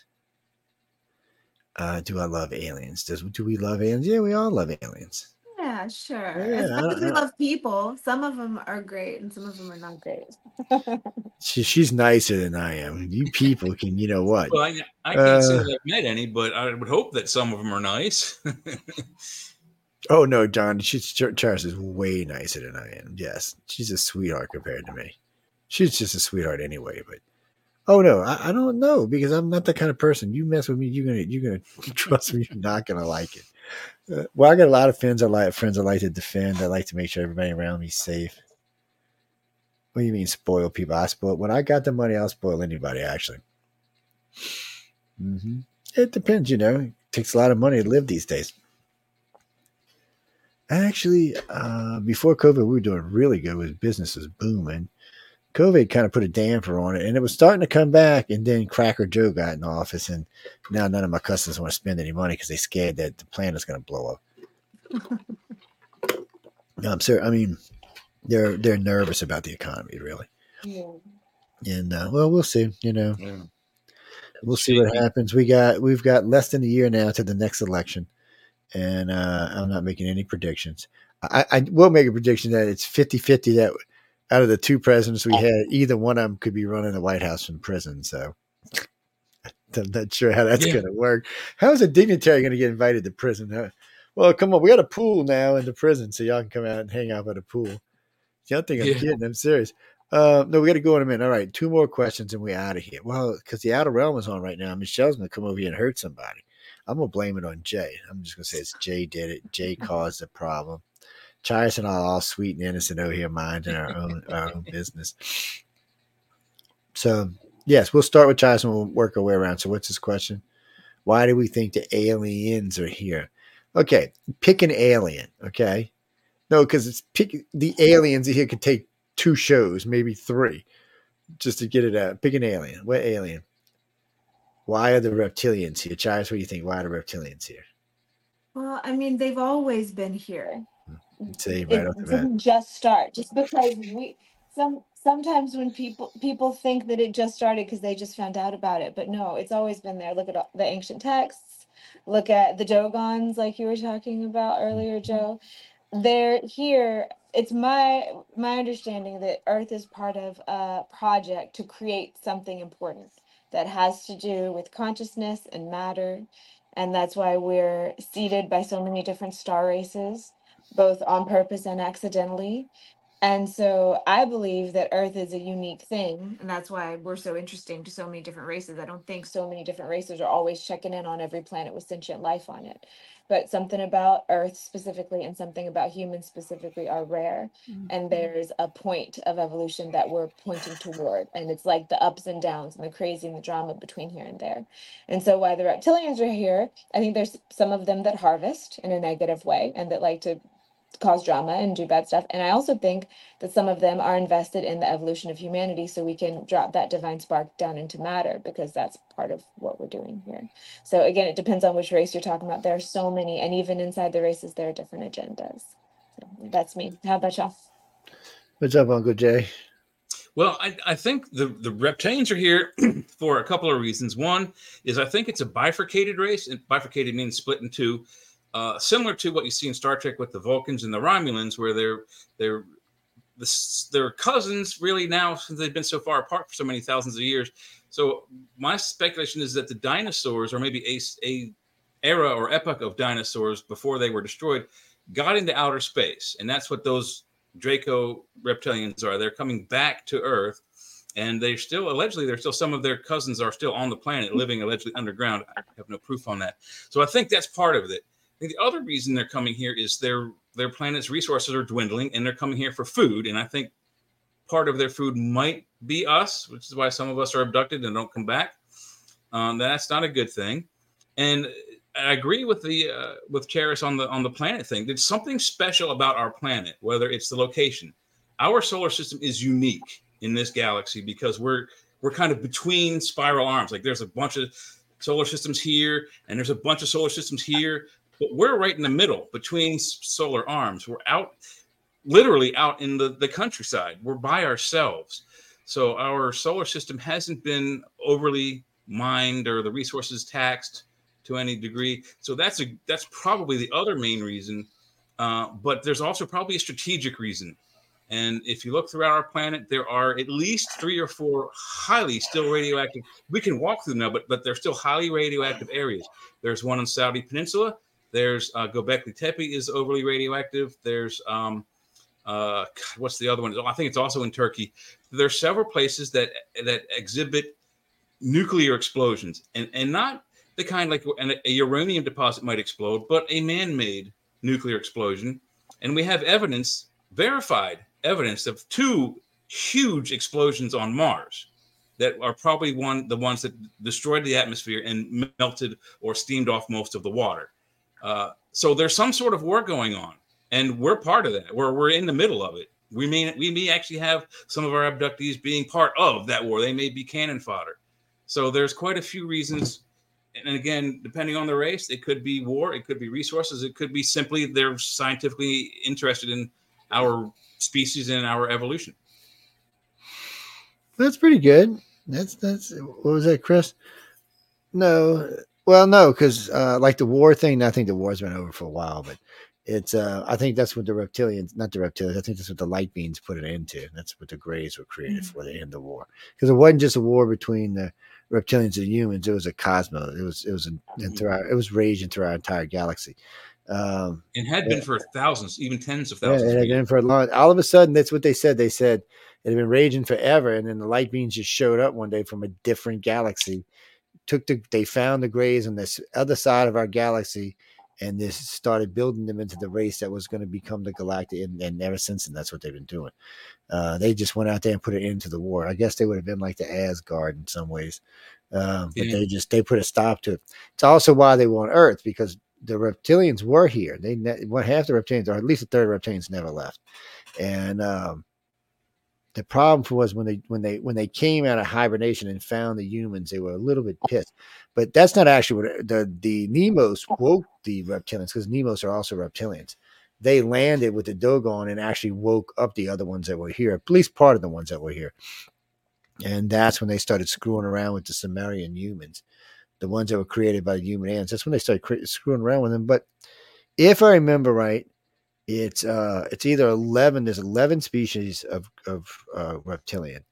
Uh, do I love aliens? Does do we love aliens? Yeah, we all love aliens. Yeah, sure. Yeah, as much as we love people, some of them are great and some of them are not great. [LAUGHS] She, she's nicer than I am. You people can, you know what? Well, I, I can't say Uh, that I've met any, but I would hope that some of them are nice. [LAUGHS] Oh no, John. She's Charis is way nicer than I am. Yes, she's a sweetheart compared to me. She's just a sweetheart anyway. But oh no, I, I don't know because I'm not the kind of person. You mess with me, you're gonna you're gonna [LAUGHS] trust me. You're not gonna like it. Uh, well, I got a lot of friends. I like friends. I like to defend. I like to make sure everybody around me's safe. What do you mean spoil people? I spoil when I got the money. I'll spoil anybody. Actually, hmm it depends. You know, it takes a lot of money to live these days. Actually, uh, before COVID, we were doing really good with business was booming. COVID kind of put a damper on it, and it was starting to come back. And then Cracker Joe got in office, and now none of my customers want to spend any money because they scared that the plant is going to blow up. no, I'm sorry. I mean, they're they're nervous about the economy, really. Yeah. And uh, well, we'll see. You know, Yeah. we'll see what happens. We got we've got less than a year now to the next election, and uh, I'm not making any predictions. I, I will make a prediction that it's 50-50 that out of the two presidents we had, either one of them could be running the White House from prison. So [LAUGHS] I'm not sure how that's Yeah. going to work. How is a dignitary going to get invited to prison? Huh? Well, come on, we got a pool now in the prison, so y'all can come out and hang out by the pool. Y'all think I'm Yeah. kidding? I'm serious. Uh, no, we got to go in a minute. All right, two more questions and we're out of here. Well, because the outer realm is on right now. Michelle's gonna come over here and hurt somebody. I'm gonna blame it on Jay. I'm just gonna say it's Jay did it. Jay caused the problem. Charis and I are all sweet and innocent over here, minding our own our own [LAUGHS] business. So yes, we'll start with Charis and we'll work our way around. So what's his question? Why do we think the aliens are here? Okay, pick an alien. Okay, no, because it's pick the aliens here could take two shows, maybe three, just to get it out. Pick an alien. What alien? Why are the reptilians here? Charis, what do you think? Why are the reptilians here? Well, I mean, they've always been here. Say right it off the bat. didn't just start just because we some sometimes when people people think that it just started because they just found out about it but no it's always been there look at all the ancient texts look at the Dogons, like you were talking about earlier, Joe. They're here. It's my my understanding that Earth is part of a project to create something important that has to do with consciousness and matter, and that's why we're seeded by so many different star races, both on purpose and accidentally. And so I believe that Earth is a unique thing. And that's why we're so interesting to so many different races. I don't think so many different races are always checking in on every planet with sentient life on it. But something about Earth specifically and something about humans specifically are rare. Mm-hmm. And there's a point of evolution that we're pointing toward. And it's like the ups and downs and the crazy and the drama between here and there. And so why the reptilians are here, I think there's some of them that harvest in a negative way and that like to cause drama and do bad stuff. And I also think that some of them are invested in the evolution of humanity so we can drop that divine spark down into matter because that's part of what we're doing here. So again, it depends on which race you're talking about. There are so many, and even inside the races, there are different agendas. So that's me. How about y'all? What's up, Uncle Jay? Well, I, I think the, the reptilians are here [CLEARS THROAT] for a couple of reasons. One is I think it's a bifurcated race, and bifurcated means split in two, uh, similar to what you see in Star Trek with the Vulcans and the Romulans, where they're they're they're cousins really now since they've been so far apart for so many thousands of years. So my speculation is that the dinosaurs, or maybe a, a era or epoch of dinosaurs before they were destroyed, got into outer space, and that's what those Draco reptilians are. They're coming back to Earth, and they're still allegedly there's still some of their cousins are still on the planet living allegedly underground. I have no proof on that, so I think that's part of it. Think the other reason they're coming here is their their planet's resources are dwindling, and they're coming here for food. And I think part of their food might be us, which is why some of us are abducted and don't come back. Um, that's not a good thing. And I agree with the uh, with Charis on the on the planet thing. There's something special about our planet, whether it's the location. Our solar system is unique in this galaxy because we're we're kind of between spiral arms. Like there's a bunch of solar systems here, and there's a bunch of solar systems here, but we're right in the middle between solar arms. We're out, literally out in the the countryside. We're by ourselves. So our solar system hasn't been overly mined or the resources taxed to any degree. So that's a that's probably the other main reason. Uh, but there's also probably a strategic reason. And if you look throughout our planet, there are at least three or four highly still radioactive. We can walk through them now, but but they're still highly radioactive areas. There's one on Saudi Peninsula. There's uh, Gobekli Tepe is overly radioactive. There's um, uh, God, what's the other one? Oh, I think it's also in Turkey. There are several places that that exhibit nuclear explosions, and and not the kind like an, a uranium deposit might explode, but a man-made nuclear explosion. And we have evidence, verified evidence of two huge explosions on Mars that are probably one the ones that destroyed the atmosphere and melted or steamed off most of the water. Uh, so there's some sort of war going on, and we're part of that. We're we're in the middle of it. We may we may actually have some of our abductees being part of that war. They may be cannon fodder. So there's quite a few reasons. And again, depending on the race, it could be war, it could be resources, it could be simply they're scientifically interested in our species and our evolution. That's pretty good. That's that's what was that, Chris? No, well, no, because uh, like the war thing, I think the war's been over for a while, but it's uh, I think that's what the reptilians, not the reptilians, I think that's what the light beings put it into. That's what the Greys were created for the end of the war, because it wasn't just a war between the reptilians and humans; it was a cosmos. It was it was an, and throughout it was raging through our entire galaxy. Um, And had been for thousands, even tens of yeah, thousands. it of had years. been for a long. All of a sudden, that's what they said. They said it had been raging forever, and then the light beings just showed up one day from a different galaxy. Took the they found the Greys on this other side of our galaxy, and this started building them into the race that was going to become the galactic. And, and ever since and that's what they've been doing. Uh, they just went out there and put an end to the war. I guess they would have been like the Asgard in some ways, um, but Yeah. they just they put a stop to it. It's also why they were on Earth because the reptilians were here. They ne- what half the reptilians, or at least a third of reptilians, never left. And um, the problem was when they when they when they came out of hibernation and found the humans, they were a little bit pissed. But that's not actually what the the Nommos woke the reptilians because Nommos are also reptilians. They landed with the Dogon and actually woke up the other ones that were here, at least part of the ones that were here. And that's when they started screwing around with the Sumerian humans. the ones that were created by the human ants. That's when they started cre- screwing around with them. But if I remember right, it's uh it's either eleven. There's eleven species of of uh, reptilian.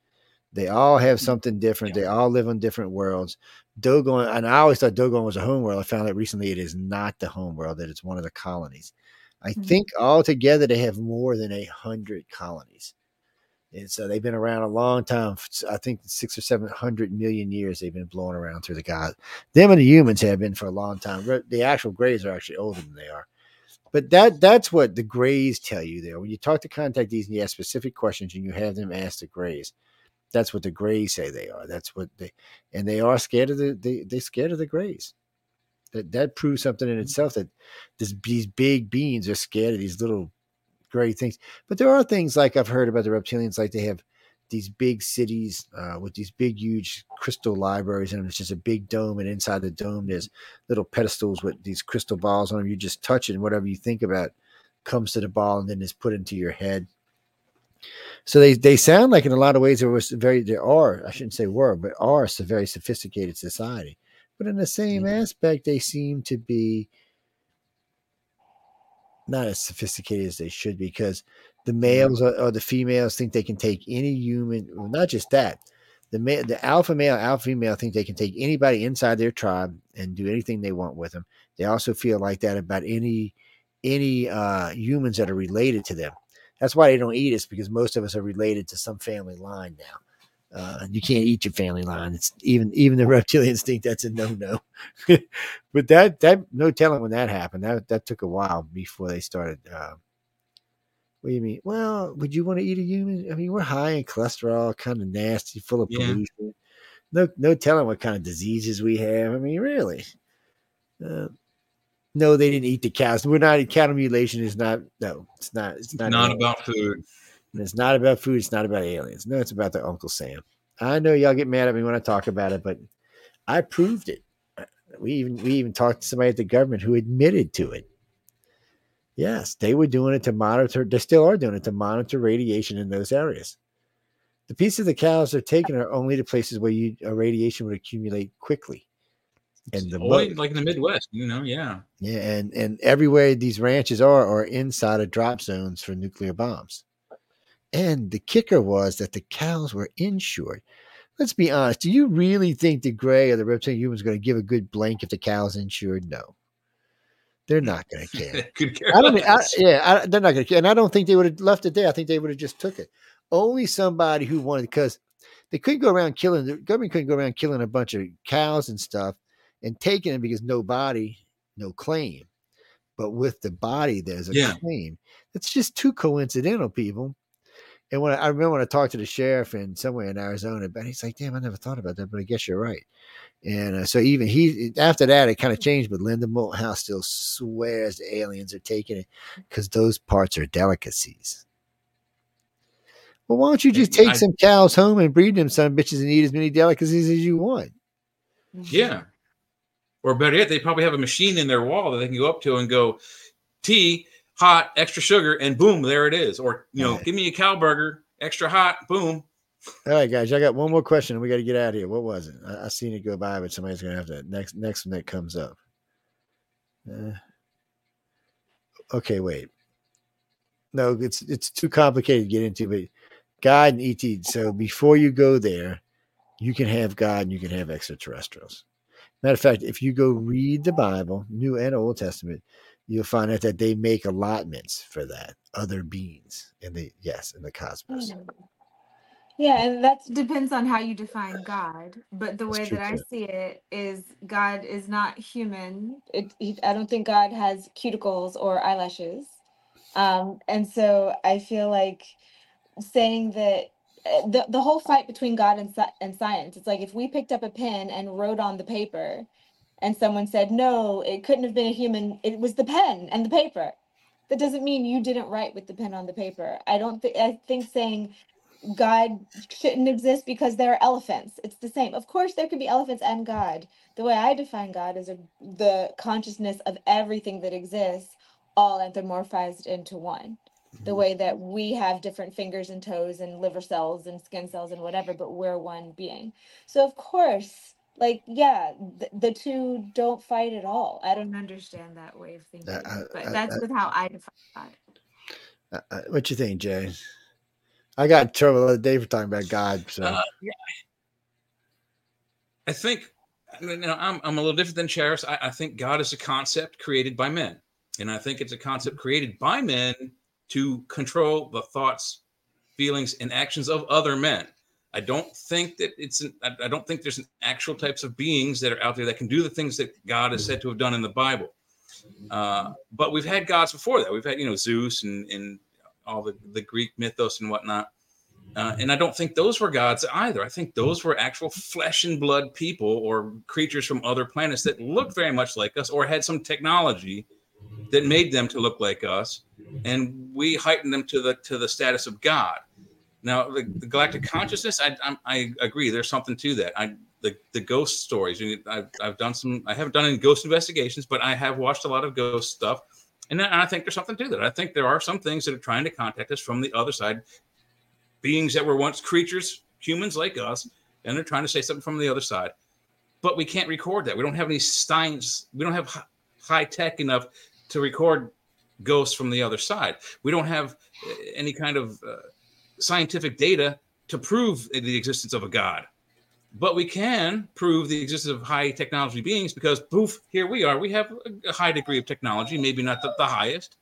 They all have something different. They all live on different worlds. Dogon, and I always thought Dogon was a home world. I found out recently it is not the home world; that it's one of the colonies. I Mhm. think altogether they have more than a hundred colonies. And so they've been around a long time. I think six or seven hundred million years they've been blowing around through the god. Them and the humans have been for a long time. The actual grays are actually older than they are. But that that's what the grays tell you there. When you talk to contactees and you ask specific questions and you have them ask the grays, that's what the grays say they are. That's what they and they are scared of the they they're scared of the grays. That that proves something in mm-hmm. itself that this, these big beings are scared of these little gray things. But there are things like I've heard about the reptilians, like they have these big cities uh, with these big, huge crystal libraries, and it's just a big dome. And inside the dome, there's little pedestals with these crystal balls on them. You just touch it, and whatever you think about comes to the ball, and then is put into your head. So they, they sound like in a lot of ways there was very there are I shouldn't say were but are a very sophisticated society, but in the same aspect they seem to be not as sophisticated as they should be because the males or, or the females think they can take any human. Well, not just that, the ma- the alpha male, alpha female think they can take anybody inside their tribe and do anything they want with them. They also feel like that about any any uh, humans that are related to them. That's why they don't eat us because most of us are related to some family line now. Uh, you can't eat your family line. It's even even the [LAUGHS] reptilians think that's a no no. [LAUGHS] but that that no telling when that happened. That that took a while before they started. Uh, what do you mean? Well, would you want to eat a human? I mean, we're high in cholesterol, kind of nasty, full of Yeah. pollution. No no telling what kind of diseases we have. I mean, really. Uh, no, they didn't eat the cows. We're not cattle mutilation is not no, it's not it's not Not about food. And It's not about food. It's not about aliens. No, it's about the Uncle Sam. I know y'all get mad at me when I talk about it, but I proved it. We even we even talked to somebody at the government who admitted to it. Yes, they were doing it to monitor. They still are doing it to monitor radiation in those areas. The pieces of the cows they're taken are only to places where you a radiation would accumulate quickly. And the mo- like in the Midwest, you know, yeah. yeah, and and everywhere these ranches are are inside of drop zones for nuclear bombs. And the kicker was that the cows were insured. Let's be honest. Do you really think the gray or the reptilian human is going to give a good blank if the cow's insured? No, they're not going to care. [LAUGHS] Care I don't. mean- I, yeah, I, they're not going to care, and I don't think they would have left it there. I think they would have just took it. Only somebody who wanted because they couldn't go around killing. The government couldn't go around killing a bunch of cows and stuff and taking them because no body, no claim. But with the body, there's a Yeah. claim. It's just too coincidental, people. And when I, I remember when I talked to the sheriff in somewhere in Arizona, but he's like, "Damn, I never thought about that, but I guess you're right." And uh, so even he after that it kind of changed, but Linda Moulton Howe still swears the aliens are taking it because those parts are delicacies. Well, why don't you just take I- some cows home and breed them some bitches and eat as many delicacies as you want? Yeah. Or better yet, they probably have a machine in their wall that they can go up to and go, tea, hot, extra sugar, and boom, there it is. Or, you know, give me a cow burger, extra hot, boom. All right, guys, I got one more question. and We got to get out of here. What was it? I, I seen it go by, but somebody's gonna have to next next one that comes up. Uh, okay, wait. No, it's it's too complicated to get into. But God and ET. So before you go there, you can have God and you can have extraterrestrials. Matter of fact, if you go read the Bible, New and Old Testament, you'll find out that they make allotments for that other beings in the yes in the cosmos. Yeah, and that's Depends on how you define God, but the That's way true, that I see it is God is not human. it, he, I don't think God has cuticles or eyelashes. Um, and so I feel like saying that uh, the, the whole fight between God and, and science, it's like if we picked up a pen and wrote on the paper and someone said, no, it couldn't have been a human, it was the pen and the paper. That doesn't mean you didn't write with the pen on the paper. I don't think, I think saying God shouldn't exist because there are elephants. It's the same. Of course, there could be elephants and God. The way I define God is a, the consciousness of everything that exists, all anthropomorphized into one. Mm-hmm. The way that we have different fingers and toes and liver cells and skin cells and whatever, but we're one being. So, of course, Like, yeah, th- the two don't fight at all. I I don't don't understand that way of thinking, Uh, uh, but uh, that's with how I define God. uh, uh, what you think, Jay? I got in trouble the other day for talking about God. So Uh, yeah, I think I mean, you know, I'm I'm a little different than Charis. I, I think God is a concept created by men, and I think it's a concept created by men to control the thoughts, feelings, and actions of other men. I don't think that it's an, I don't think there's an actual types of beings that are out there that can do the things that God is said to have done in the Bible. Uh, but we've had gods before that. We've had you know Zeus and and all the the Greek mythos and whatnot. Uh, and I don't think those were gods either. I think those were actual flesh and blood people or creatures from other planets that looked very much like us or had some technology that made them to look like us, and we heightened them to the to the status of God. Now, the, the galactic consciousness, I, I I agree. There's something to that. I the the ghost stories. I've I've done some. I haven't done any ghost investigations, but I have watched a lot of ghost stuff, and I I think there's something to that. I think there are some things that are trying to contact us from the other side beings that were once creatures, humans like us, and they're trying to say something from the other side. But we can't record that. We don't have any science. We don't have high tech enough to record ghosts from the other side. We don't have uh, any kind of uh, scientific data to prove the existence of a god. But we can prove the existence of high technology beings because, poof, here we are. We have a- high degree of technology, maybe not the, the highest.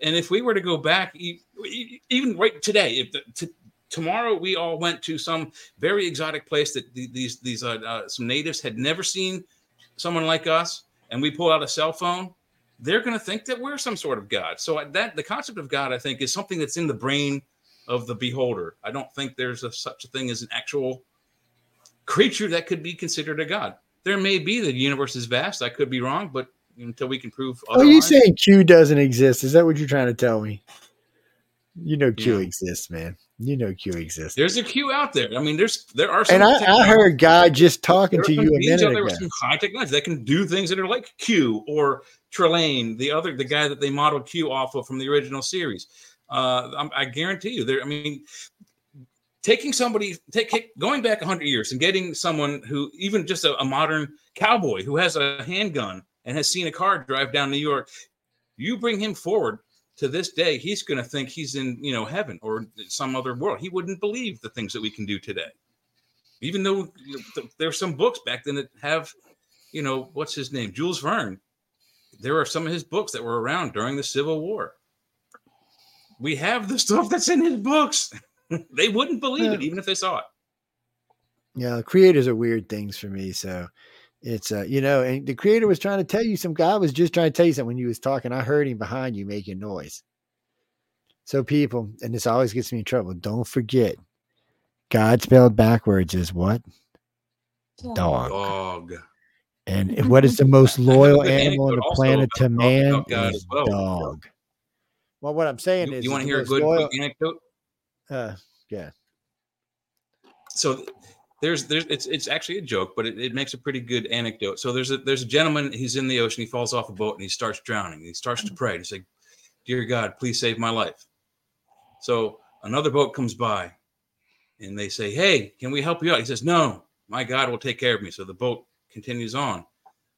And if we were to go back, even right today, if the, t- tomorrow we all went to some very exotic place that these these uh, uh, some natives had never seen someone like us, and we pull out a cell phone, they're going to think that we're some sort of god. So that the concept of God, I think, is something that's in the brain of the beholder. I don't think there's a, such a thing as an actual creature that could be considered a god. There may be the universe is vast. I could be wrong, but until we can prove Oh, you otherwise, saying Q doesn't exist? Is that what you're trying to tell me? You know Q Yeah. exists, man. You know Q exists. there's a Q out there. I mean, there's there are some. And I, I heard God just talking there to you a minute there ago. with some high technology that can do things that are like Q or Trelane, the other the guy that they modeled Q off of from the original series. Uh, I'm- I guarantee you, there. I mean, taking somebody take going back 100 years and getting someone who even just a, a modern cowboy who has a handgun and has seen a car drive down New York, you bring him forward to this day, he's going to think he's in you know heaven or some other world. He wouldn't believe the things that we can do today even though you know, th- there are some books back then that have, you know, what's his name, Jules Verne. There are some of his books that were around during the Civil War. We have the stuff that's in his books. [LAUGHS] they wouldn't believe it even if they saw it. Yeah, creators are weird things for me. So it's uh, you know, and the creator was trying to tell you some guy was just trying to tell you something when you was talking. I heard him behind you making noise. So people, and this always gets me in trouble. Don't forget, God spelled backwards is what? Dog. Dog. And what is the most I have a loyal [LAUGHS] animal on the planet to man about is well. dog. Well, what I'm saying You, is, you want to hear a good loyal- anecdote? uh, yeah. so there's there's it's it's actually a joke, but it, it makes a pretty good anecdote. So there's a there's a gentleman. He's in the ocean. He falls off a boat and he starts drowning. He starts to pray. He's like, "Dear God, please save my life." So another boat comes by, and they say, "Hey, can we help you out?" He says, "No, my God will take care of me." So the boat continues on.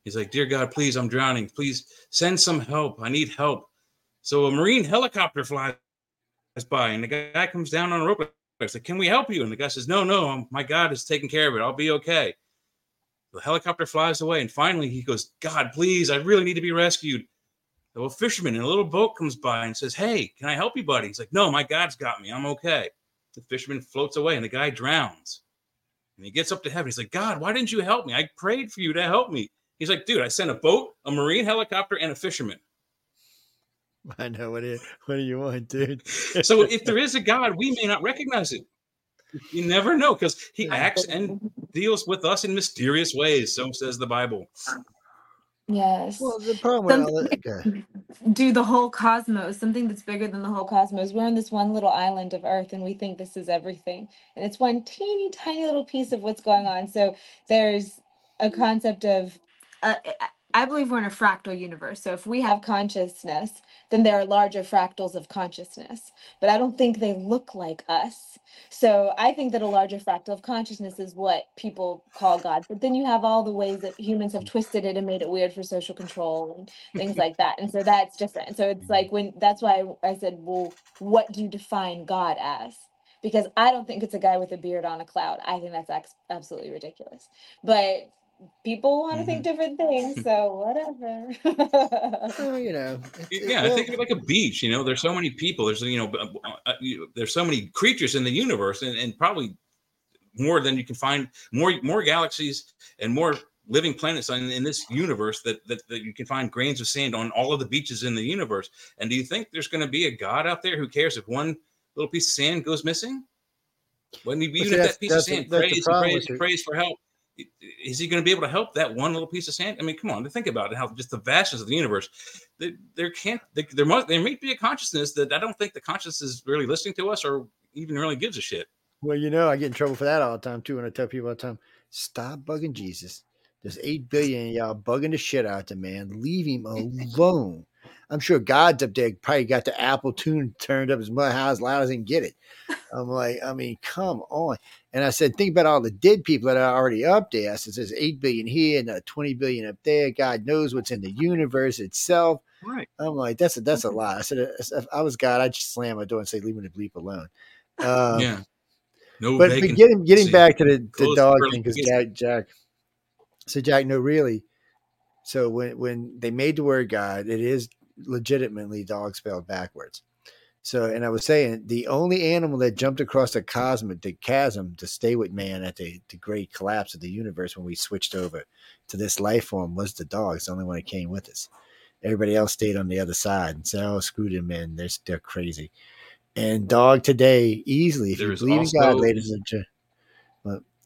He's like, "Dear God, please, I'm drowning. Please send some help. I need help." So a marine helicopter flies by, and the guy comes down on a rope. I said, "Can we help you?" And the guy says, "No, no, my God is taking care of it. I'll be okay." The helicopter flies away, and finally he goes, "God, please, I really need to be rescued." So a fisherman in a little boat comes by and says, "Hey, can I help you, buddy?" He's like, "No, my God's got me. I'm okay." The fisherman floats away, and the guy drowns. And he gets up to heaven. He's like, "God, why didn't you help me? I prayed for you to help me." He's like, "Dude, I sent a boat, a marine helicopter, and a fisherman." [LAUGHS] I know what it. What do you want, dude? [LAUGHS] So if there is a God, we may not recognize it. You never know because he acts and deals with us in mysterious ways. So says the Bible. Yes. Well, the problem with all that, okay. do the whole cosmos, something that's bigger than the whole cosmos. We're on this one little island of Earth and we think this is everything. And it's one teeny tiny little piece of what's going on. So there's a concept of uh, I believe we're in a fractal universe. So if we have consciousness, then there are larger fractals of consciousness. But I don't think they look like us. So I think that a larger fractal of consciousness is what people call God. But then you have all the ways that humans have twisted it and made it weird for social control and things like that. And so that's different. So it's mm-hmm. like when that's why I said, well, what do you define God as? Because I don't think it's a guy with a beard on a cloud. I think that's absolutely ridiculous. But people want to think different things, so whatever. Well, you [LAUGHS] know, it's- it- yeah, well, I think of like a beach. You know, there's so many people. There's you know, uh, uh, you- there's so many creatures in the universe, and, and probably more than you can find. More more galaxies and more living planets in, in this universe that, that that you can find grains of sand on all of the beaches in the universe. And do you think there's going to be a god out there who cares if one little piece of sand goes missing? When you But even see, if that piece of sand that's the prays and prays and prays for help, is he going to be able to help that one little piece of sand? I mean, come on, think about it. How just the vastness of the universe. There, there can't. There, there must. There may be a consciousness that I don't think the consciousness is really listening to us or even really gives a shit. Well, you know, I get in trouble for that all the time too. When I tell people all the time, stop bugging Jesus. There's eight billion of y'all bugging the shit out of the man. Leave him [LAUGHS] alone. I'm sure God's up there probably got the Apple tune turned up as much how as loud as he can get it. I'm like, I mean, come on. And I said, think about all the dead people that are already up there. I said, there's eight billion here and uh, 20 billion up there. God knows what's in the universe itself. Right. I'm like, that's a that's a lot. I said, if I was God, I'd just slam my door and say, leave me to bleep alone. Um, yeah. No but, getting getting back to the, the dog thing because. Jack Jack so Jack no really so when when they made the word God it is legitimately dog spelled backwards. So and I was saying the only animal that jumped across the cosmic the chasm to stay with man at the, the great collapse of the universe when we switched over to this life form was the dog. It's the only one that came with us. Everybody else stayed on the other side and said oh screw them man they're, they're crazy. And dog today easily if There's you believe in God ladies and gentlemen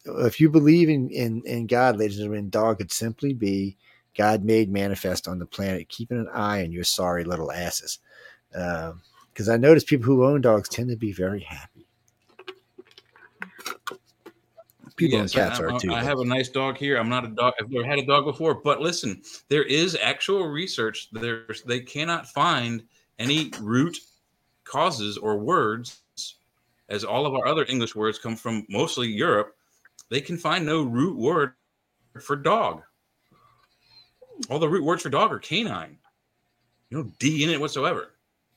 if you believe in, in, in God, ladies and gentlemen, dog could simply be God made manifest on the planet, keeping an eye on your sorry little asses. Um, because I notice people who own dogs tend to be very happy. People Yes, and cats I, are I- too. I have a nice dog here. I'm not a dog. I've never had a dog before, but listen, there is actual research. There's they cannot find any root causes or words, as all of our other English words come from mostly Europe. They can find no root word for dog. All the root words for dog are canine. No D in it whatsoever.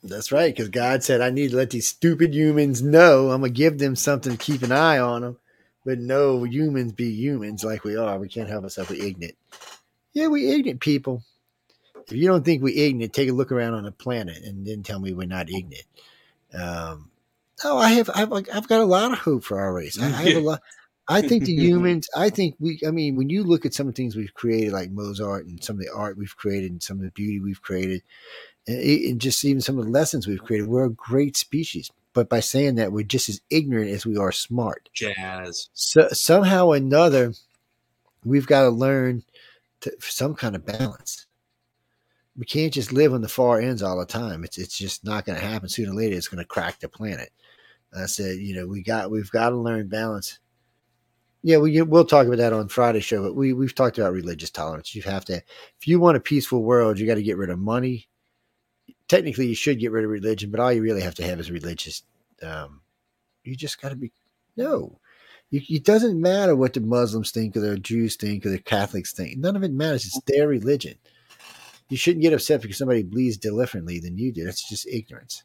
That's right, because God said, I need to let these stupid humans know I'm going to give them something to keep an eye on them. But no, humans be humans like we are. We can't help ourselves. We're ignorant. Yeah, we ignorant people. If you don't think we ignorant, take a look around on the planet and then tell me we're not ignorant. Um, oh, I have, I've, I've got a lot of hope for our race. I, I have a [LAUGHS] lot. I think the [LAUGHS] humans. I think we. I mean, when you look at some of the things we've created, like Mozart, and some of the art we've created, and some of the beauty we've created, and, and just even some of the lessons we've created, we're a great species. But by saying that, we're just as ignorant as we are smart. Jazz. So somehow or another, we've got to learn to, some kind of balance. We can't just live on the far ends all the time. It's it's just not going to happen. Sooner or later, it's going to crack the planet. I said, you know, we got we've got to learn balance. Yeah, we we'll talk about that on Friday show. But we we've talked about religious tolerance. You have to, if you want a peaceful world, you got to get rid of money. Technically, you should get rid of religion, but all you really have to have is religious. Um, you just got to be no. You, it doesn't matter what the Muslims think or the Jews think or the Catholics think. None of it matters. It's their religion. You shouldn't get upset because somebody believes differently than you do. That's just ignorance.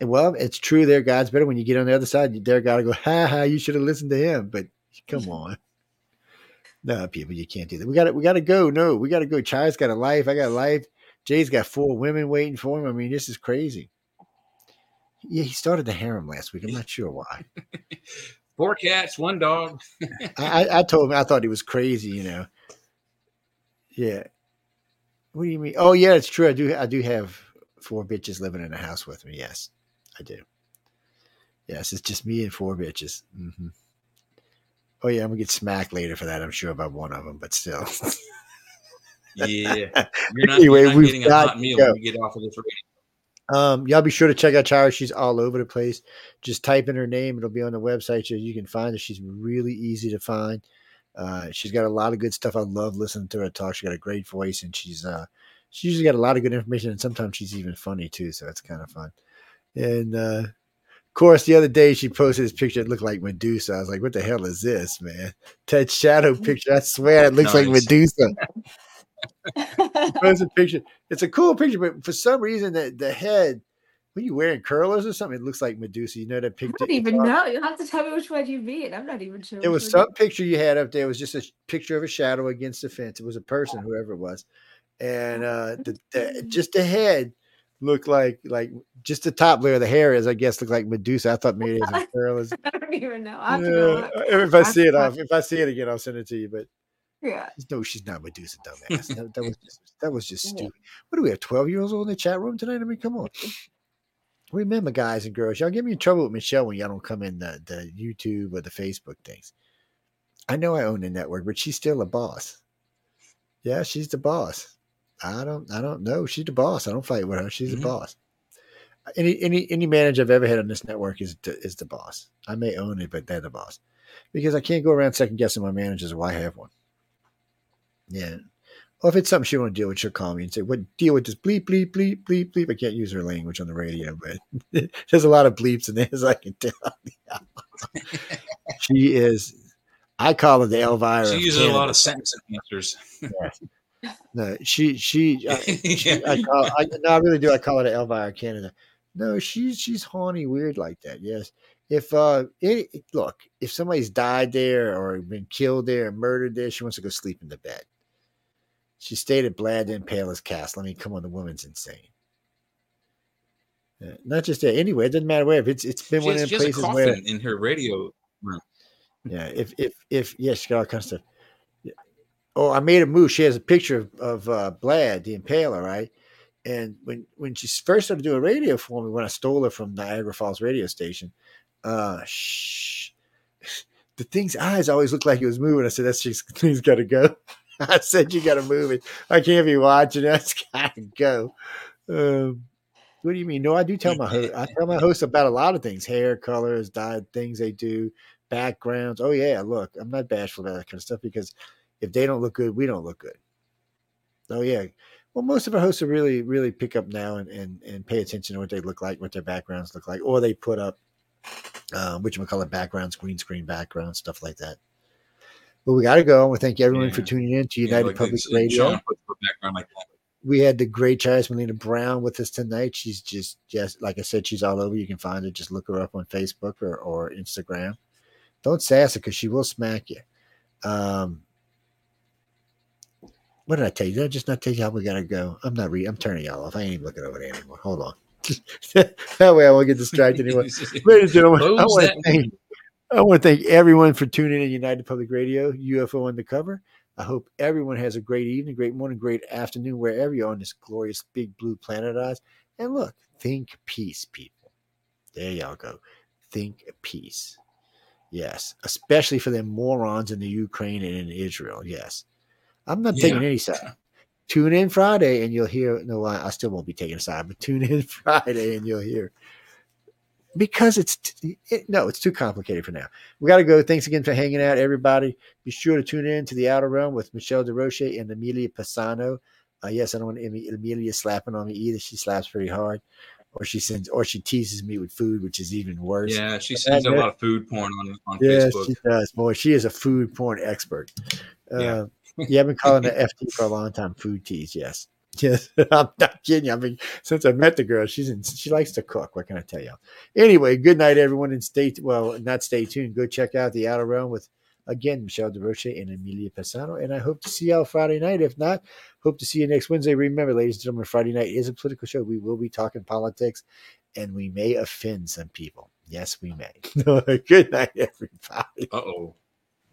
Well, it's true their God's better. When you get on the other side, their God will go, [LAUGHS] ha ha, you should have listened to him. But come [LAUGHS] on. No, people, you can't do that. We got to, we got to go. No, we got to go. Chai's got a life. I got a life. Jay's got four women waiting for him. I mean, this is crazy. Yeah, he started the harem last week. I'm not sure why. [LAUGHS] Four cats, one dog. I, I, I told him I thought he was crazy, you know. Yeah. What do you mean? Oh yeah, it's true. I do I do have four bitches living in a house with me. Yes, I do. Yes, it's just me and four bitches. hmm Oh yeah, I'm gonna get smacked later for that. I'm sure about one of them, but still. Yeah. [LAUGHS] You're not, Anyway, you're not we've getting a got hot meal go. when we get off of this radio. Um, y'all be sure to check out Chara. She's all over the place. Just type in her name; it'll be on the website, so you can find her. She's really easy to find. Uh, she's got a lot of good stuff. I love listening to her talk. She's got a great voice, and she's uh, she's usually got a lot of good information. And sometimes she's even funny too, so it's kind of fun. And uh, of course, the other day she posted this picture. It looked like Medusa. I was like, "What the hell is this, man?" That shadow picture. I swear, it looks like Medusa. [LAUGHS] Posted a picture. It's a cool picture, but for some reason, the the head. When you wearing curlers or something, it looks like Medusa. You know that picture. I don't even know. You'll have to tell me which one you mean. I'm not even sure. It was one some picture you had up there. It was just a picture of a shadow against the fence. It was a person, whoever it was, and uh, the, the just the head looked like like just the top layer of the hair is, I guess, look like Medusa. I thought maybe it was curlers. [LAUGHS] I don't even know. I have to go look. Yeah, if I I see it, I'll, if I see it again, I'll send it to you. But Yeah. no, she's not Medusa, dumbass. that, that was just, that was just stupid. What do we have? Twelve year olds in the chat room tonight? I mean, come on. Remember, guys and girls, y'all get me in trouble with Michelle when y'all don't come in the, the YouTube or the Facebook things. I know I own the network, but she's still a boss. Yeah, she's the boss. I don't I don't know. She's the boss. I don't fight with her. She's Mhm. the boss. Any any any manager I've ever had on this network is the, is the boss. I may own it, but they're the boss because I can't go around second guessing my managers. Why I have one? Yeah. Or if it's something she want to deal with, she'll call me and say, "What deal with this bleep bleep bleep bleep bleep?" I can't use her language on the radio, but [LAUGHS] there's a lot of bleeps in there, as I can tell. [LAUGHS] she is. I call her the Elvira. She uses a lot of sentence enhancers. No, she she I, she, [LAUGHS] I call I, no, I really do. I call it the Elvira Canada. No, she's she's horny, weird like that. Yes. If uh, look, if somebody's died there or been killed there or murdered there, she wants to go sleep in the bed. She stayed at Vlad and Palace Castle. I mean, come on, the woman's insane. Uh, not just there. Anyway, it doesn't matter where. If it's it's been She one has, of a places where in her radio room. yeah, if if if yeah, she got all kinds of stuff. Oh, I made a move. She has a picture of, of uh, Vlad, the Impaler, right? And when when she first started doing radio for me, when I stole her from Niagara Falls radio station, uh, shh, [LAUGHS] the thing's eyes always looked like it was moving. I said, "That's just [LAUGHS] thing's got to go." [LAUGHS] I said, "You got to move it. I can't be watching. That's got to go." Um, what do you mean? No, I do tell my host. I tell my host about a lot of things: hair, colors, diet, things they do, backgrounds. Oh yeah, look, I'm not bashful about that kind of stuff because if they don't look good, we don't look good. Oh yeah. Well, most of our hosts are really, really pick up now and, and, and pay attention to what they look like, what their backgrounds look like, or they put up uh, which we call it backgrounds, green screen backgrounds, stuff like that. But we got to go. To thank everyone for tuning in to Yeah, United like Public Radio Sean puts the background like we had the great Charis Melina Brown with us tonight. She's just, just like I said, she's all over. You can find her. Just look her up on Facebook or, or Instagram. Don't sass her because she will smack you. Um, what did I tell you? Did I just not tell you how we gotta go? I'm not reading. I'm turning y'all off. I ain't even looking over there anymore. Hold on. [LAUGHS] that way I won't get distracted anymore. [LAUGHS] Ladies and gentlemen, I want to thank I want to thank everyone for tuning in United Public Radio, UFO Undercover. I hope everyone has a great evening, great morning, great afternoon, wherever you're on this glorious big blue planet of ours. And look, think peace, people. There y'all go. Think peace. Yes, especially for them morons in the Ukraine and in Israel. Yes, I'm not taking any side. Tune in Friday and you'll hear. No, I, still won't be taking a side, but tune in [LAUGHS] Friday and you'll hear because it's t- it, no, it's too complicated for now. We got to go. Thanks again for hanging out, everybody. Be sure to tune in to the Outer Realm with Michelle Desrochers and Amelia Pisano. Uh, yes, I don't want Amelia slapping on me either. She slaps pretty hard, or she sends, or she teases me with food, which is even worse. Yeah, she sends a lot of food porn on, on Yeah, Facebook. she does. Boy, she is a food porn expert. Uh, Yeah. yeah, I've been calling her [LAUGHS] FT for a long time. Food tease, yes. [LAUGHS] Yes, I'm not kidding you. I mean, since I met the girl, she's in, she likes to cook. What can I tell you? Anyway, good night, everyone, and stay well. Not stay tuned. Go check out the Outer Realm with again Michelle Desrochers and Amelia Pisano. And I hope to see y'all Friday night. If not, hope to see you next Wednesday. Remember, ladies and gentlemen, Friday night is a political show. We will be talking politics, and we may offend some people. Yes, we may. [LAUGHS] good night, everybody. Uh oh.